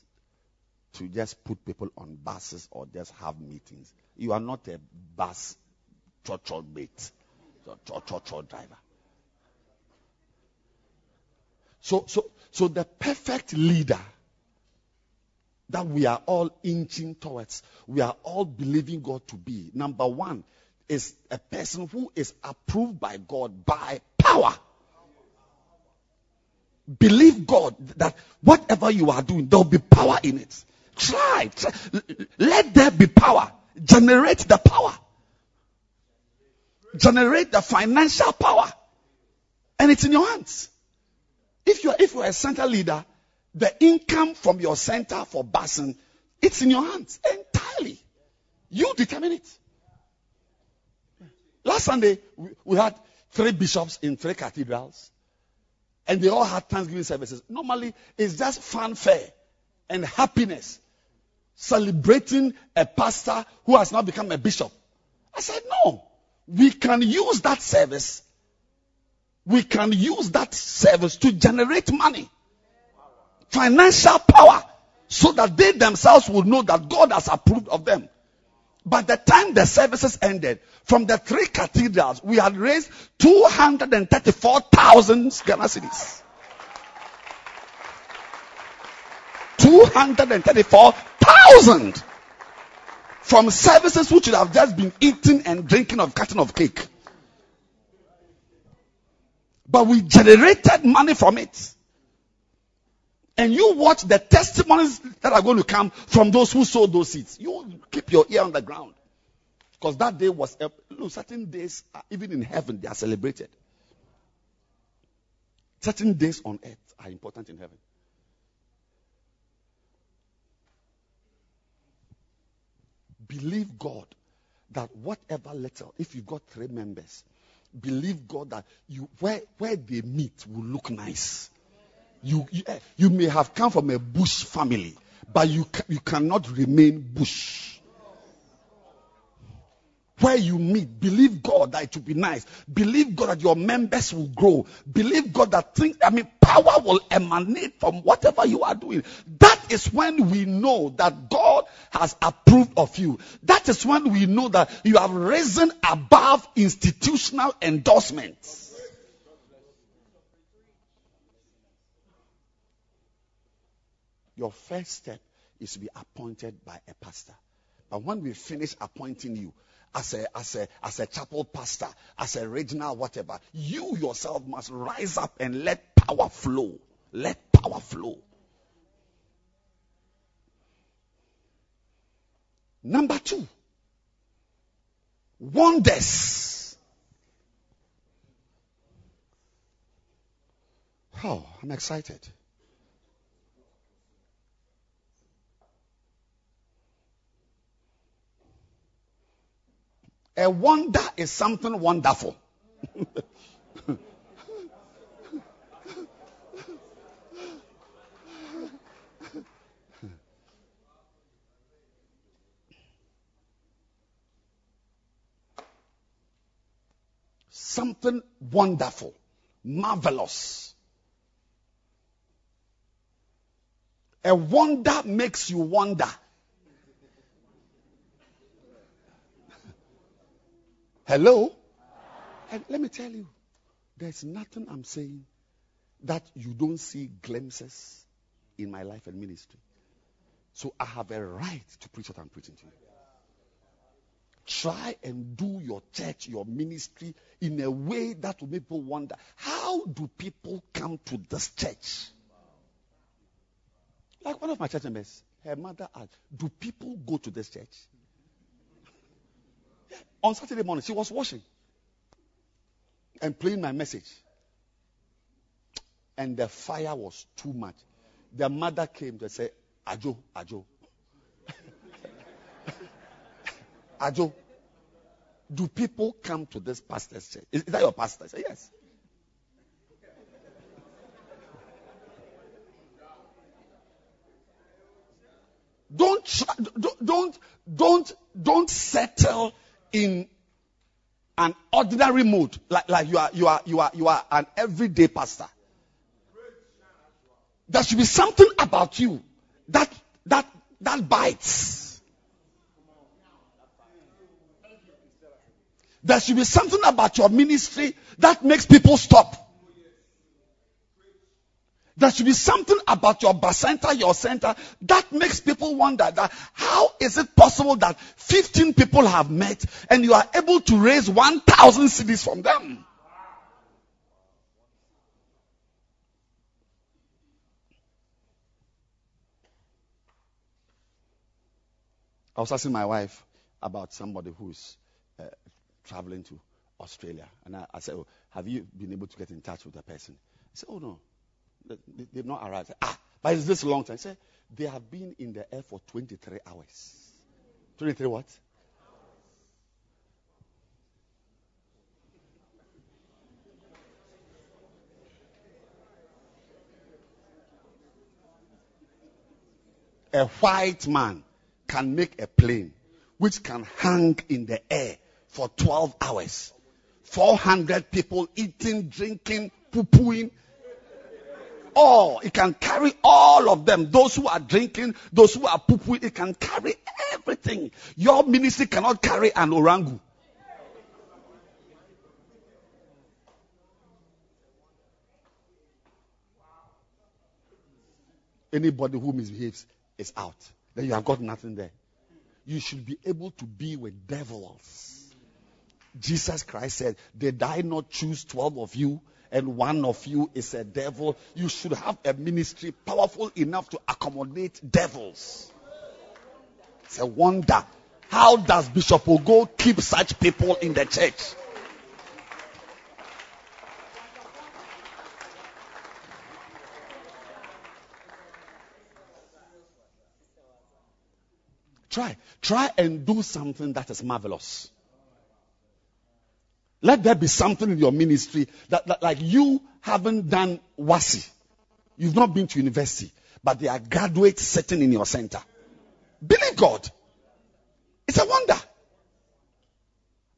to just put people on buses or just have meetings. You are not a bus church mate, church driver. So, so, so the perfect leader that we are all inching towards, we are all believing God to be. Number one is a person who is approved by God by power. Believe God that whatever you are doing, there will be power in it. Try, try. Let there be power. Generate the power. Generate the financial power. And it's in your hands. If you're, if you're a center leader, the income from your center for Basin, it's in your hands entirely. You determine it. Last Sunday, we had three bishops in three cathedrals, and they all had Thanksgiving services. Normally, it's just fanfare and happiness celebrating a pastor who has now become a bishop. I said, no, we can use that service. We can use that service to generate money, financial power, so that they themselves will know that God has approved of them. By the time the services ended, from the three cathedrals, we had raised 234,000 Ghana cedis. 234 thousand from services which would have just been eating and drinking of cutting of cake. But we generated money from it. And you watch the testimonies that are going to come from those who sold those seeds. You keep your ear on the ground. Because that day was, uh, a, look, certain days, even in heaven, they are celebrated. Certain days on earth are important in heaven. Believe God that whatever little, if you've got three members, believe God that you where where they meet will look nice. You you, eh, you may have come from a bush family, but you you cannot remain bush where you meet, believe God that it will be nice. Believe God that your members will grow. Believe God that things, I mean, power will emanate from whatever you are doing. That is when we know that God has approved of you. That is when we know that you have risen above institutional endorsements. Your first step is to be appointed by a pastor. But when we finish appointing you, as a, as a, as a chapel pastor, as a regional whatever, you yourself must rise up and let power flow. Let power flow. Number two, wonders. Oh, I'm excited. A wonder is something wonderful. something wonderful, marvelous. A wonder makes you wonder. Hello? And let me tell you, there's nothing I'm saying that you don't see glimpses in my life and ministry. So I have a right to preach what I'm preaching to you. Try and do your church, your ministry in a way that will make people wonder how do people come to this church? Like one of my church members, her mother asked, Do people go to this church? On Saturday morning, she was washing and playing my message. And the fire was too much. The mother came to say, Ajo, Ajo. Ajo, do people come to this pastor's church? Is, is that your pastor? I say, yes. Don't, try, don't, don't, don't, settle in an ordinary mood like, like you are, you are, you are, you are an everyday pastor. There should be something about you that, that, that bites. There should be something about your ministry that makes people stop. There should be something about your center, your center, that makes people wonder that how is it possible that 15 people have met and you are able to raise 1,000 cedis from them? I was asking my wife about somebody who's uh, traveling to Australia. And I, I said, oh, Have you been able to get in touch with the person? He said, Oh, no. They, they've not arrived. Said, ah, but it's this long time. I said, They have been in the air for 23 hours. 23 what? A white man can make a plane which can hang in the air for 12 hours. 400 people eating, drinking, poo-pooing. All, it can carry all of them. Those who are drinking, those who are poo-pooing, it can carry everything. Your ministry cannot carry an orangu. Anybody who misbehaves is out. Then you have got nothing there. You should be able to be with devils. Jesus Christ said, Did I not choose 12 of you? And one of you is a devil. You should have a ministry powerful enough to accommodate devils. It's a wonder. How does Bishop Ogo keep such people in the church? Try. Try and do something that is marvelous. Let there be something in your ministry that, that like you haven't done WASSCE. You've not been to university, but there are graduates sitting in your center. Believe God. It's a wonder.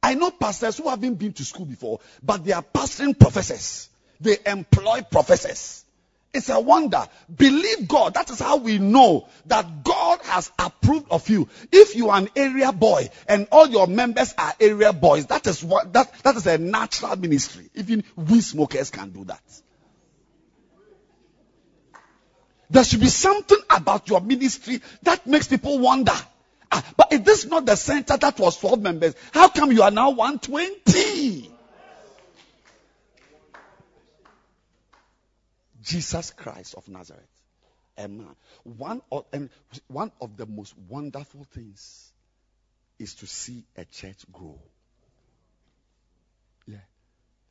I know pastors who haven't been to school before, but they are pastoring professors. They employ professors. It's a wonder. Believe God. That is how we know that God has approved of you. If you are an area boy and all your members are area boys, that is what that, that is a natural ministry. Even we smokers can do that. There should be something about your ministry that makes people wonder. Ah, but is this not the center that was 12 members? How come you are now 120? Jesus Christ of Nazareth, a man. One of, and one of the most wonderful things is to see a church grow. Yeah.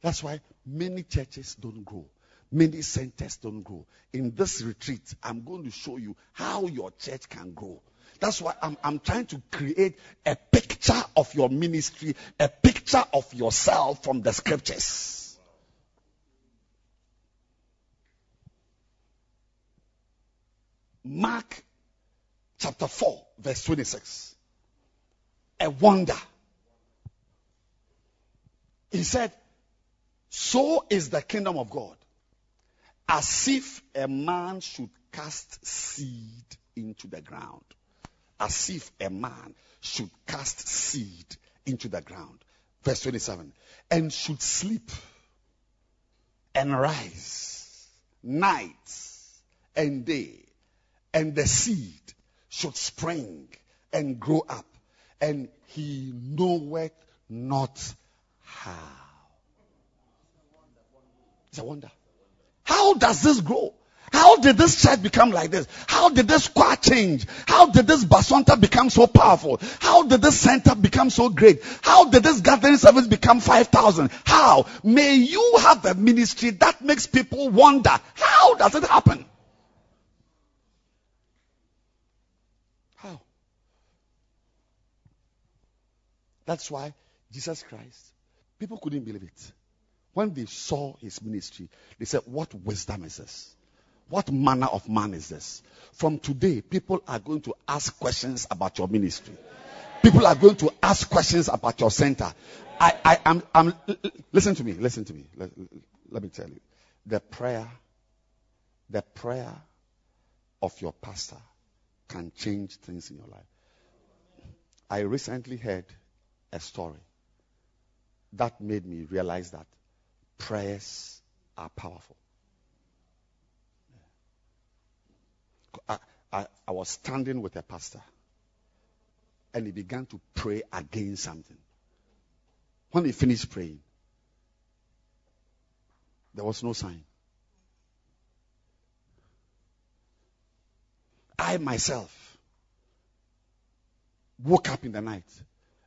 That's why many churches don't grow. Many centers don't grow. In this retreat, I'm going to show you how your church can grow. That's why I'm, I'm trying to create a picture of your ministry, a picture of yourself from the scriptures. Mark chapter 4, verse 26. A wonder. He said, So is the kingdom of God, as if a man should cast seed into the ground. As if a man should cast seed into the ground. Verse 27. And should sleep and rise night and day, and the seed should spring and grow up, and he knoweth not how. It's a wonder. How does this grow? How did this church become like this? How did this choir change? How did this bacenta become so powerful? How did this center become so great? How did this gathering service become 5,000? How? May you have a ministry that makes people wonder. How does it happen? That's why Jesus Christ, people couldn't believe it. When they saw his ministry, they said, What wisdom is this? What manner of man is this? From today, people are going to ask questions about your ministry. People are going to ask questions about your center. I, I am, I'm, listen to me, listen to me. Let, let me tell you. The prayer, the prayer of your pastor can change things in your life. I recently heard a story that made me realize that prayers are powerful. I, I, I was standing with a pastor and he began to pray against something. When he finished praying, there was no sign. I myself woke up in the night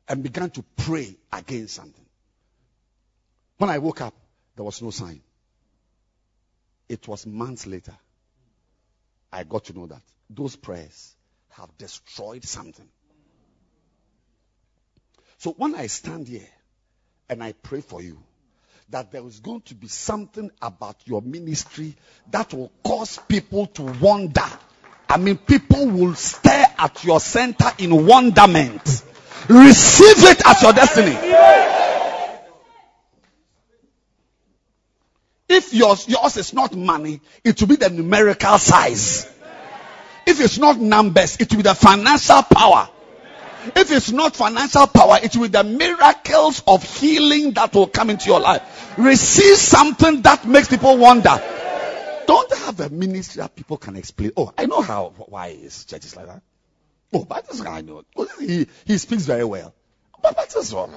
and began to pray against something. When I woke up, there was no sign. It was months later. I got to know that those prayers have destroyed something. So when I stand here and I pray for you, that there is going to be something about your ministry that will cause people to wonder. I mean, people will stare at your center in wonderment. Receive it as your destiny. If yours, yours is not money, it will be the numerical size. If it's not numbers, it will be the financial power. If it's not financial power, it will be the miracles of healing that will come into your life. Receive something that makes people wonder. Don't have a ministry that people can explain. Oh, I know how why is like that. Oh, but this guy knows. He, he speaks very well. But that is all.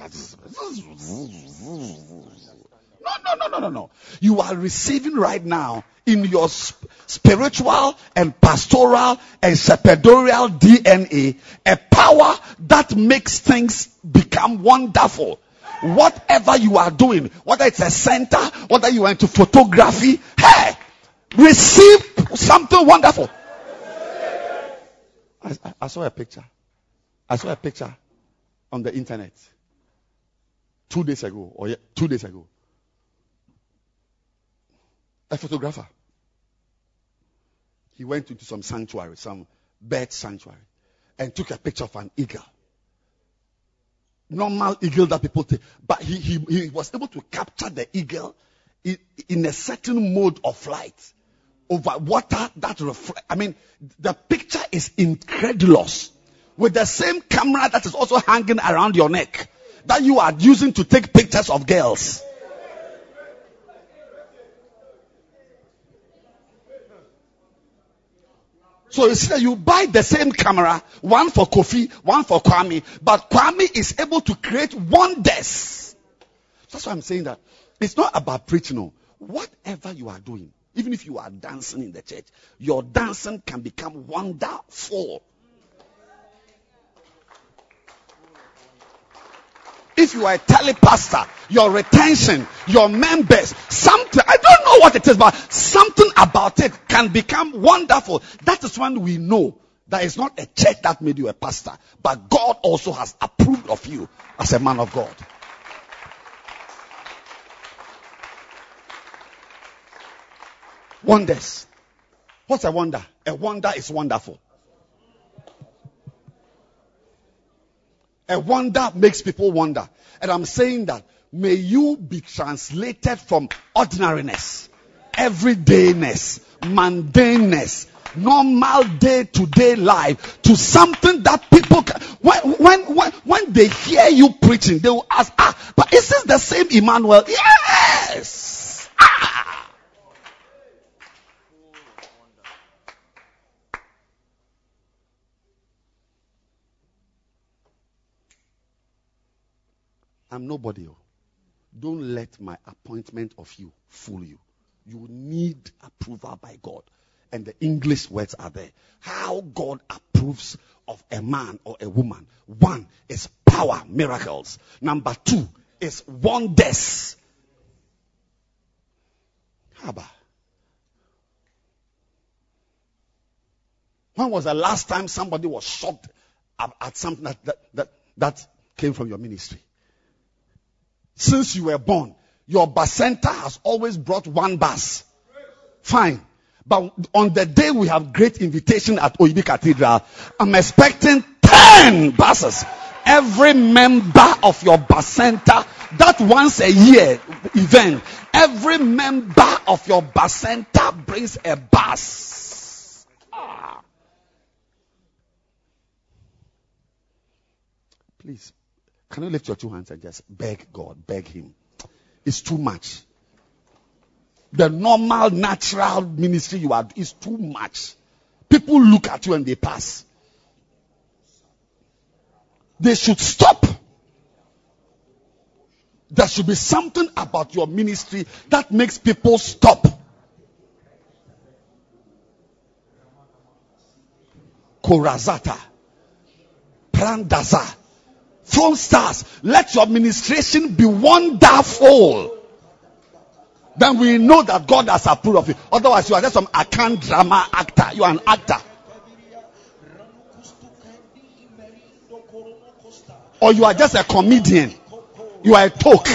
No, no, no, no, no, no. You are receiving right now in your sp- spiritual and pastoral and shepherdorial DNA a power that makes things become wonderful. Whatever you are doing, whether it's a center, whether you are into photography, hey, receive something wonderful. I, I, saw a picture. I saw a picture on the internet two days ago, or two days ago a photographer. He went into some sanctuary, some bird sanctuary, and took a picture of an eagle. Normal eagle that people take. But he, he, he was able to capture the eagle in, in a certain mode of flight over water that reflect. I mean, the picture is incredulous. With the same camera that is also hanging around your neck that you are using to take pictures of girls. So you see that you buy the same camera, one for Kofi, one for Kwame, but Kwame is able to create wonders. That's why I'm saying that it's not about preaching. No. Whatever you are doing, even if you are dancing in the church, your dancing can become wonderful. If you are a telepastor, your retention, your members, something, I don't know what it is, but something about it can become wonderful. That is when we know that it's not a church that made you a pastor, but God also has approved of you as a man of God. Wonders. What's a wonder? A wonder is wonderful. A wonder makes people wonder. And I'm saying that may you be translated from ordinariness, everydayness, mundaneness, normal day to day life to something that people can, when, when, when, they hear you preaching, they will ask, ah, but is this the same Emmanuel? Yes! Ah! I'm nobody. oh. Don't let my appointment of you fool you. You need approval by God. And the English words are there. How God approves of a man or a woman. One is power, miracles. Number two is wonders. Haba. When was the last time somebody was shocked at, something that, that, that came from your ministry? Since you were born, your bus center has always brought one bus. Fine. But on the day we have great invitation at Oyibi Cathedral, I'm expecting 10 buses. Every member of your bus center, that once a year event, every member of your bus center brings a bus. Ah. Please, can you lift your two hands and just beg God, beg Him? It's too much. The normal, natural ministry you are is too much. People look at you and they pass. They should stop. There should be something about your ministry that makes people stop. Korazata. Prandaza. From stars. Let your administration be wonderful. Then we know that God has approved of you. Otherwise, you are just some account drama actor. You are an actor. Or you are just a comedian. You are a talk.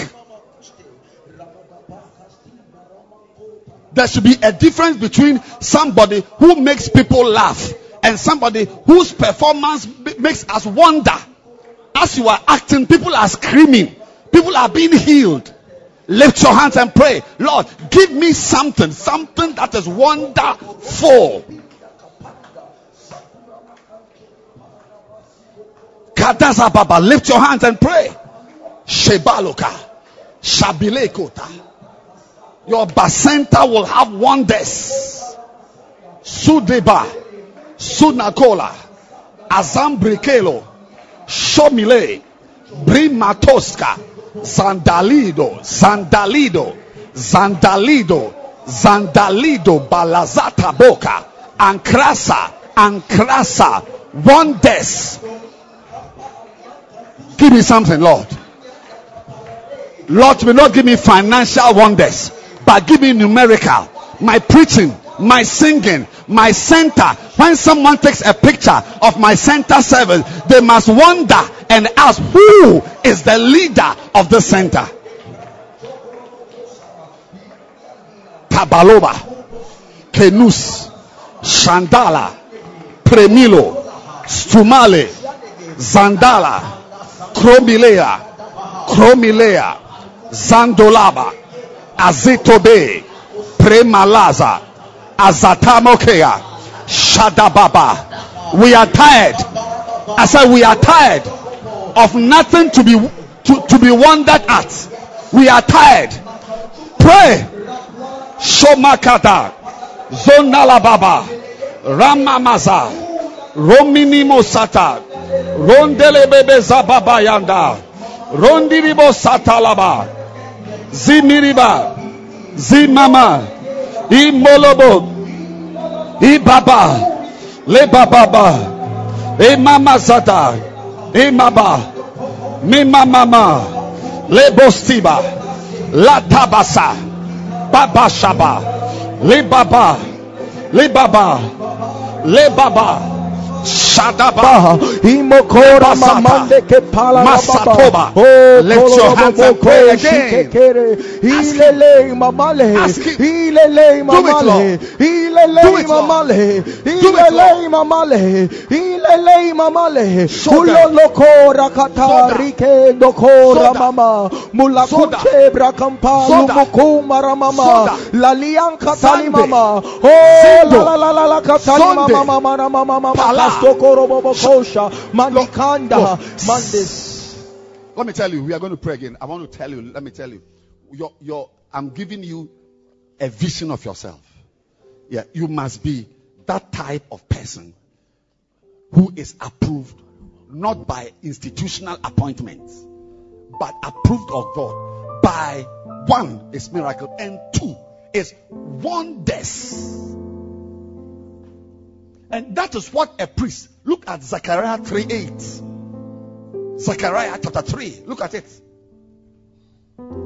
There should be a difference between somebody who makes people laugh and somebody whose performance makes us wonder. As you are acting, people are screaming. People are being healed. Lift your hands and pray. Lord, give me something, something that is wonderful. Kadaza Baba, lift your hands and pray. Shebaloka, Shabilekota. Your bacenta will have wonders. Sudeba, Sunakola, Azambrikelo, Shomile, Brimatoska, Zandalido, Zandalido, Zandalido, Zandalido, Balazata Boka, Ankrasa, Ankrasa, wonders. Give me something, Lord. Lord, will not give me financial wonders, but give me numerical. My preaching, my singing, my center. When someone takes a picture of my center service, they must wonder and ask, who is the leader of the center? Tabaloba, Kenus, Shandala, Premilo, Stumale, Zandala, Kromilea, Kromilea, Zandolaba, Azitobe, Premalaza, Azatamokea, Shadababa. We are tired. I said we are tired of nothing to be to, to be wondered at. We are tired. Pray. Shomakata. Zonalababa. Ramamaza. Romini Mosata. Rondelebebe Zababa Yanda. Rondiribo Satalaba. Zimiriba. Zimama. Imolobo. Ibaba. Lebababa. Imama Zata. Imaba. Mima Mama. Lebostiba. Latabasa. Baba Shaba. Lebaba. Lebaba. Lebaba. Shadaba. Ah, Imokora Masata. mamande ke pala Masatoba. Oh, Lift your hands and pray again. Ilele mamale. Ilele mamale. Ilele Do it, mamale. Do it, Ilele mamale. Ilele mamale. Show them. Ulolokora kata Soda. rike dokora mama. Brakamba Soda. lumukuma mama. Lalian katali mama. Oh Zindo. la la la la katali mama mama mama mama. Pala. Kastokoro bobo kosha. Mandikanda. Look. Oh, Mandis. Let me tell you, we are going to pray again. I want to tell you, let me tell you. Your, your, I'm giving you a vision of yourself. Yeah, you must be that type of person who is approved not by institutional appointments, but approved of God by one is miracle and two is wonders. And that is what a priest. Look at Zechariah 3 8. Zechariah chapter 3. Look at it.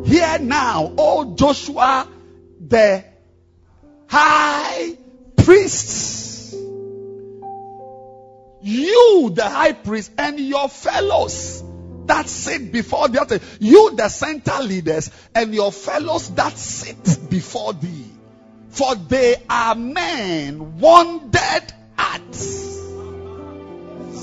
Hear now, O Joshua, the high priest. You, the high priest, and your fellows that sit before the altar. You, the center leaders, and your fellows that sit before thee. For they are men wondered at.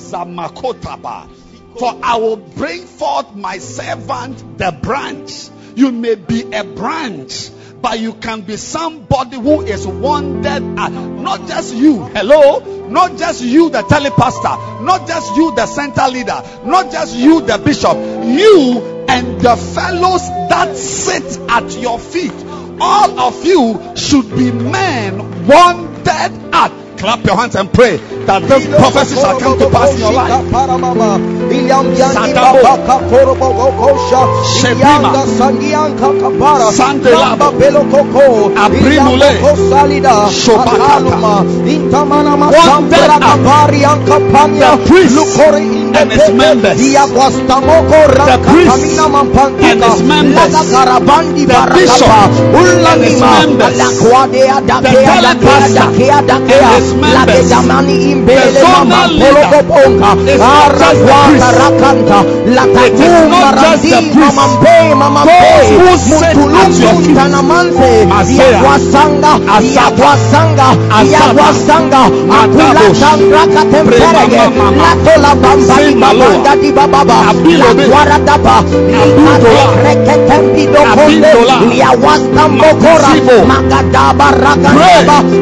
Zamakotaba. For I will bring forth my servant, the branch. You may be a branch, but you can be somebody who is wondered at. Ah, not just you, hello. Not just you, the telepastor. Not just you, the center leader. Not just you, the bishop. You and the fellows that sit at your feet. All of you should be men wondered at. Clap your hands and pray that this prophecy shall come to pass in your life. Shebima. Sandelabo. Abrimule. Shobakata. Wanted The priest and his members. The priest and his members. The bishop and his members. The telepastor and his members. The zonal leader is not just the priest. It is not just the priest. Those who sit at your feet. Isaiah, Asapa, Asapa, Matabo, Premamama, Simbaloa, Abilobe, Abudola, Abindola, Masibo. Magadaba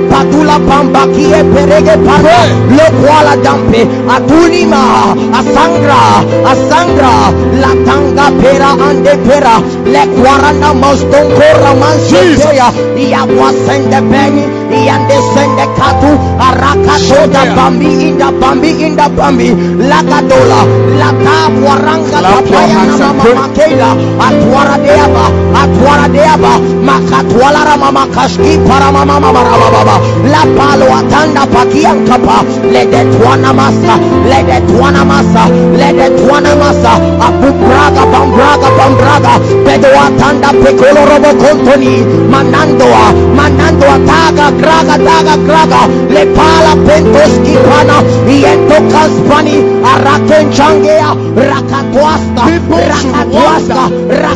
Patula Pambakie Perege Para Lokwala Dampe Atulima Asangra Asangra. Latanga Pera Ande Pera. Lekwarana Mostonkora Manseya Iawasende Beni Iande Sende Katu Arakato da Bambi Inda Bambi Inda Bambi. Lagadola Lata Waranga Clap your Tapaya hands and Mama. Makela Atwara Deaba Atwara Deaba Makatwala Mama Kashki para Mama Mama Baba La Palo Atanda Pakian Kapa Let that one masa Let that one masa Let that one masa Abu Braga Bambraga Bambraga Pedo Atanda Pekolo Robo Contoni. Manandoa Manandoa Taga Graga Taga Graga Le Pala Pentoski Pana Iento Kaspani Araken Changea Rakatwasta Rakatwasta wonder.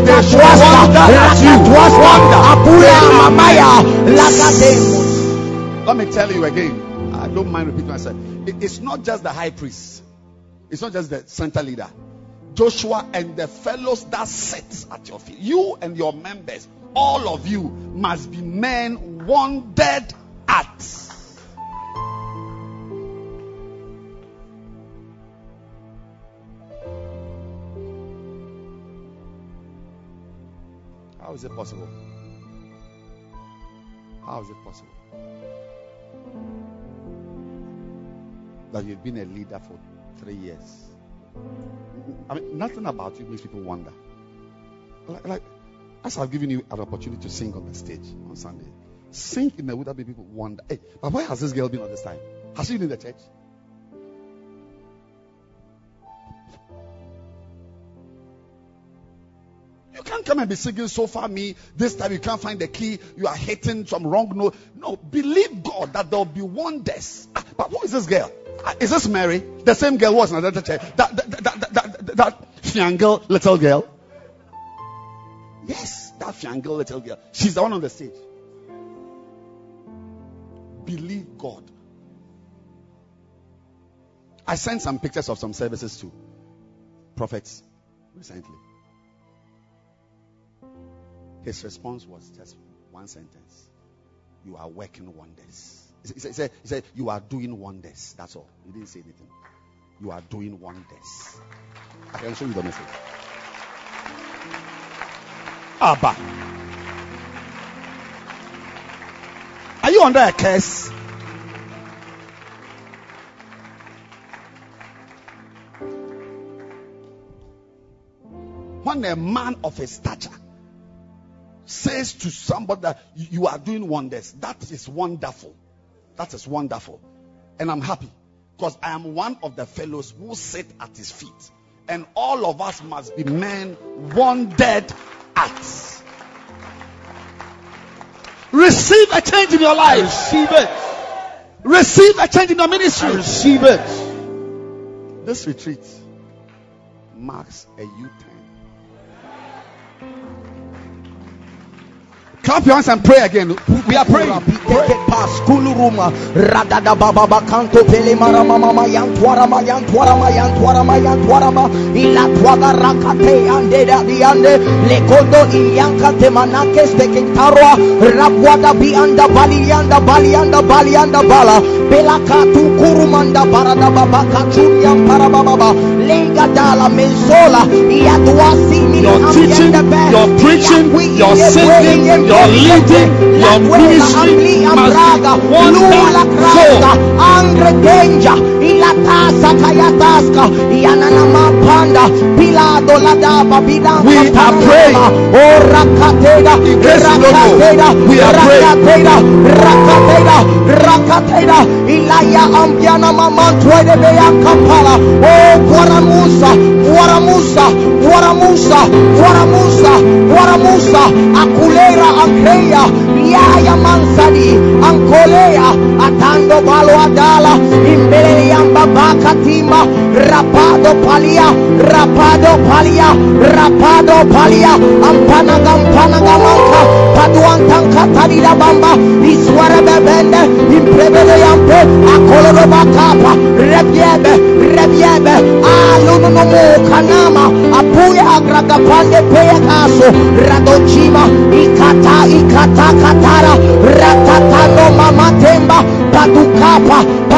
They should Rakatwasta wonder at you. Rakatwasta. Apula Mamaya Lakate Let me tell you again. I don't mind repeating myself. It- it's not just the high priest. It's not just the center leader. Joshua and the fellows that sit at your feet. You and your members, all of you must be men wondered at. How is it possible? How is it possible? That you've been a leader for three years. I mean, nothing about you makes people wonder. Like, like as I've given you an opportunity to sing on the stage on Sunday, sing in that make people wonder. Hey, but where has this girl been all this time? Has she been in the church? You can't come and be singing so far me. This time you can't find the key. You are hitting some wrong note. No, believe God that there will be wonders. Ah, but who is this girl? Uh, Is this Mary? The same girl was in another church. That that that that, that, that, that fiangirl little girl. Yes, that fiangirl little girl. She's the one on the stage. Believe God. I sent some pictures of some services to prophets recently. His response was just one sentence You are working wonders. He said, he said, You are doing wonders. That's all. He didn't say anything. You are doing wonders. I can show you the message. Abba. Are you under a curse? When a man of a stature says to somebody that you are doing wonders, that is wonderful. That is wonderful. And I'm happy because I am one of the fellows who sit at his feet. And all of us must be men wondered at. Receive a change in your life. Receive it. Receive a change in your I ministry. receive it. This retreat marks a U-turn. Clap your hands and pray again. We are praying. Belakatu kurumanda barada baba kachunyam para baba lenga dala your teaching your preaching your singing Dolete your ministry must be one oh, We are praying. kayataska yananamapanda pilado ladaba bidankataalema orakateda rakateda rakateda rakateda rakateda ilaya ambianamamantwedebeyankapala o oh, kwaramusa kwaramusa kwaramusa kwaramusa kwaramusa akulera akreya yaya mansadi ankolea atando balwadala imbele yambabakatima rapado palia rapado palia rapado palia ampanaga ampanaga manka paduantankatadida bamba isware bebende imprebele yampe akoloro bakapa rebiebe rebiebe alununumu kanama apuye agragapande peyekaso radochima ikata ikata katara ratatano mamatemba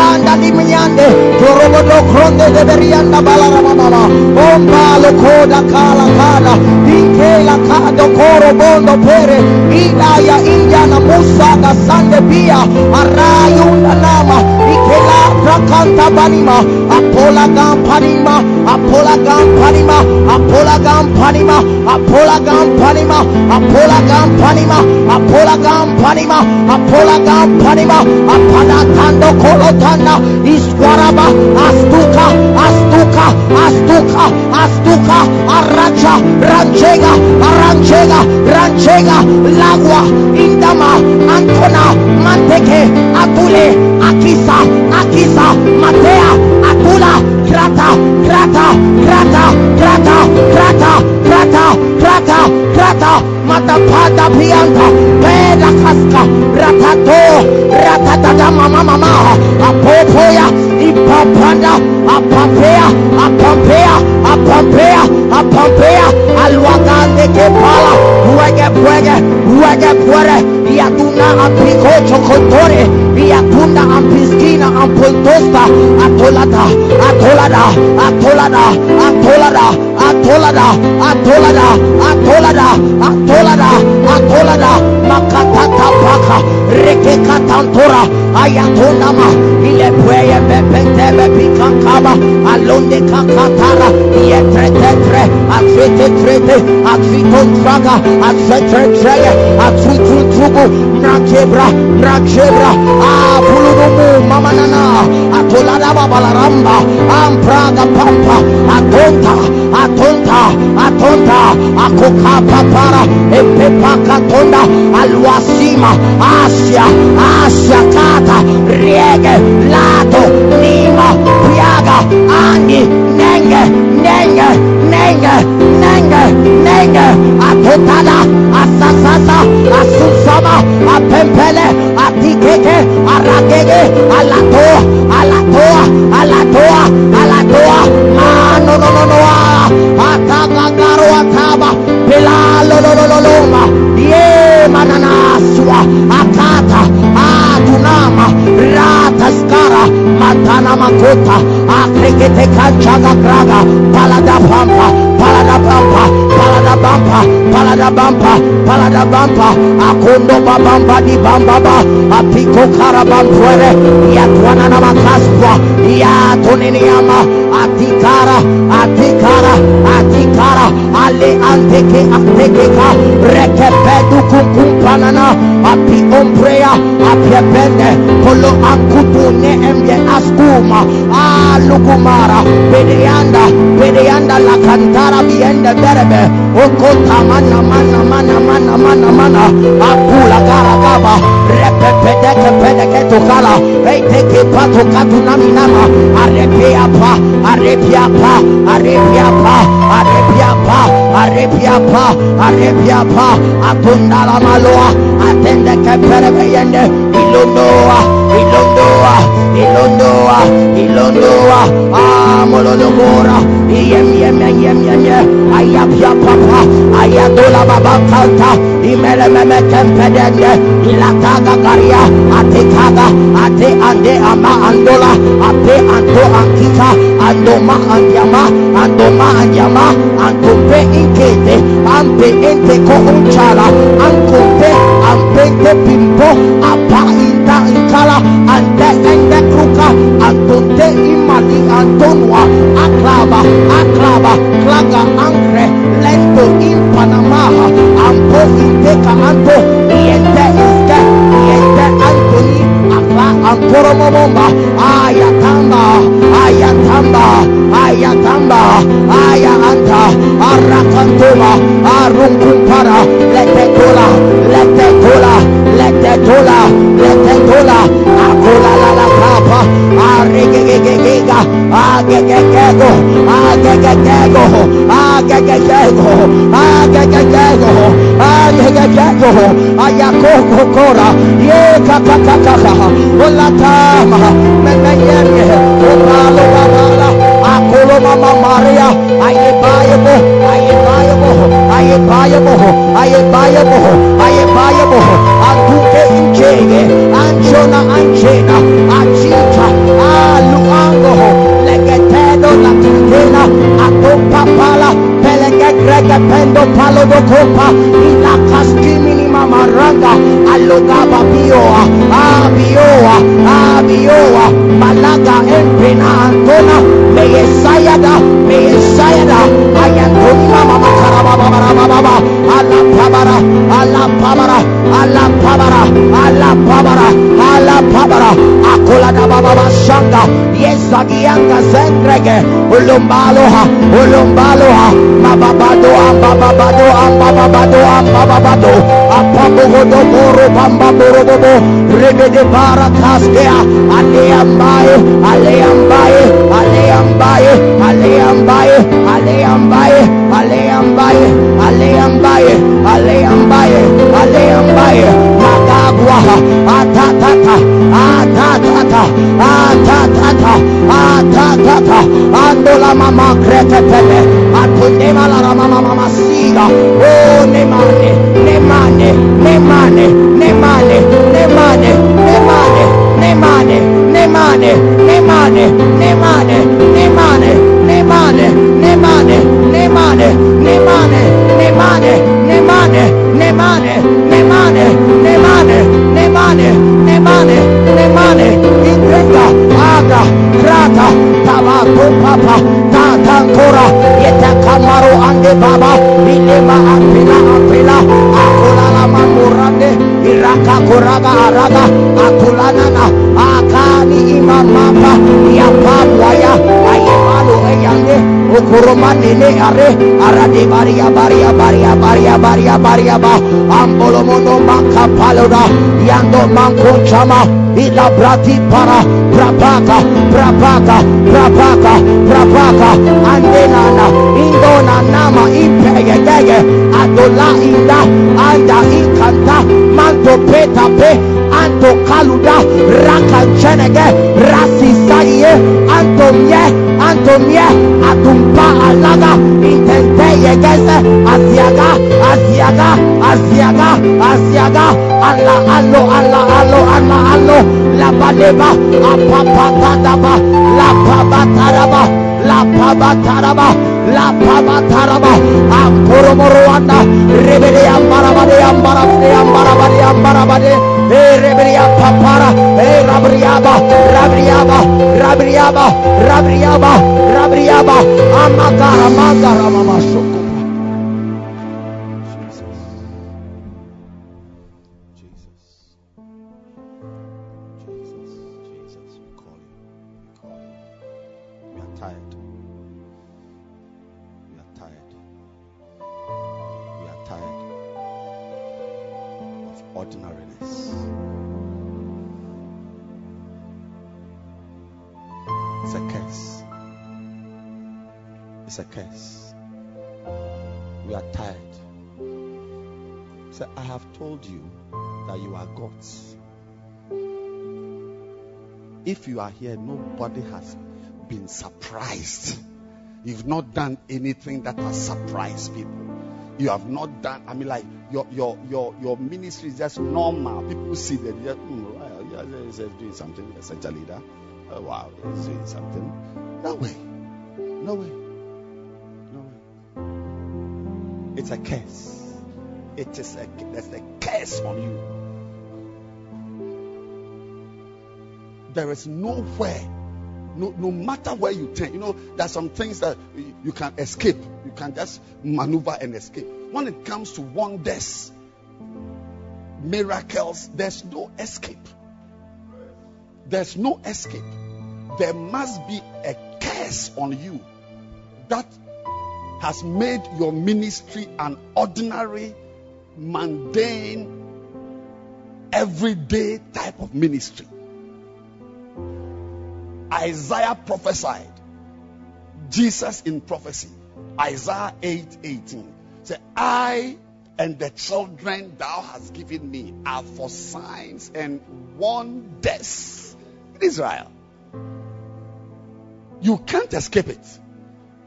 Randa di Miande, Torobodo Cronde de Berianda Balarababa, Bomba Locoda Kala Kala, Dikela Kado Coro Bondo Pere, Idaya Indiana Musa da Sande Bia, Arayunda Nama, Dikela Prakanta Banima, Apola gam Gampanima, Apola gam Gampanima, Apola gam Gampanima, Apola gam Gampanima, Apola gam Gampanima, Apola gam Gampanima, Apola Gampanima, Apana Tando Kolota kolotana iswaraba astuka astuka astuka astuka aracha ranchega aranchega ranchega lagua indama antona manteke atule akisa akisa matea atula krata krata krata krata krata krata krata krata matapada pianta peda kaska ratato ratatata mama mama apopoya ipapanda apapea apapea apapea apapea alwagande kepala huege puege huege puere yatuna ampiko chokotore yatunda ampiskina ampoltosta atolada atolada atolada atolada atolada atolada atolada atolada atolada. Makatata paka rekekatantora ayatonama ile pweye bepentebe Alaba, Alonde Kakatara, Yetetetre, Atrete Trete, Atriton Traga, Atretre tre, Atritru Trugu, rakebra rakebra. Ah pulububu mama nana. Atolada babalaramba ampraga pampa. Atonta atonta atonta. Kuka papara. Epepa katonda aluasima asia asia kata. Riege lato nima piaga andi nenge nenge nenge nenge nenge. Ketala, Asasasa, Asusama, Apempele, Atikeke, Arakege, Alatoa, Alatoa, Alatoa, Alatoa, Mano, no, no, no, ah. Ataba, Garo, Ataba, Pilalo, no, no, no, Loma, Ye, Mananasua, Atata, Adunama, Rataskara, Matana Makota, Akrekete, Kanchaga, Graga, Palada, Pampa, palada pampa palada bampa palada bampa palada bampa akundo babamba di bambaba apiko karabampuere yatwana na makaspwa yatoniniama atikara atikara atikara. Ale anteke antekeka rekepedu kukumpanana api ombrea apiepende polo ankutune emye askuma alukumara bedeanda la yende berebe okota mana mana mana mana mana mana. Akula gara gaba. Repepedeke pedeke tokala eiteke pato katunami nama. Arepeapa arepeapa arepeapa arepeapa arepeapa arepeapa atundala maloa. Atendeke perebe yende. Ilunoa ilondoa ilondoa ilondoa amolodobora iyemyemyemyemye ayapyapapa ayadulababakanta imelememetempedende ilakagagaria atekaga ate ande ama andola ape anto ankita andoma andiama andoma andiama antope inkete ampe enteko unchala ankope ampente pimpo apa inta inkala ante ende kruka antunte imali antonwa aklaba aklaba klaga ankre lento impanamaha ampo inteka anto iente iske iente antoni akla ankoromomomba ayatamba ayatamba ayatamba aya anta arakantoma arunkumpara letekola letekola letekola letekola akola lala kapa aregegegega agegegego agegegego agegegego agegegego agegegego ayakokokora ye kakakakaka olatama memeyenye omalo babala akolo mama maria ayebayebo ayebayebo aye baya moho aye baya moho aye baya moho aduke injege anjona anjena achita aluangoho legetedo na tingena akopa pala pelege grege pendo palo dokopa ilakaskimi mamaranga alogaba bioa abioa abioa malaga empena antona meyesayada meyesayada ayantoni mama makarabababababa alapabara alapabara alapabara alapabara alapabara akolada bababa shanga yesagianga zengrege ulumbaloha ulumbaloha mababado ambababado ambababado ambababado apabogodo boro bambaborobobo rebede bara kaskea aleambaye aleambaye aleambaye aleambaye aleambaye aleambaye aleambaye aleambaye aleambaye magagwa atatata atatata atatata atatata andola mama krekepele atundema la mama mama siga o nemane nemane nemane nemane nemane nemane nemane nemane nemane nemane nemane nemane nemane nemane nemane nemane nemane nemane nemane nemane nemane nemane nemane Nemane, ingrenga aga rata tabato papa tata kora yeta kamaro ande baba ilema apila apila akula la mamurande iraka koraga araga akulanana akani imamapa ya pamwaya ayemalo eyande ukurumanene are arade baria baria baria baria baria baria ba. Ambolomono manka paloda yando manko ila brati para prapaka prapaka prapaka prapaka andenana indona nama impegegege adola inda anda inkanta manto peta pe anto kaluda raka chenege rasi saye antomye antomye atumpa alaga intente yegeze asiaga asiaga asiaga asiaga alla allo alla allo alla allo la badeba apapatadaba la pabataraba la pabataraba la pabataraba amporomoroanda rebele ambarabade ambarabade ambarabade ambarabade rebele papara rabriaba rabriaba rabriaba rabriaba rabriaba amagara magara mama you are here, nobody has been surprised. You've not done anything that has surprised people. You have not done. I mean, like your your your your ministry is just normal. People see that you're mm, yeah, he's just doing something. You're such a leader. Oh, wow, he's doing something. No way. No way. No way. It's a curse. It is a there's a curse on you. There is nowhere, no, no matter where you turn, you know, there's some things that you can escape. You can just maneuver and escape. When it comes to wonders, miracles, there's no escape. There's no escape. There must be a curse on you that has made your ministry an ordinary, mundane, everyday type of ministry. Isaiah prophesied. Jesus in prophecy. Isaiah 8 18. Say, I and the children thou hast given me are for signs and wonders in Israel. You can't escape it.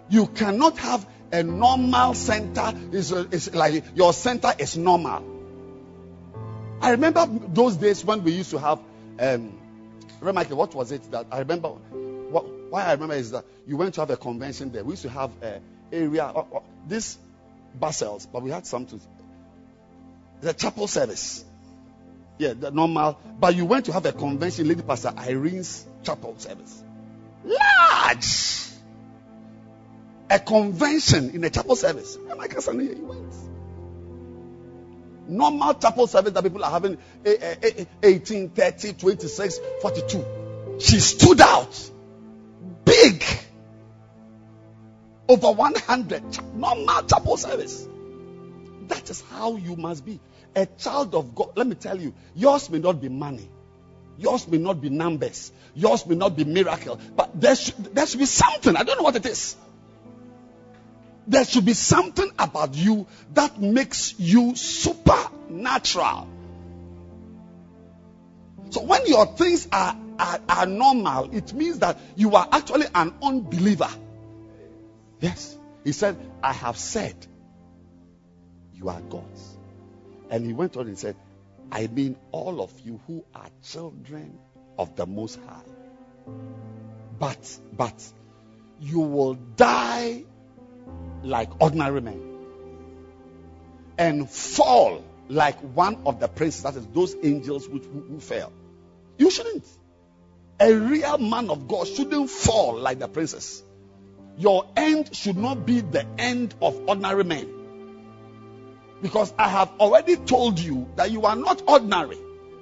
You cannot have a normal center. Is is like your center is normal. I remember those days when we used to have. Um, remember, Michael, what was it that I remember? What, why I remember is that you went to have a convention there. We used to have a area. Uh, uh, this Basels, but we had something. The chapel service. Yeah, the normal. But you went to have a convention, Lady Pastor Irene's chapel service. Large. A convention in a chapel service. Cousin here, he went. Normal chapel service that people are having eh, eh, eh, 18, 30, 26, 42. She stood out. Big. Over 100. cha- Normal chapel service. That is how you must be. A child of God. Let me tell you, yours may not be money. Yours may not be numbers. Yours may not be miracle. But there should, there should be something. I don't know what it is. There should be something about you that makes you supernatural. So when your things are, are, are normal, it means that you are actually an unbeliever. Yes. He said, I have said, you are gods. And he went on and said, I mean all of you who are children of the Most High. But, but, you will die like ordinary men and fall like one of the princes, that is, those angels which, who, who fell. You shouldn't. A real man of God shouldn't fall like the princes. Your end should not be the end of ordinary men. Because I have already told you that you are not ordinary.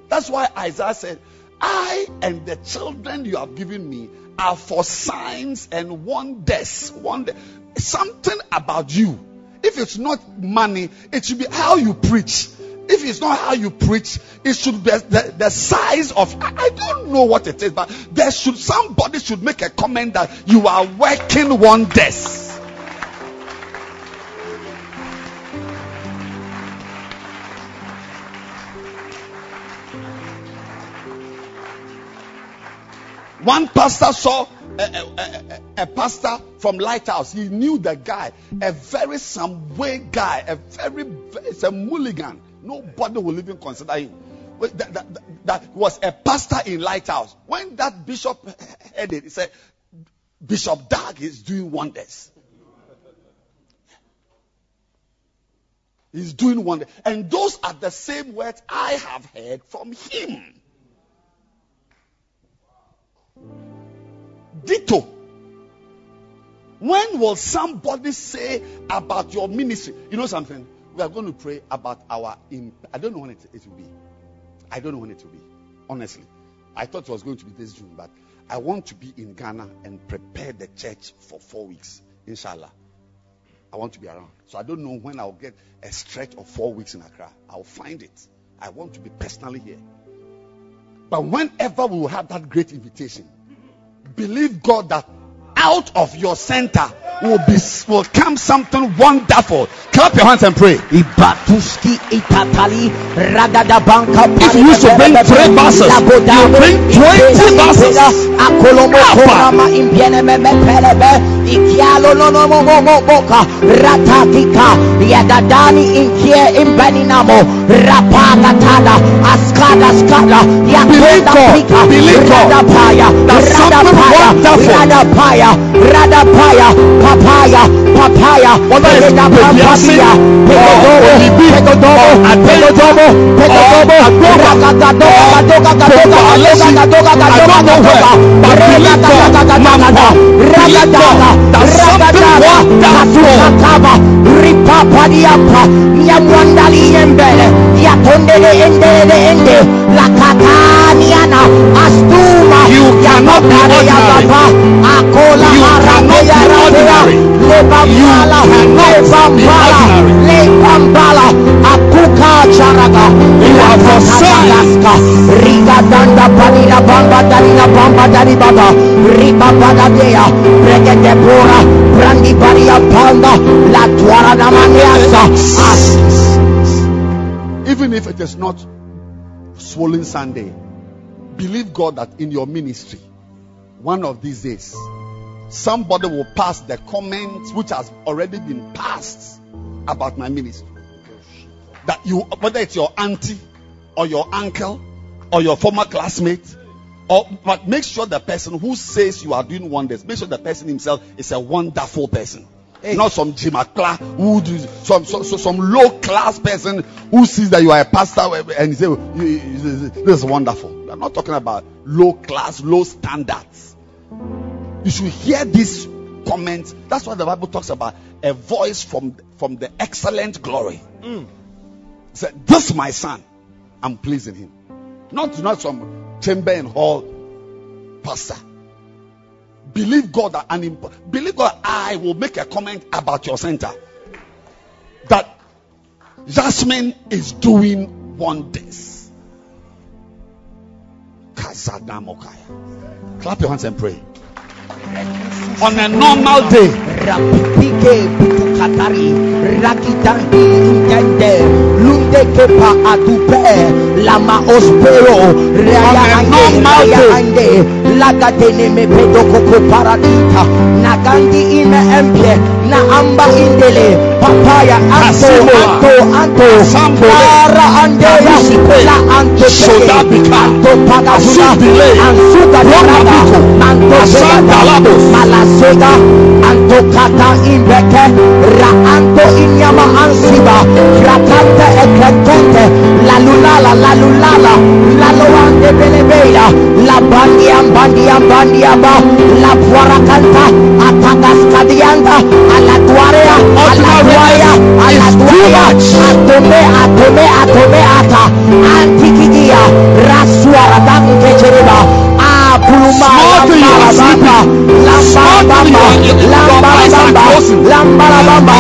That's why Isaiah said, I and the children you have given me are for signs and wonders. Wonder, something about you. If it's not money, it should be how you preach. If it's not how you preach, it should be the, the size of. I, I don't know what it is, but there should somebody should make a comment that you are working wonders. One pastor saw a, a- a- pastor from Lighthouse. He knew the guy, a very some way guy, a very, it's a mulligan. Nobody will even consider him. That, that- that- was a pastor in Lighthouse. When that bishop heard it, he said, Bishop Dag is doing wonders. He's doing wonders. And those are the same words I have heard from him. Ditto. When will somebody say about your ministry? You know something? We are going to pray about our. Imp- I don't know when it, it will be. I don't know when it will be. Honestly, I thought it was going to be this June, but I want to be in Ghana and prepare the church for four weeks, inshallah. I want to be around. So I don't know when I'll get a stretch of four weeks in Accra. I'll find it. I want to be personally here. But whenever we will have that great invitation, believe God that out of your center will be will come something wonderful. Clap your hands and pray. Ibatuski itatali ragada banka If you used to bring three buses, you bring 20 buses. akolomo Alpha. korama imbiene me me pelebe ikialo yadadani inkie namo rapaka tada askada skada yakonda pika. radapaya radapaya radapaya radapaya papaya papaya. Whether it's Pegeda Bebiasi pampapia, or pegodobo, Olibi pegodobo, or pegodobo, pegodobo, Adoga. ragagadoga, gadoga, gadoga, gadoga, gadoga, God ragadaga, ragadaga, katukakaba, ripapadiapa, nyamwandali embele, yatondele endele ende, lakataniana, astuma, You cannot be ordinary. akola You cannot be rabea, ordinary. lebambala, You cannot be lebambala, ordinary. lebambala, akuka charaga, You are for sign. Laska, Riga danda panina bamba dalina bamba dali baba, riba bada dea, bregete pura, brandi baria panda, la tuara da as Even if it is not swollen Sunday, believe God that in your ministry, one of these days, somebody will pass the comments which has already been passed about my ministry. That you, whether it's your auntie or your uncle or your former classmate, or but make sure the person who says you are doing wonders, make sure the person himself is a wonderful person. Not some Jimakla who do some, some some low class person who sees that you are a pastor and he say "You- you- you- this is wonderful. I'm not talking about low class, low standards. You should hear these comments. That's what the Bible talks about. A voice from from the excellent glory. Mm. Said, "This my son, I'm pleasing him." Not not some chamber and hall pastor. Believe God that an imp- believe God. I will make a comment about your center that Jasmine is doing wonders. Kazadamokaya. Clap your hands and pray. On a normal day, rapike putukatari rakitandi intende lunde kepa adupe lama ospero raya On a ande normal raya day. ande lagatene me pedo koko paradita nagandi ime empie na amba indele papaya anto anto anto para andeya la anto Shodabika. anto Asubile. ansuga daraga Romabiko. manto Asandalabos. malasega anto kata imbeke ra anto inyama ansiba rakante ekretente la lulala la lulala la loande belebeya la bandia bandia bandia ba la puarakanta atagas kadianda ala tuarea ala tuaya ala tuaya atome atome atome ata. Antikidia. Rasuara danke chereba. A puluma Small thing you are lambara bamba. Small lambara thing you. Bamba.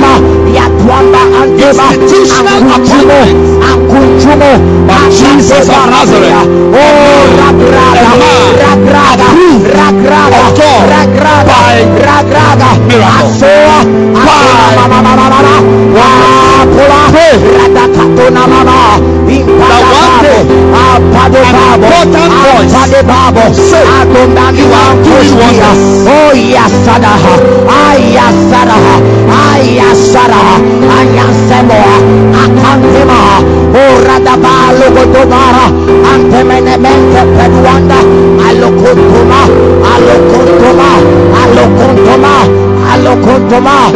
Are- your lambara eyes are bamba closing. lambara bamba Power in you. apagwara apagwara Only alatanama an matanama institutional apigoro da pampigoro ate palerea ate pa ando karama yatwamba andeba Institutional ankunchumo appointment. ankunchumo By Jesus of Nazareth. oh ragraga A man ragraga approved ragraga of God ragraga by ragraga miracle. asoa By Oh yes, Sadaha, ah, Ayas Sadaha, ah, Ayas Sadaha, ah, Ayas Semoa, Akantema, Oh Radaba Logodobara, Antemenemente Peduanda, Alokontoma, Alokontoma, Alokontoma, Alokontoma,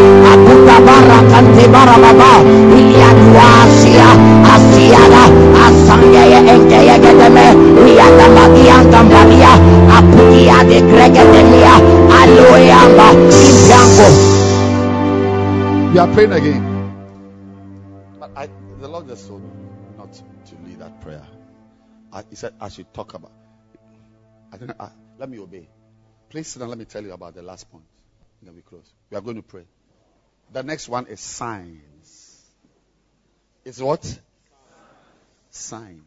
Akutabara Baba. We are praying again. But I, the Lord just told me not to lead that prayer. I, he said I should talk about. I don't know. Let me obey. Please sit down. Let me tell you about the last point. Then we close. We are going to pray. The next one is signs. It's what? Signs.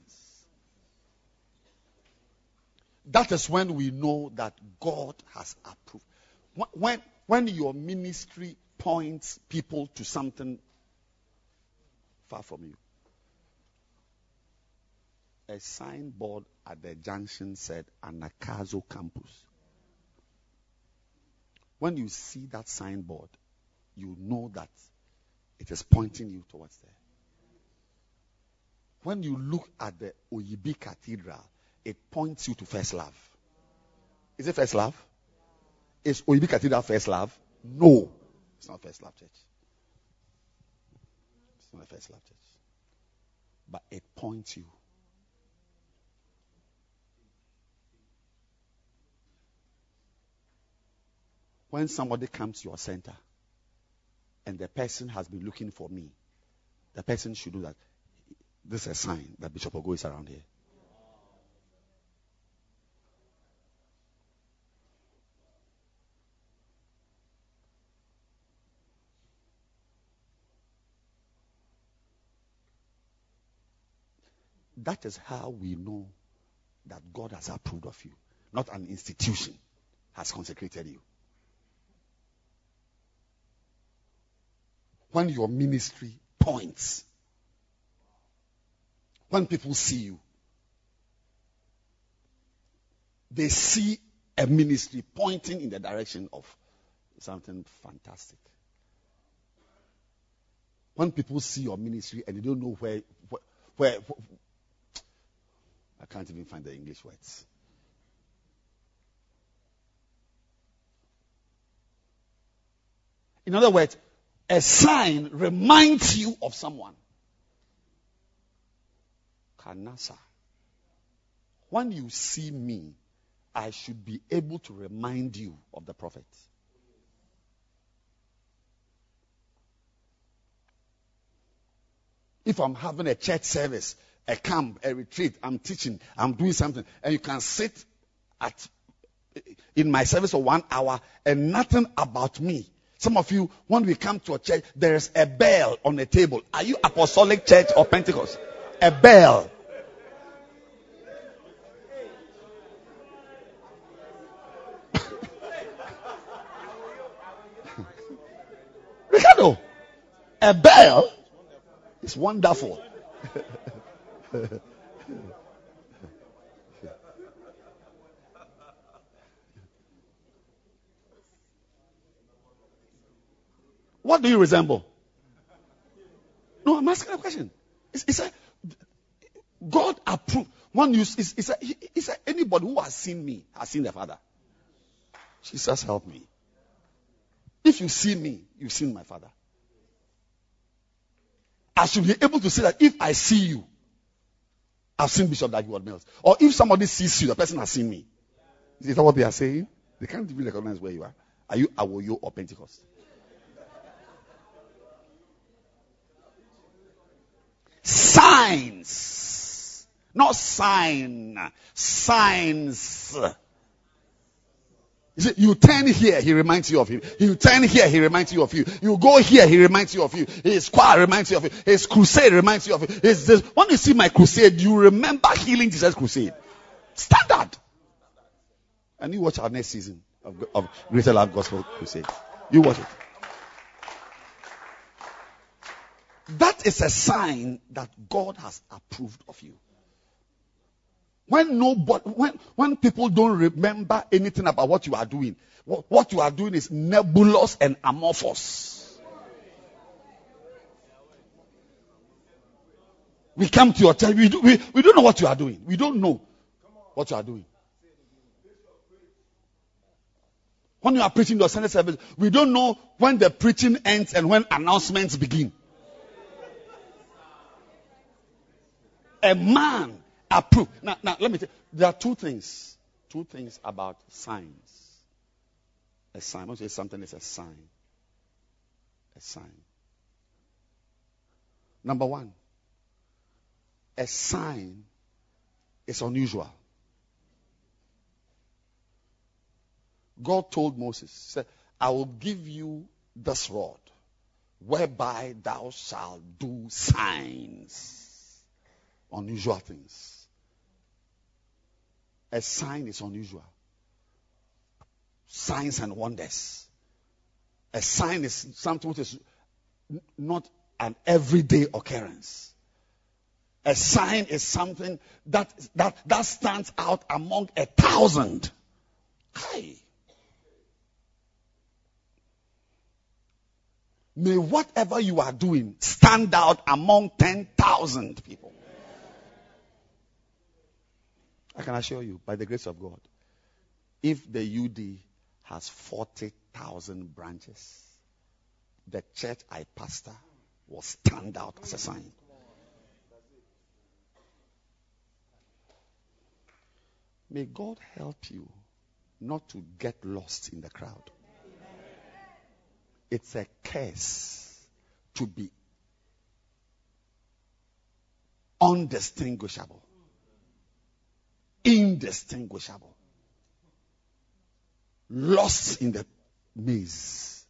That is when we know that God has approved. When, when your ministry points people to something far from you. A signboard at the junction said Anagkazo campus. When you see that signboard, you know that it is pointing you towards there. When you look at the Oyibi Cathedral, it points you to first love. Is it first love? Is Oyibi Cathedral first love? No. It's not first love church. It's not a first love church. But it points you. When somebody comes to your center and the person has been looking for me, the person should do that. This is a sign that Bishop Ogo is around here. That is how we know that God has approved of you, not an institution has consecrated you. When your ministry points, when people see you, they see a ministry pointing in the direction of something fantastic. When people see your ministry and they don't know where, where, where I can't even find the English words. In other words, a sign reminds you of someone. Kanasa. When you see me, I should be able to remind you of the prophet. If I'm having a church service, a camp, a retreat, I'm teaching, I'm doing something, and you can sit at in my service for one hour and nothing about me. Some of you, when we come to a church, there's a bell on the table. Are you apostolic church or Pentecost? A bell. Ricardo, a bell is wonderful. What do you resemble? No, I'm asking a question. It's, it's a, God approved. One use is it's a, it's a, anybody who has seen me has seen the Father. Jesus help me. If you see me, you've seen my Father. I should be able to say that if I see you, I've seen Bishop Dag Heward-Mills. Or if somebody sees you, the person has seen me. Is that what they are saying? They can't even recognize where you are. Are you Awoyo or Pentecost? Signs. Not sign. Signs. You see, you turn here, he reminds you of him. You turn here, he reminds you of you. You go here, he reminds you of you. His choir reminds you of you. His crusade reminds you of you. His, this, when you see my crusade, you remember healing Jesus crusade. Standard. And you watch our next season of, of Greater Love Gospel Crusade. You watch it. That is a sign that God has approved of you. When nobody, when, when people don't remember anything about what you are doing, what, what you are doing is nebulous and amorphous. We come to your church, we, do, we, we don't know what you are doing. We don't know what you are doing. When you are preaching your Sunday service, we don't know when the preaching ends and when announcements begin. A man approved. Now, now let me tell you, there are two things. Two things about signs. A sign. When you say something is a sign. A sign. Number one, a sign is unusual. God told Moses, said, I will give you this rod whereby thou shalt do signs. Unusual things. A sign is unusual. Signs and wonders. A sign is something which is not an everyday occurrence. A sign is something that, that, that stands out among a thousand. May whatever you are doing stand out among 10,000 people. I can assure you, by the grace of God, if the UD has 40,000 branches, the church I pastor will stand out as a sign. May God help you not to get lost in the crowd. It's a curse to be undistinguishable, indistinguishable, lost in the maze.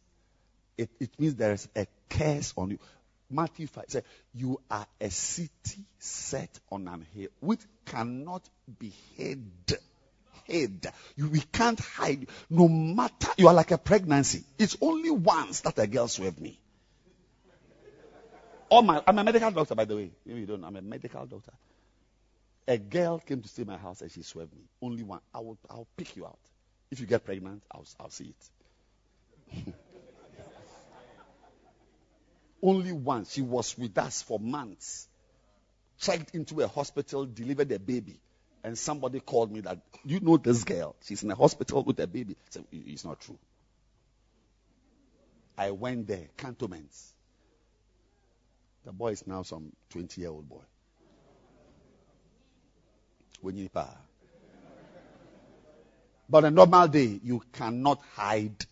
It, it means there is a curse on you. Matthew 5 says, You are a city set on an hill which cannot be hid. Hid. You, we can't hide. No matter, you are like a pregnancy. It's only once that a girl swerved me. Oh my, I'm a medical doctor, by the way. Maybe you don't I'm a medical doctor. A girl came to stay in my house and she swerved me. Only one. I will, I'll pick you out. If you get pregnant, I'll, I'll see it. Only once. She was with us for months. Checked into a hospital, delivered a baby. And somebody called me that, you know this girl? She's in a hospital with a baby. It's not true. I went there, cantonments. The boy is now some 20 year old boy. Wenyipa. But a normal day, you cannot hide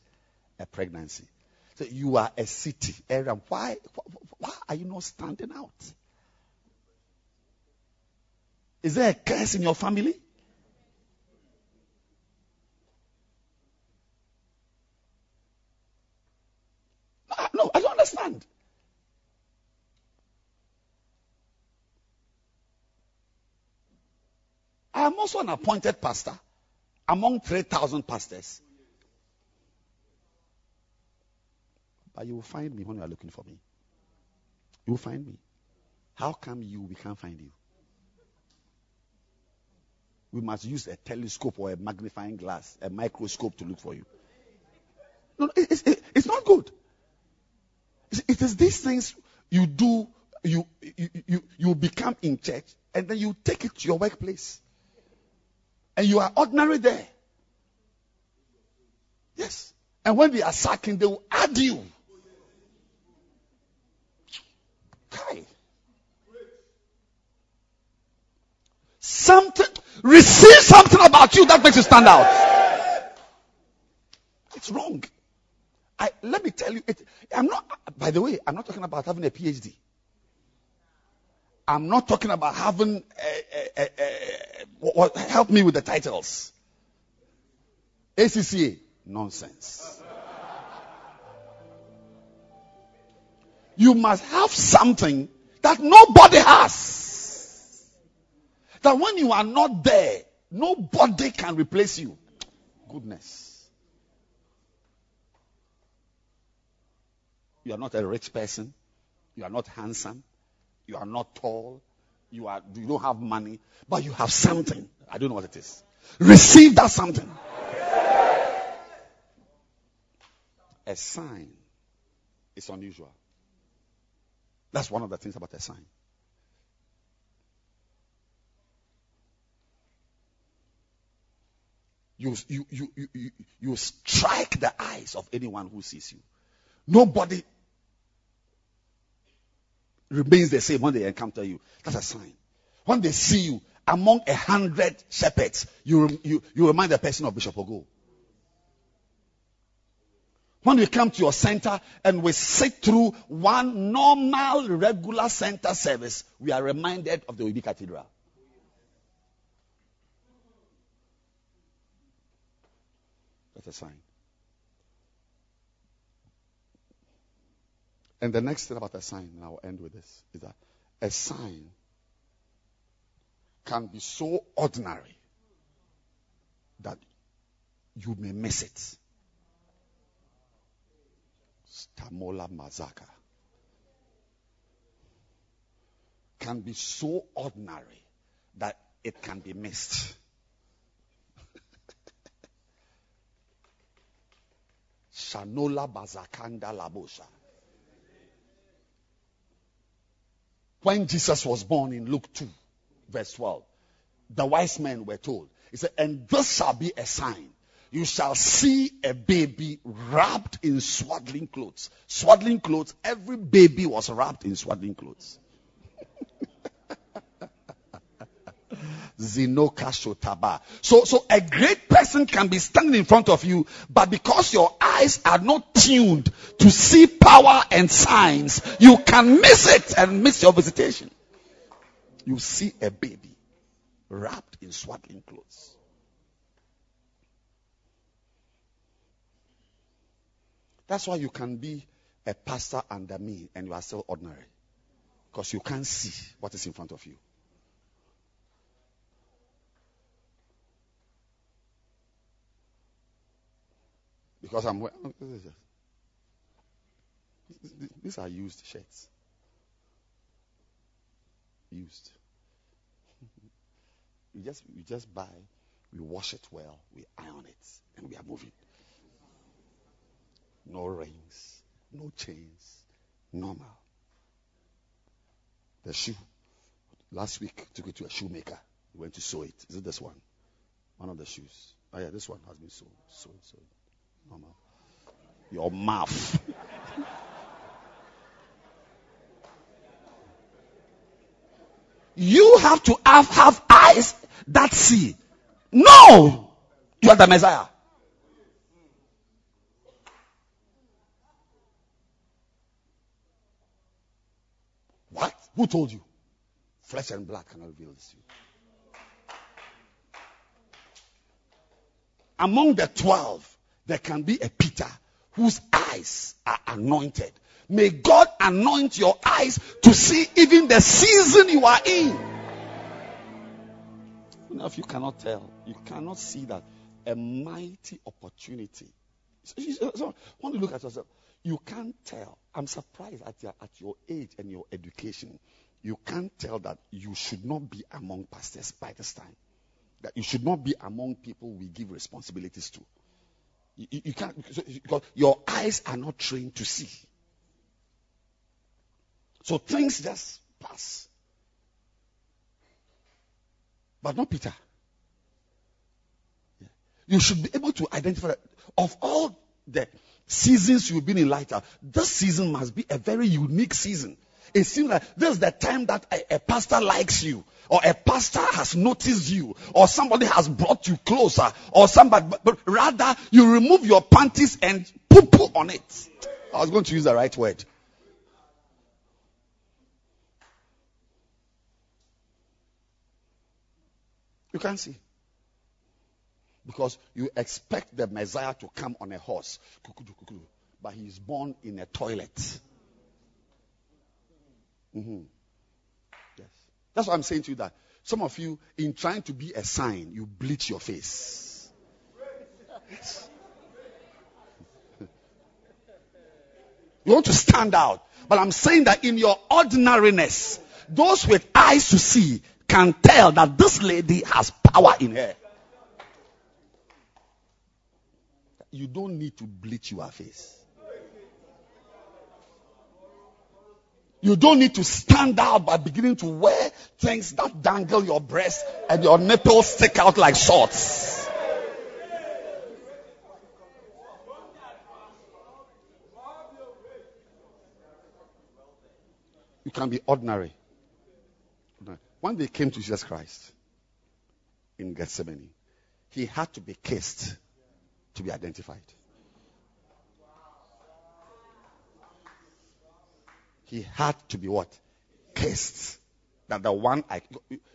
a pregnancy. So you are a city area. Why, why are you not standing out? Is there a curse in your family? No, I don't understand. I am also an appointed pastor among 3,000 pastors. But you will find me when you are looking for me. You will find me. How come you, we can't find you? We must use a telescope or a magnifying glass, a microscope to look for you. No, it's, it's not good. It is these things you do, you, you, you, you become in church, and then you take it to your workplace. And you are ordinary there. Yes. And when they are sacking, they will add you. Kai. Something, receive something about you that makes you stand out. It's wrong. I, let me tell you, it, I'm not, by the way, I'm not talking about having a PhD. I'm not talking about having, a, a, what, help me with the titles. ACCA, nonsense. You must have something that nobody has. That when you are not there, nobody can replace you. Goodness. You are not a rich person. You are not handsome. You are not tall. You are you don't have money, but you have something. I don't know what it is. Receive that something. A sign is unusual. That's one of the things about a sign. You, you, you, you, you, you strike the eyes of anyone who sees you. Nobody remains the same when they encounter you. That's a sign. When they see you among a hundred shepherds, you, you, you remind the person of Bishop Ogo. When we come to your center and we sit through one normal, regular center service, we are reminded of the Oyibi Cathedral. That's a sign. And the next thing about a sign, and I'll end with this, is that a sign can be so ordinary that you may miss it. Stamola Mazaka can be so ordinary that it can be missed. Shanola Bazakanda Labosha. When Jesus was born in Luke 2, verse 12, the wise men were told, He said, And this shall be a sign. You shall see a baby wrapped in swaddling clothes. Swaddling clothes, every baby was wrapped in swaddling clothes. Zinoka Shotaba. So, so a great person can be standing in front of you, but because your eyes are not tuned to see power and signs, you can miss it and miss your visitation. You see a baby wrapped in swaddling clothes. That's why you can be a pastor under me and you are still ordinary. Because you can't see what is in front of you. Because I'm wearing. These are used shirts. Used. We just we just buy, we wash it well, we iron it, and we are moving. No rings, no chains, normal. The shoe. Last week took it to a shoemaker. We went to sew it. Is it this one? One of the shoes. Oh yeah, this one has been sewn, sewn, sewn. Your mouth. you have to have, have eyes that see. No! You are the Messiah. What? Who told you? Flesh and blood cannot reveal this to you. Among the twelve, there can be a Peter whose eyes are anointed. May God anoint your eyes to see even the season you are in. Now, if you cannot tell, you cannot see that a mighty opportunity. So, so, when you look at yourself, you can't tell. I'm surprised at your, at your age and your education. You can't tell that you should not be among pastors by this time. That you should not be among people we give responsibilities to. You, you, can't because your eyes are not trained to see. So things just pass. But not Peter. You should be able to identify that of all the seasons you've been in lighter, this season must be a very unique season. It seems like this is the time that a, a, pastor likes you, or a pastor has noticed you, or somebody has brought you closer, or somebody, but, but rather you remove your panties and poo poo on it. I was going to use the right word. You can't see. Because you expect the Messiah to come on a horse, but he is born in a toilet. Mm-hmm. Yes. That's what I'm saying to you that some of you, in trying to be a sign, you bleach your face. Yes. You want to stand out. But I'm saying that in your ordinariness, those with eyes to see can tell that this lady has power in her. You don't need to bleach your face. You don't need to stand out by beginning to wear things that dangle your breast and your nipples stick out like swords. You can be ordinary. When they came to Jesus Christ in Gethsemane, he had to be kissed to be identified. He had to be what? Kissed. That the one I,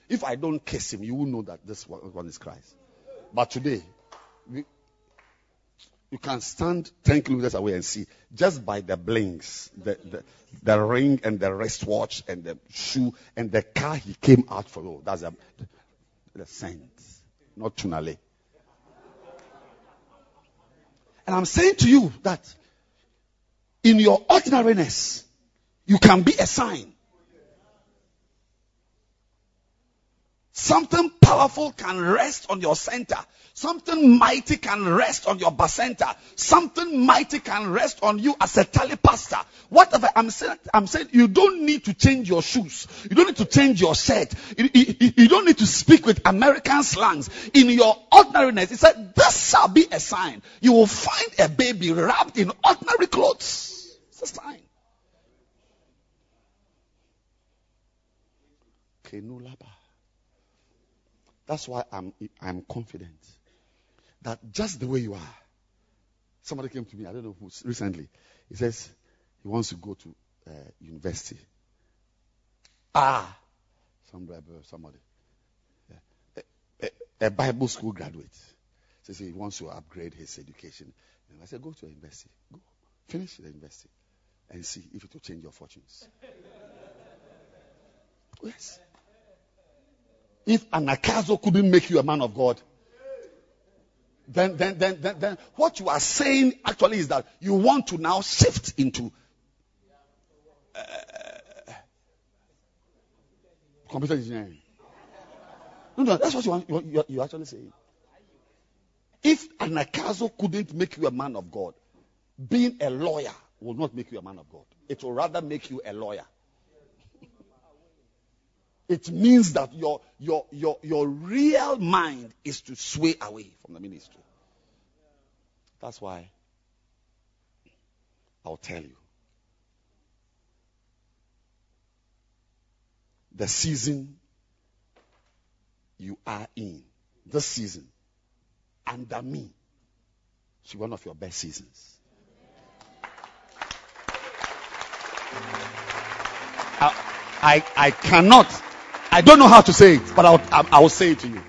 if I don't kiss him, you will know that this one, one is Christ. But today, we, you can stand 10 kilometers away and see just by the blinks, the, the, the ring and the wristwatch and the shoe and the car he came out for. Oh, that's a, the saint, not Tunale. And I'm saying to you that in your ordinariness, you can be a sign. Something powerful can rest on your center. Something mighty can rest on your bacenta. Something mighty can rest on you as a tele pastor. Whatever I'm saying, I'm saying you don't need to change your shoes. You don't need to change your shirt. You, you- you don't need to speak with American slangs. In your ordinariness, he said, this shall be a sign. You will find a baby wrapped in ordinary clothes. It's a sign. That's why I'm, I'm confident that just the way you are. Somebody came to me, I don't know who, recently. He says he wants to go to uh, university. Ah, some somebody. Yeah. A, a- a Bible school graduate. Says he wants to upgrade his education. And I said, go to a university. Go. Finish the university. And see if it will change your fortunes. yes. If Anagkazo couldn't make you a man of God, then, then, then, then, then what you are saying actually is that you want to now shift into uh, computer engineering. No, no, that's what you want. You, you, you actually saying. If Anagkazo couldn't make you a man of God, being a lawyer will not make you a man of God. It will rather make you a lawyer. It means that your, your, your, your real mind is to sway away from the ministry. That's why I'll tell you. The season you are in, this season, under me, be one of your best seasons. I, I, I cannot, I don't know how to say it, but I'll, I'll say it to you.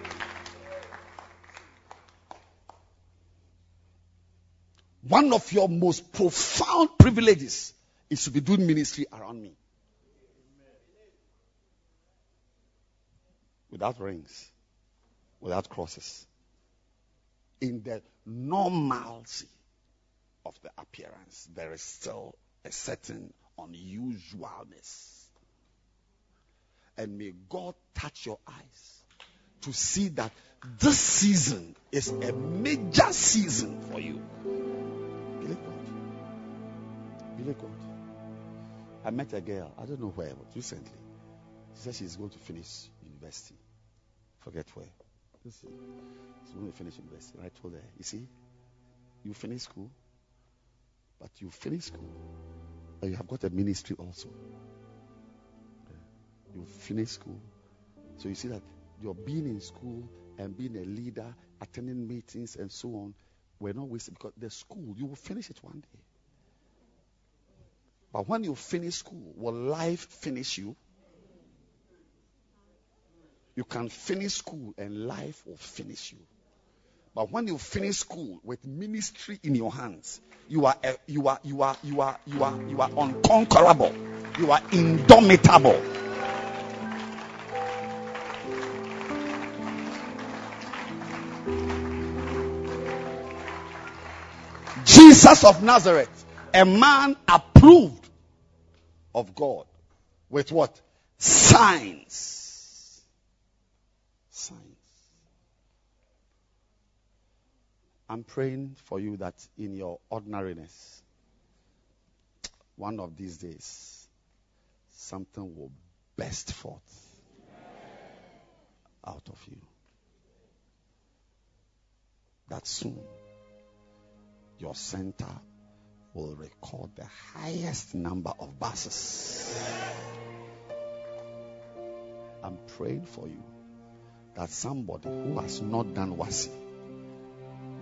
One of your most profound privileges is to be doing ministry around me. Without rings, without crosses. In the normalcy of the appearance, there is still a certain unusualness. And may God touch your eyes to see that this season is a major season for you. Believe God. Believe God. I met a girl, I don't know where, but recently. She said she's going to finish university. Forget where. She's going to finish university. And I told her, you see, you finish school, but you finish school, but you have got a ministry also. You finish school. So you see that your being in school and being a leader, attending meetings and so on, were not wasted because the school, you will finish it one day. But when you finish school, will life finish you? You can finish school and life will finish you. But when you finish school with ministry in your hands, you are you are you are you are you are you are unconquerable. You are indomitable. Jesus of Nazareth, a man approved of God with what? Signs. Signs. I'm praying for you that in your ordinariness, one of these days, something will burst forth out of you. That soon, your center will record the highest number of buses. I'm praying for you that somebody who has not done wasi,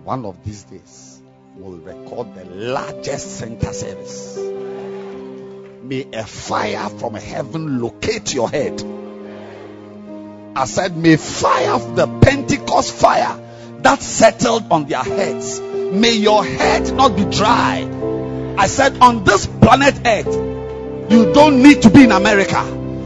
one of these days will record the largest center service. May a fire from heaven locate your head. I said, may fire of the Pentecost fire that settled on their heads, may your head not be dry. I said, on this planet Earth, you don't need to be in America,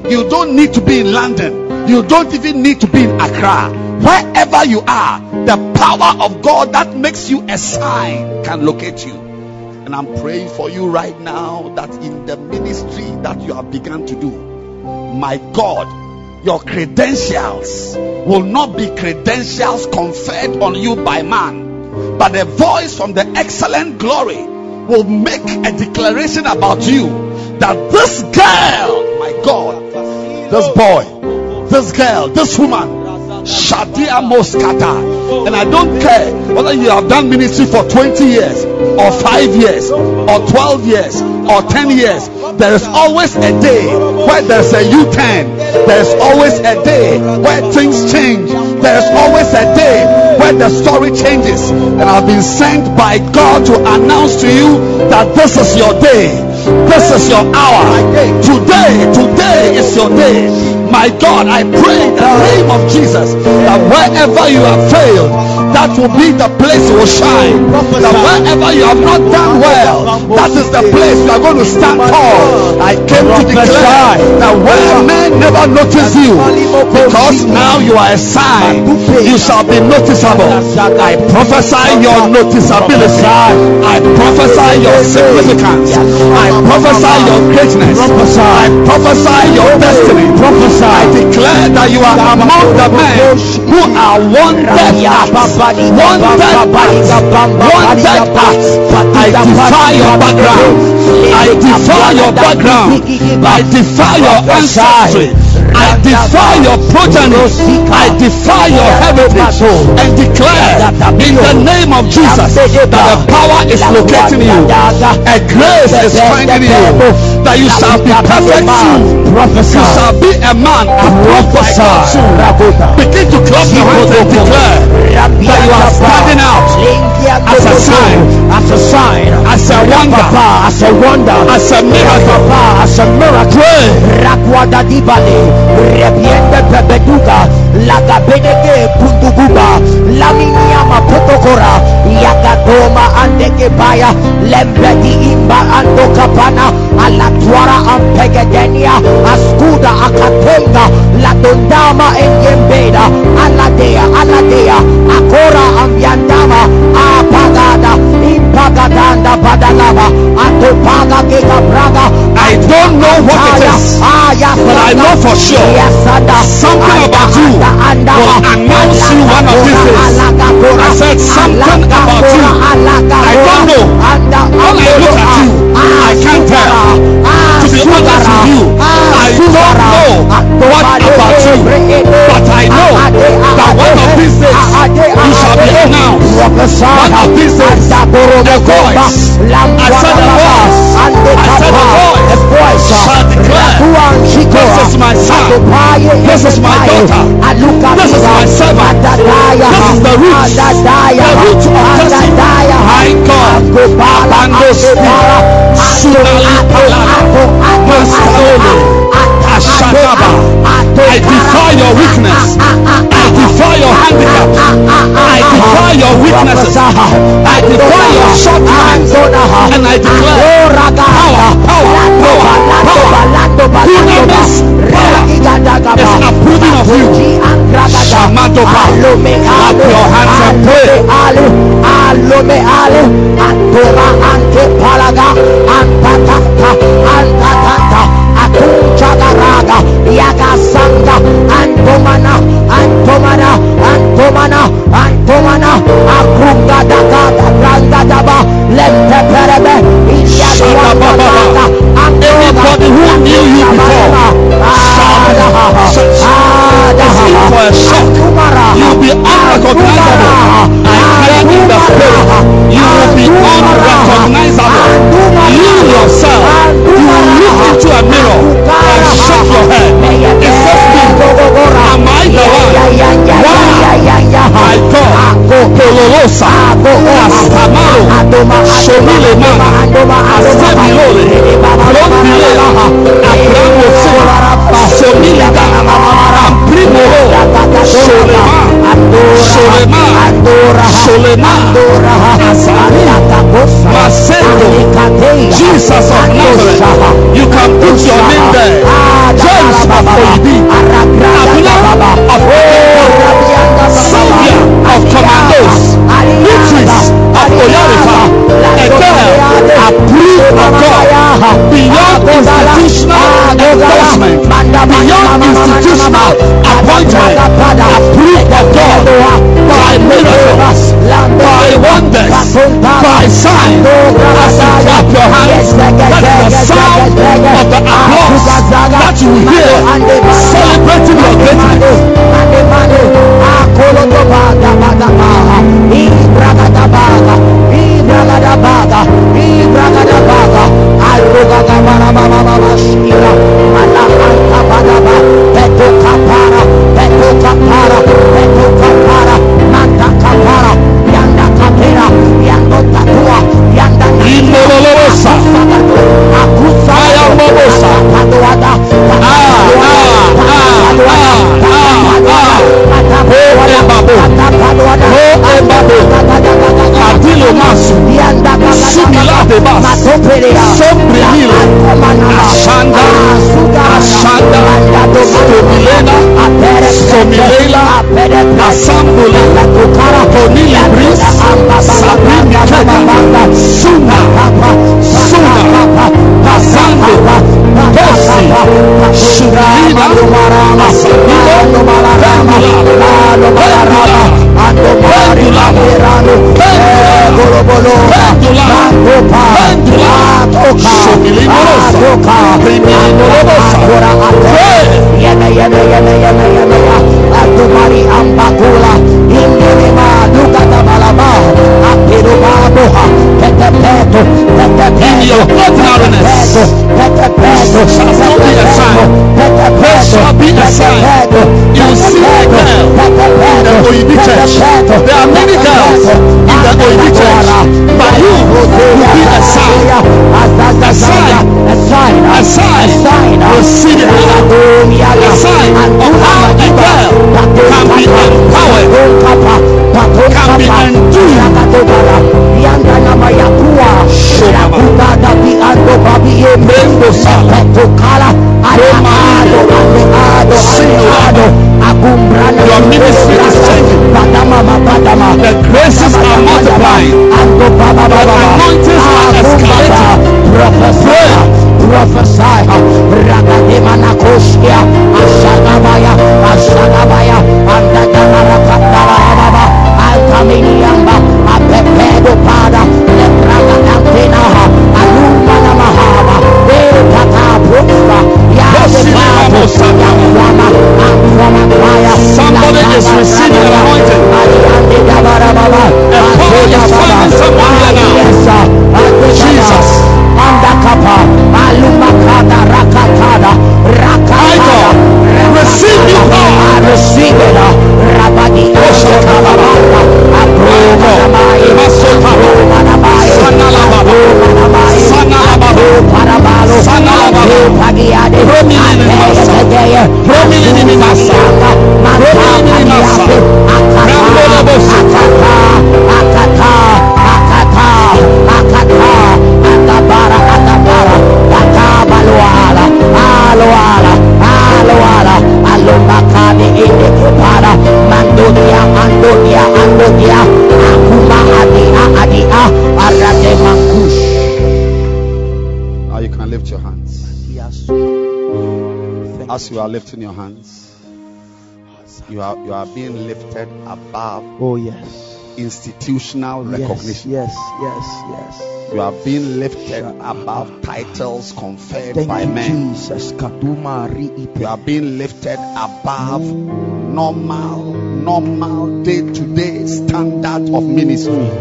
you don't need to be in London, you don't even need to be in Accra. Wherever you are, the power of God that makes you a sign can locate you. And I'm praying for you right now that in the ministry that you have begun to do, my God, your credentials will not be credentials conferred on you by man, but a voice from the excellent glory will make a declaration about you that this girl, my God, this boy, this girl, this woman, Shadia Moskata. And I don't care whether you have done ministry for 20 years, or 5 years, or 12 years, or 10 years. There is always a day where there's a U turn. There's always a day where things change. There's always a day where the story changes. And I've been sent by God to announce to you that this is your day. This is your hour. Today, today is your day. My God, I pray in the name of Jesus that wherever you have failed, that will be the place you will shine. That wherever you have not done well, that is the place you are going to stand tall. I came to declare that where men never notice you, because now you are a sign, you shall be noticeable. I prophesy your noticeability. I prophesy your significance. I prophesy your greatness. I prophesy your destiny. I declare that you are among the men who are wanted at wanted at wanted at I defy your background. I defy your background. I defy your ancestry. I defy your progeny. I defy your heritage and declare in the name of Jesus that the power is locating you. A grace is finding you. That you shall be perfect. You shall be a man approved by God. Begin to clap your hands and declare that you are standing out as a sign, as a sign, as a wonder, as a wonder, as a miracle. as a miracle. rebiende pebeduga la gabene punduguba la miniama potokora andege baya, lembedi imba ando kapana, alatwara ampegedenia, askuda akatenga, ladondama aladea, aladea, akora ambiandama, apagada, impagadanda badalaba, atopaga gega braga, I don't know what it is, but I know for sure something about you will announce you one of these days. I said something about you. I don't know. When I look at you, I can't tell. To be honest with you, I don't know what about you, but I know you are being lifted above. Oh, yes. Institutional recognition. Yes, yes, yes. You are being lifted above titles conferred Thank by you, men. Jesus. You are being lifted above normal, normal day to day standard of ministry.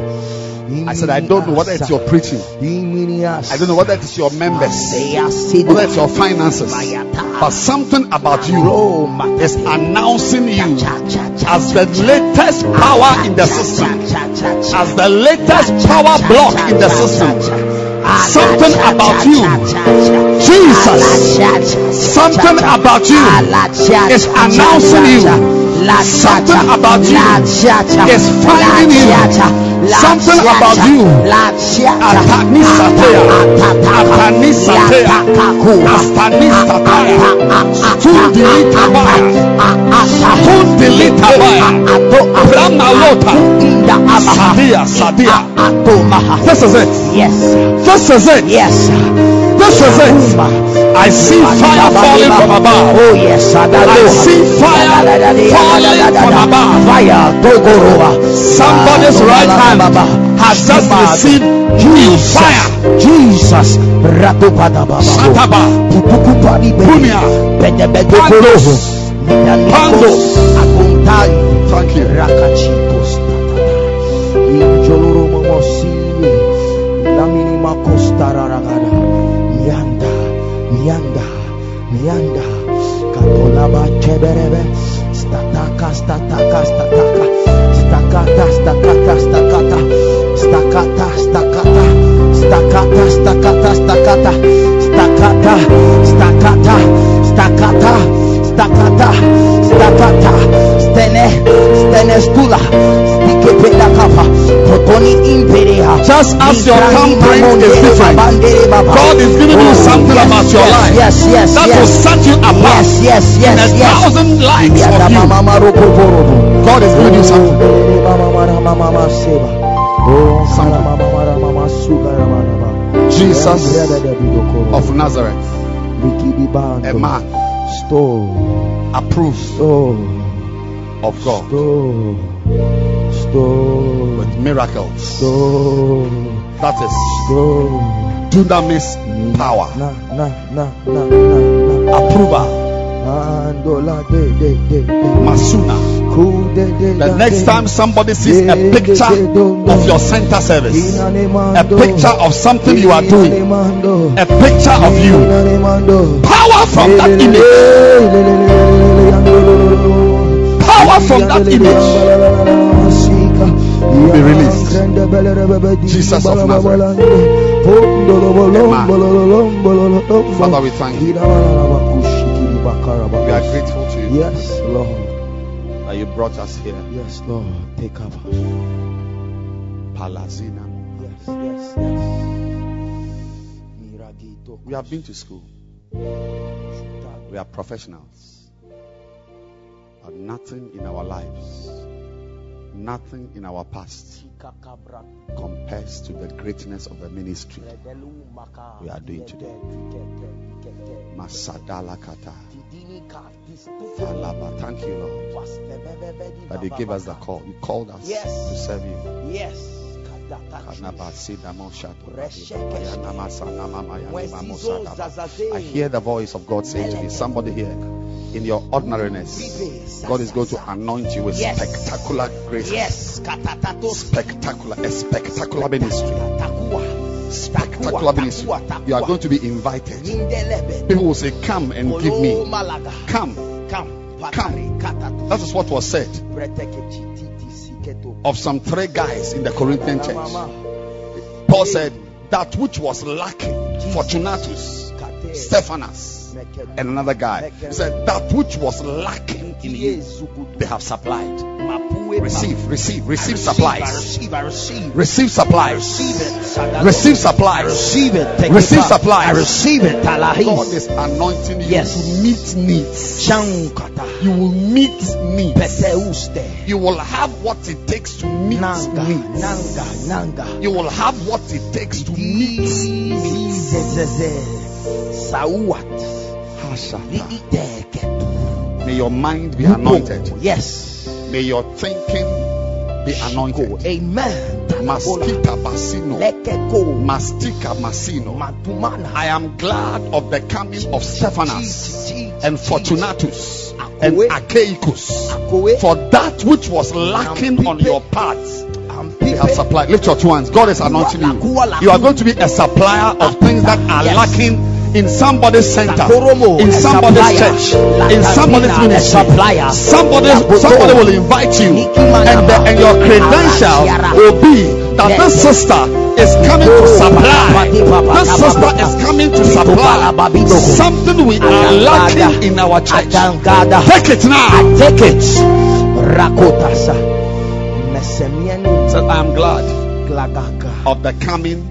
I said, I don't know whether it's your preaching. I don't know whether it's your members, whether it's your finances, but something about you is announcing you as the latest power in the system, as the latest power block in the system. something about you. jesus. Something about you is announcing you. something about you is finding you. Something about you. Sadia. Sadia. This is it. Yes. This is it. Yes. This is it. I see fire falling from above. Oh yes, I see fire falling from above. Fire, Somebody's right. hand has just received new fire. Jesus. Ratokada Baba. Sataba. Putukupani Bumia. Benebedokoroho. Pando. Akuntai. Thank you. Rakachitos. Injoloro Mosi, Lamini Makostararagada. Mianda. Mianda. Mianda. Katolaba Cheberebe. Stataka, stataka, stataka. Stakata, stakata, stakata. Stakata, stakata. Stakata, stakata, stakata. Stakata, stakata. Stakata, stakata. Stakata. Stene, stene stula. Stikepeda kapa. Protoni imperia. Just as your thumbprint is different, God is giving you oh, something about your life Yes, yes, that yes. will set you apart Yes, yes, in yes, a yes. thousand Yada of you. Mama maruko borobo. God is giving you oh. something. Mama mara mama mama seba. Mama mama mara mama suga mama mama. Jesus of Nazareth, a man Store. approved Store. of God Store. Store. with miracles. Store. That is Store. dunamis power, Na na na na na na. approval, Masuna. Ku de de The next time somebody sees a picture of your center service, a picture of something you are doing, a picture of you, power from that image, power from that image be released. Jesus of Nazareth. Father, we thank you. We are grateful to you Yes, Lord. that you brought us here. Yes, Lord. Take cover. Palazina. Yes, yes, yes. We have been to school. We are professionals. But nothing in our lives, nothing in our past compares to the greatness of the ministry we are doing today. Masadala kata. Falaba. Thank you, Lord, that you gave us the call. You called us Yes. to serve you. Yes. Kanaba sida moshato. Bayana masana mama yana mamosadaba. I hear the voice of God saying to me, somebody here, in your ordinariness, God is going to anoint you with Yes. spectacular grace. Yes. Spectacular, a spectacular ministry. Spectacular ministry. You are going to be invited. People will say, Come and give me. Come. Come. Come. That is what was said Breteke chititi siketo. Of some three guys in the Corinthian church. Paul said, That which was lacking, Fortunatus, Kate. And another guy. He said, That which was lacking in you, they have supplied. Receive, receive, receive supplies. receive, I receive. Receive supplies. Receive it. Sadalo. Receive I supplies. receive it. Receive supplies. I receive it. God is anointing you Yes. to meet needs. You will meet needs. You will have what it takes to meet Nanga. needs. Nanga. Nanga. You will have what it takes to meet needs. May your mind be anointed. Yes. May your thinking be anointed. Amen. Mastita basino. Mastika masino. I am glad of the coming of Stephanus and Fortunatus and. Achaicus. For that which was lacking on your path, And they have supplied. Lift your two hands. God is anointing you. You are going to be a supplier of things that are lacking in somebody's center, in somebody's church, in somebody's ministry. Somebody, somebody will invite you, and, the, and your credential will be that this sister is coming to Oh, supply. This sister is coming to supply something we are lacking in our church. Take it now. Take it. Rakotasa. So I am glad of the coming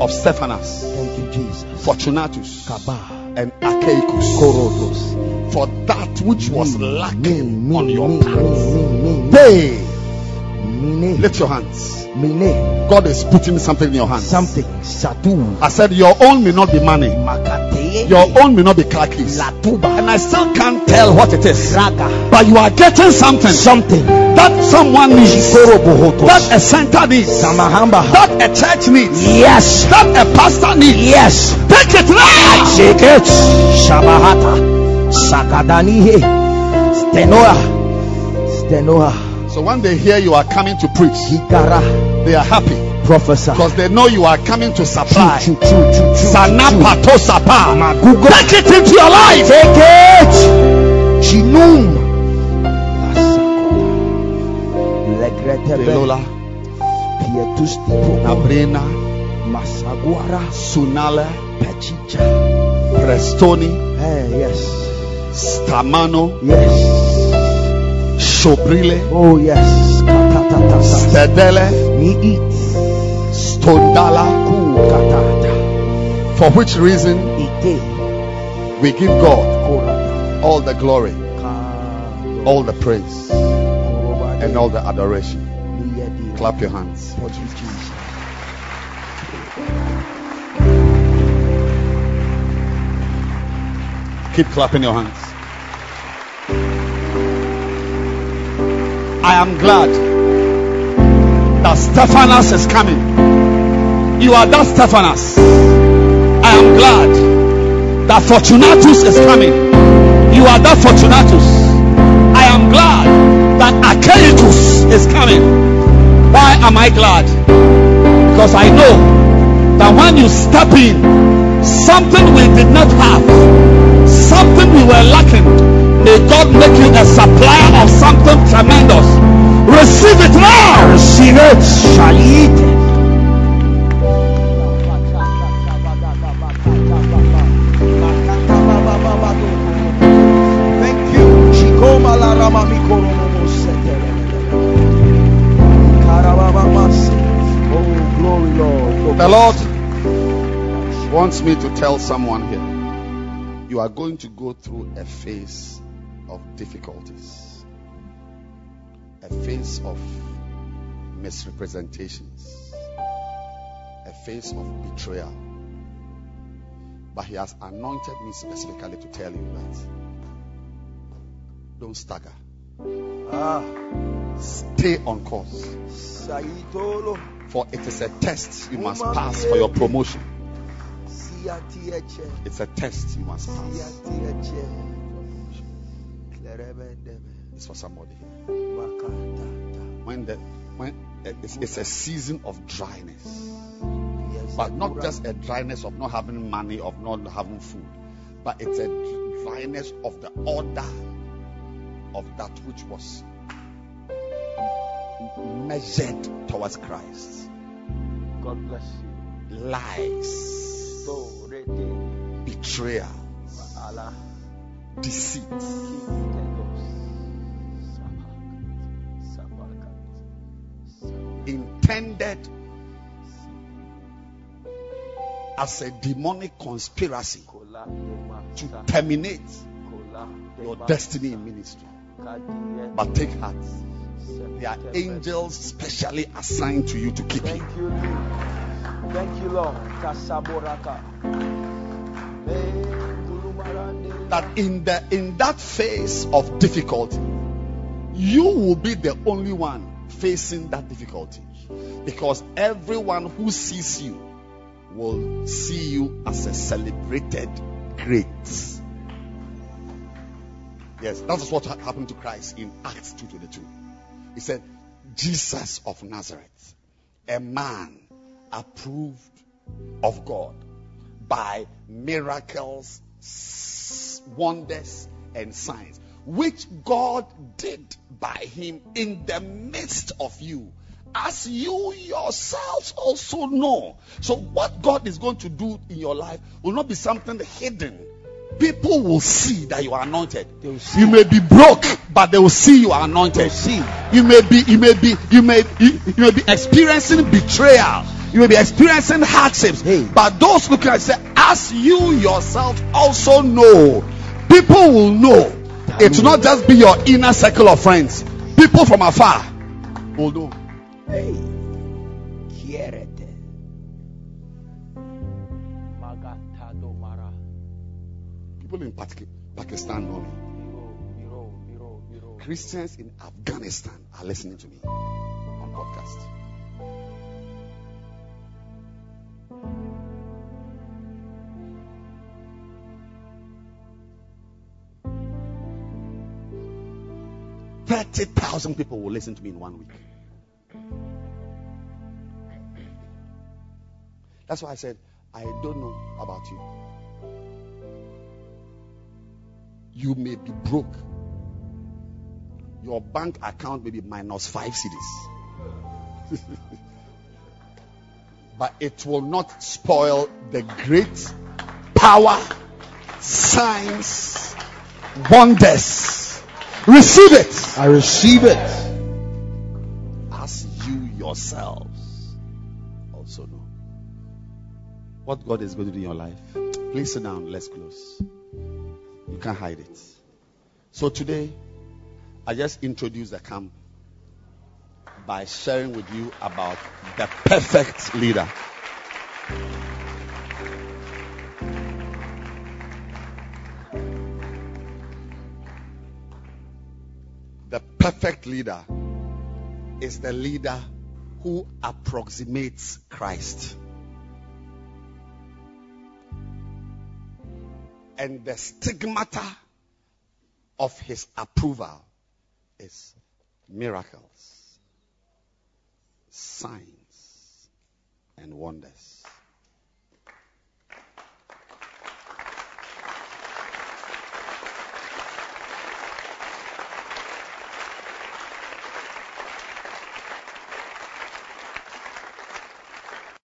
of Stephanus, Thank you, Jesus. Fortunatus, Kaba. and achaicus Korodos. for that which was mm, mm, lacking me, on your path. me, me, me, Hey, lift your hands. God is putting something in your hands. Something. I said, Your own may not be money. Your own may not be car And I still can't tell what it is. Raga. But you are getting something Something. that someone needs, that a center needs, that a church needs, Yes. that a pastor needs. Yes. Take it now. Shake it. Shabahata. Sakadanihe. Stenoa. Stenoa. So when they hear you are coming to preach, they are happy Professor. because they know you are coming to supply. Take it into your life. Take it. Chinum. Legretebe. Delola, Pietus tipo. Nabrena, Masaguara. Sunala, Pechicha. Prestoni, Hey, yes. Stamano, Yes. Shobrile, Oh, yes. Stedele, Me eat. For which reason we give God all the glory, all the praise, and all the adoration. Clap your hands. Keep clapping your hands. I am glad that Stephanus is coming. You are that Stephanus. I am glad that Fortunatus is coming. You are that Fortunatus. I am glad that Achaicus is coming. Why am I glad? Because I know that when you step in, something we did not have, something we were lacking, may God make you a supplier of something tremendous. Receive it now. Receive it. Shall The Lord wants me to tell someone here. You are going to go through a phase of difficulties, a phase of misrepresentations, a phase of betrayal. But He has anointed me specifically to tell you that. Don't stagger, Ah, stay on course. For it is a test you must pass for your promotion. It's a test you must pass. It's for somebody. When the when eh, it's, it's a season of dryness, but not just a dryness of not having money, of not having food, but it's a dryness of the order of that which was measured towards Christ. God bless you. Lies, betrayal, deceit. intended as a demonic conspiracy to terminate your destiny in ministry. But take heart. There are angels specially assigned to you to keep you. Thank you, Lord. Thank you, Lord. That in the in that phase of difficulty, you will be the only one facing that difficulty. Because everyone who sees you will see you as a celebrated great. Yes, that is what happened to Christ in Acts 2:22. He said, "Jesus of Nazareth, a man approved of God by miracles, wonders, and signs, which God did by him in the midst of you, as you yourselves also know. So, what God is going to do in your life will not be something hidden. People will see that you are anointed. They will see. You may be broke, but they will see you are anointed. see. You may be, you may be, you may, you, you may be experiencing betrayal, You may be experiencing hardships. Hey. But those looking at you say, as you yourself also know, people will know. It will not just be your inner circle of friends. People from afar will know. Hey. In Paki- Pakistan me. Christians in Afghanistan are listening to me on podcast. Thirty thousand people will listen to me in one week. That's why I said, I don't know about you. You may be broke. Your bank account may be minus five cedis. but it will not spoil the great power, signs, wonders. Receive it I receive it. as you yourselves also know. What God is going to do in your life. Please sit down. Let's close. You can't hide it. So today, I just introduced the camp by sharing with you about the perfect leader. The perfect leader is the leader who approximates Christ. And the stigmata of his approval is miracles, signs, and wonders.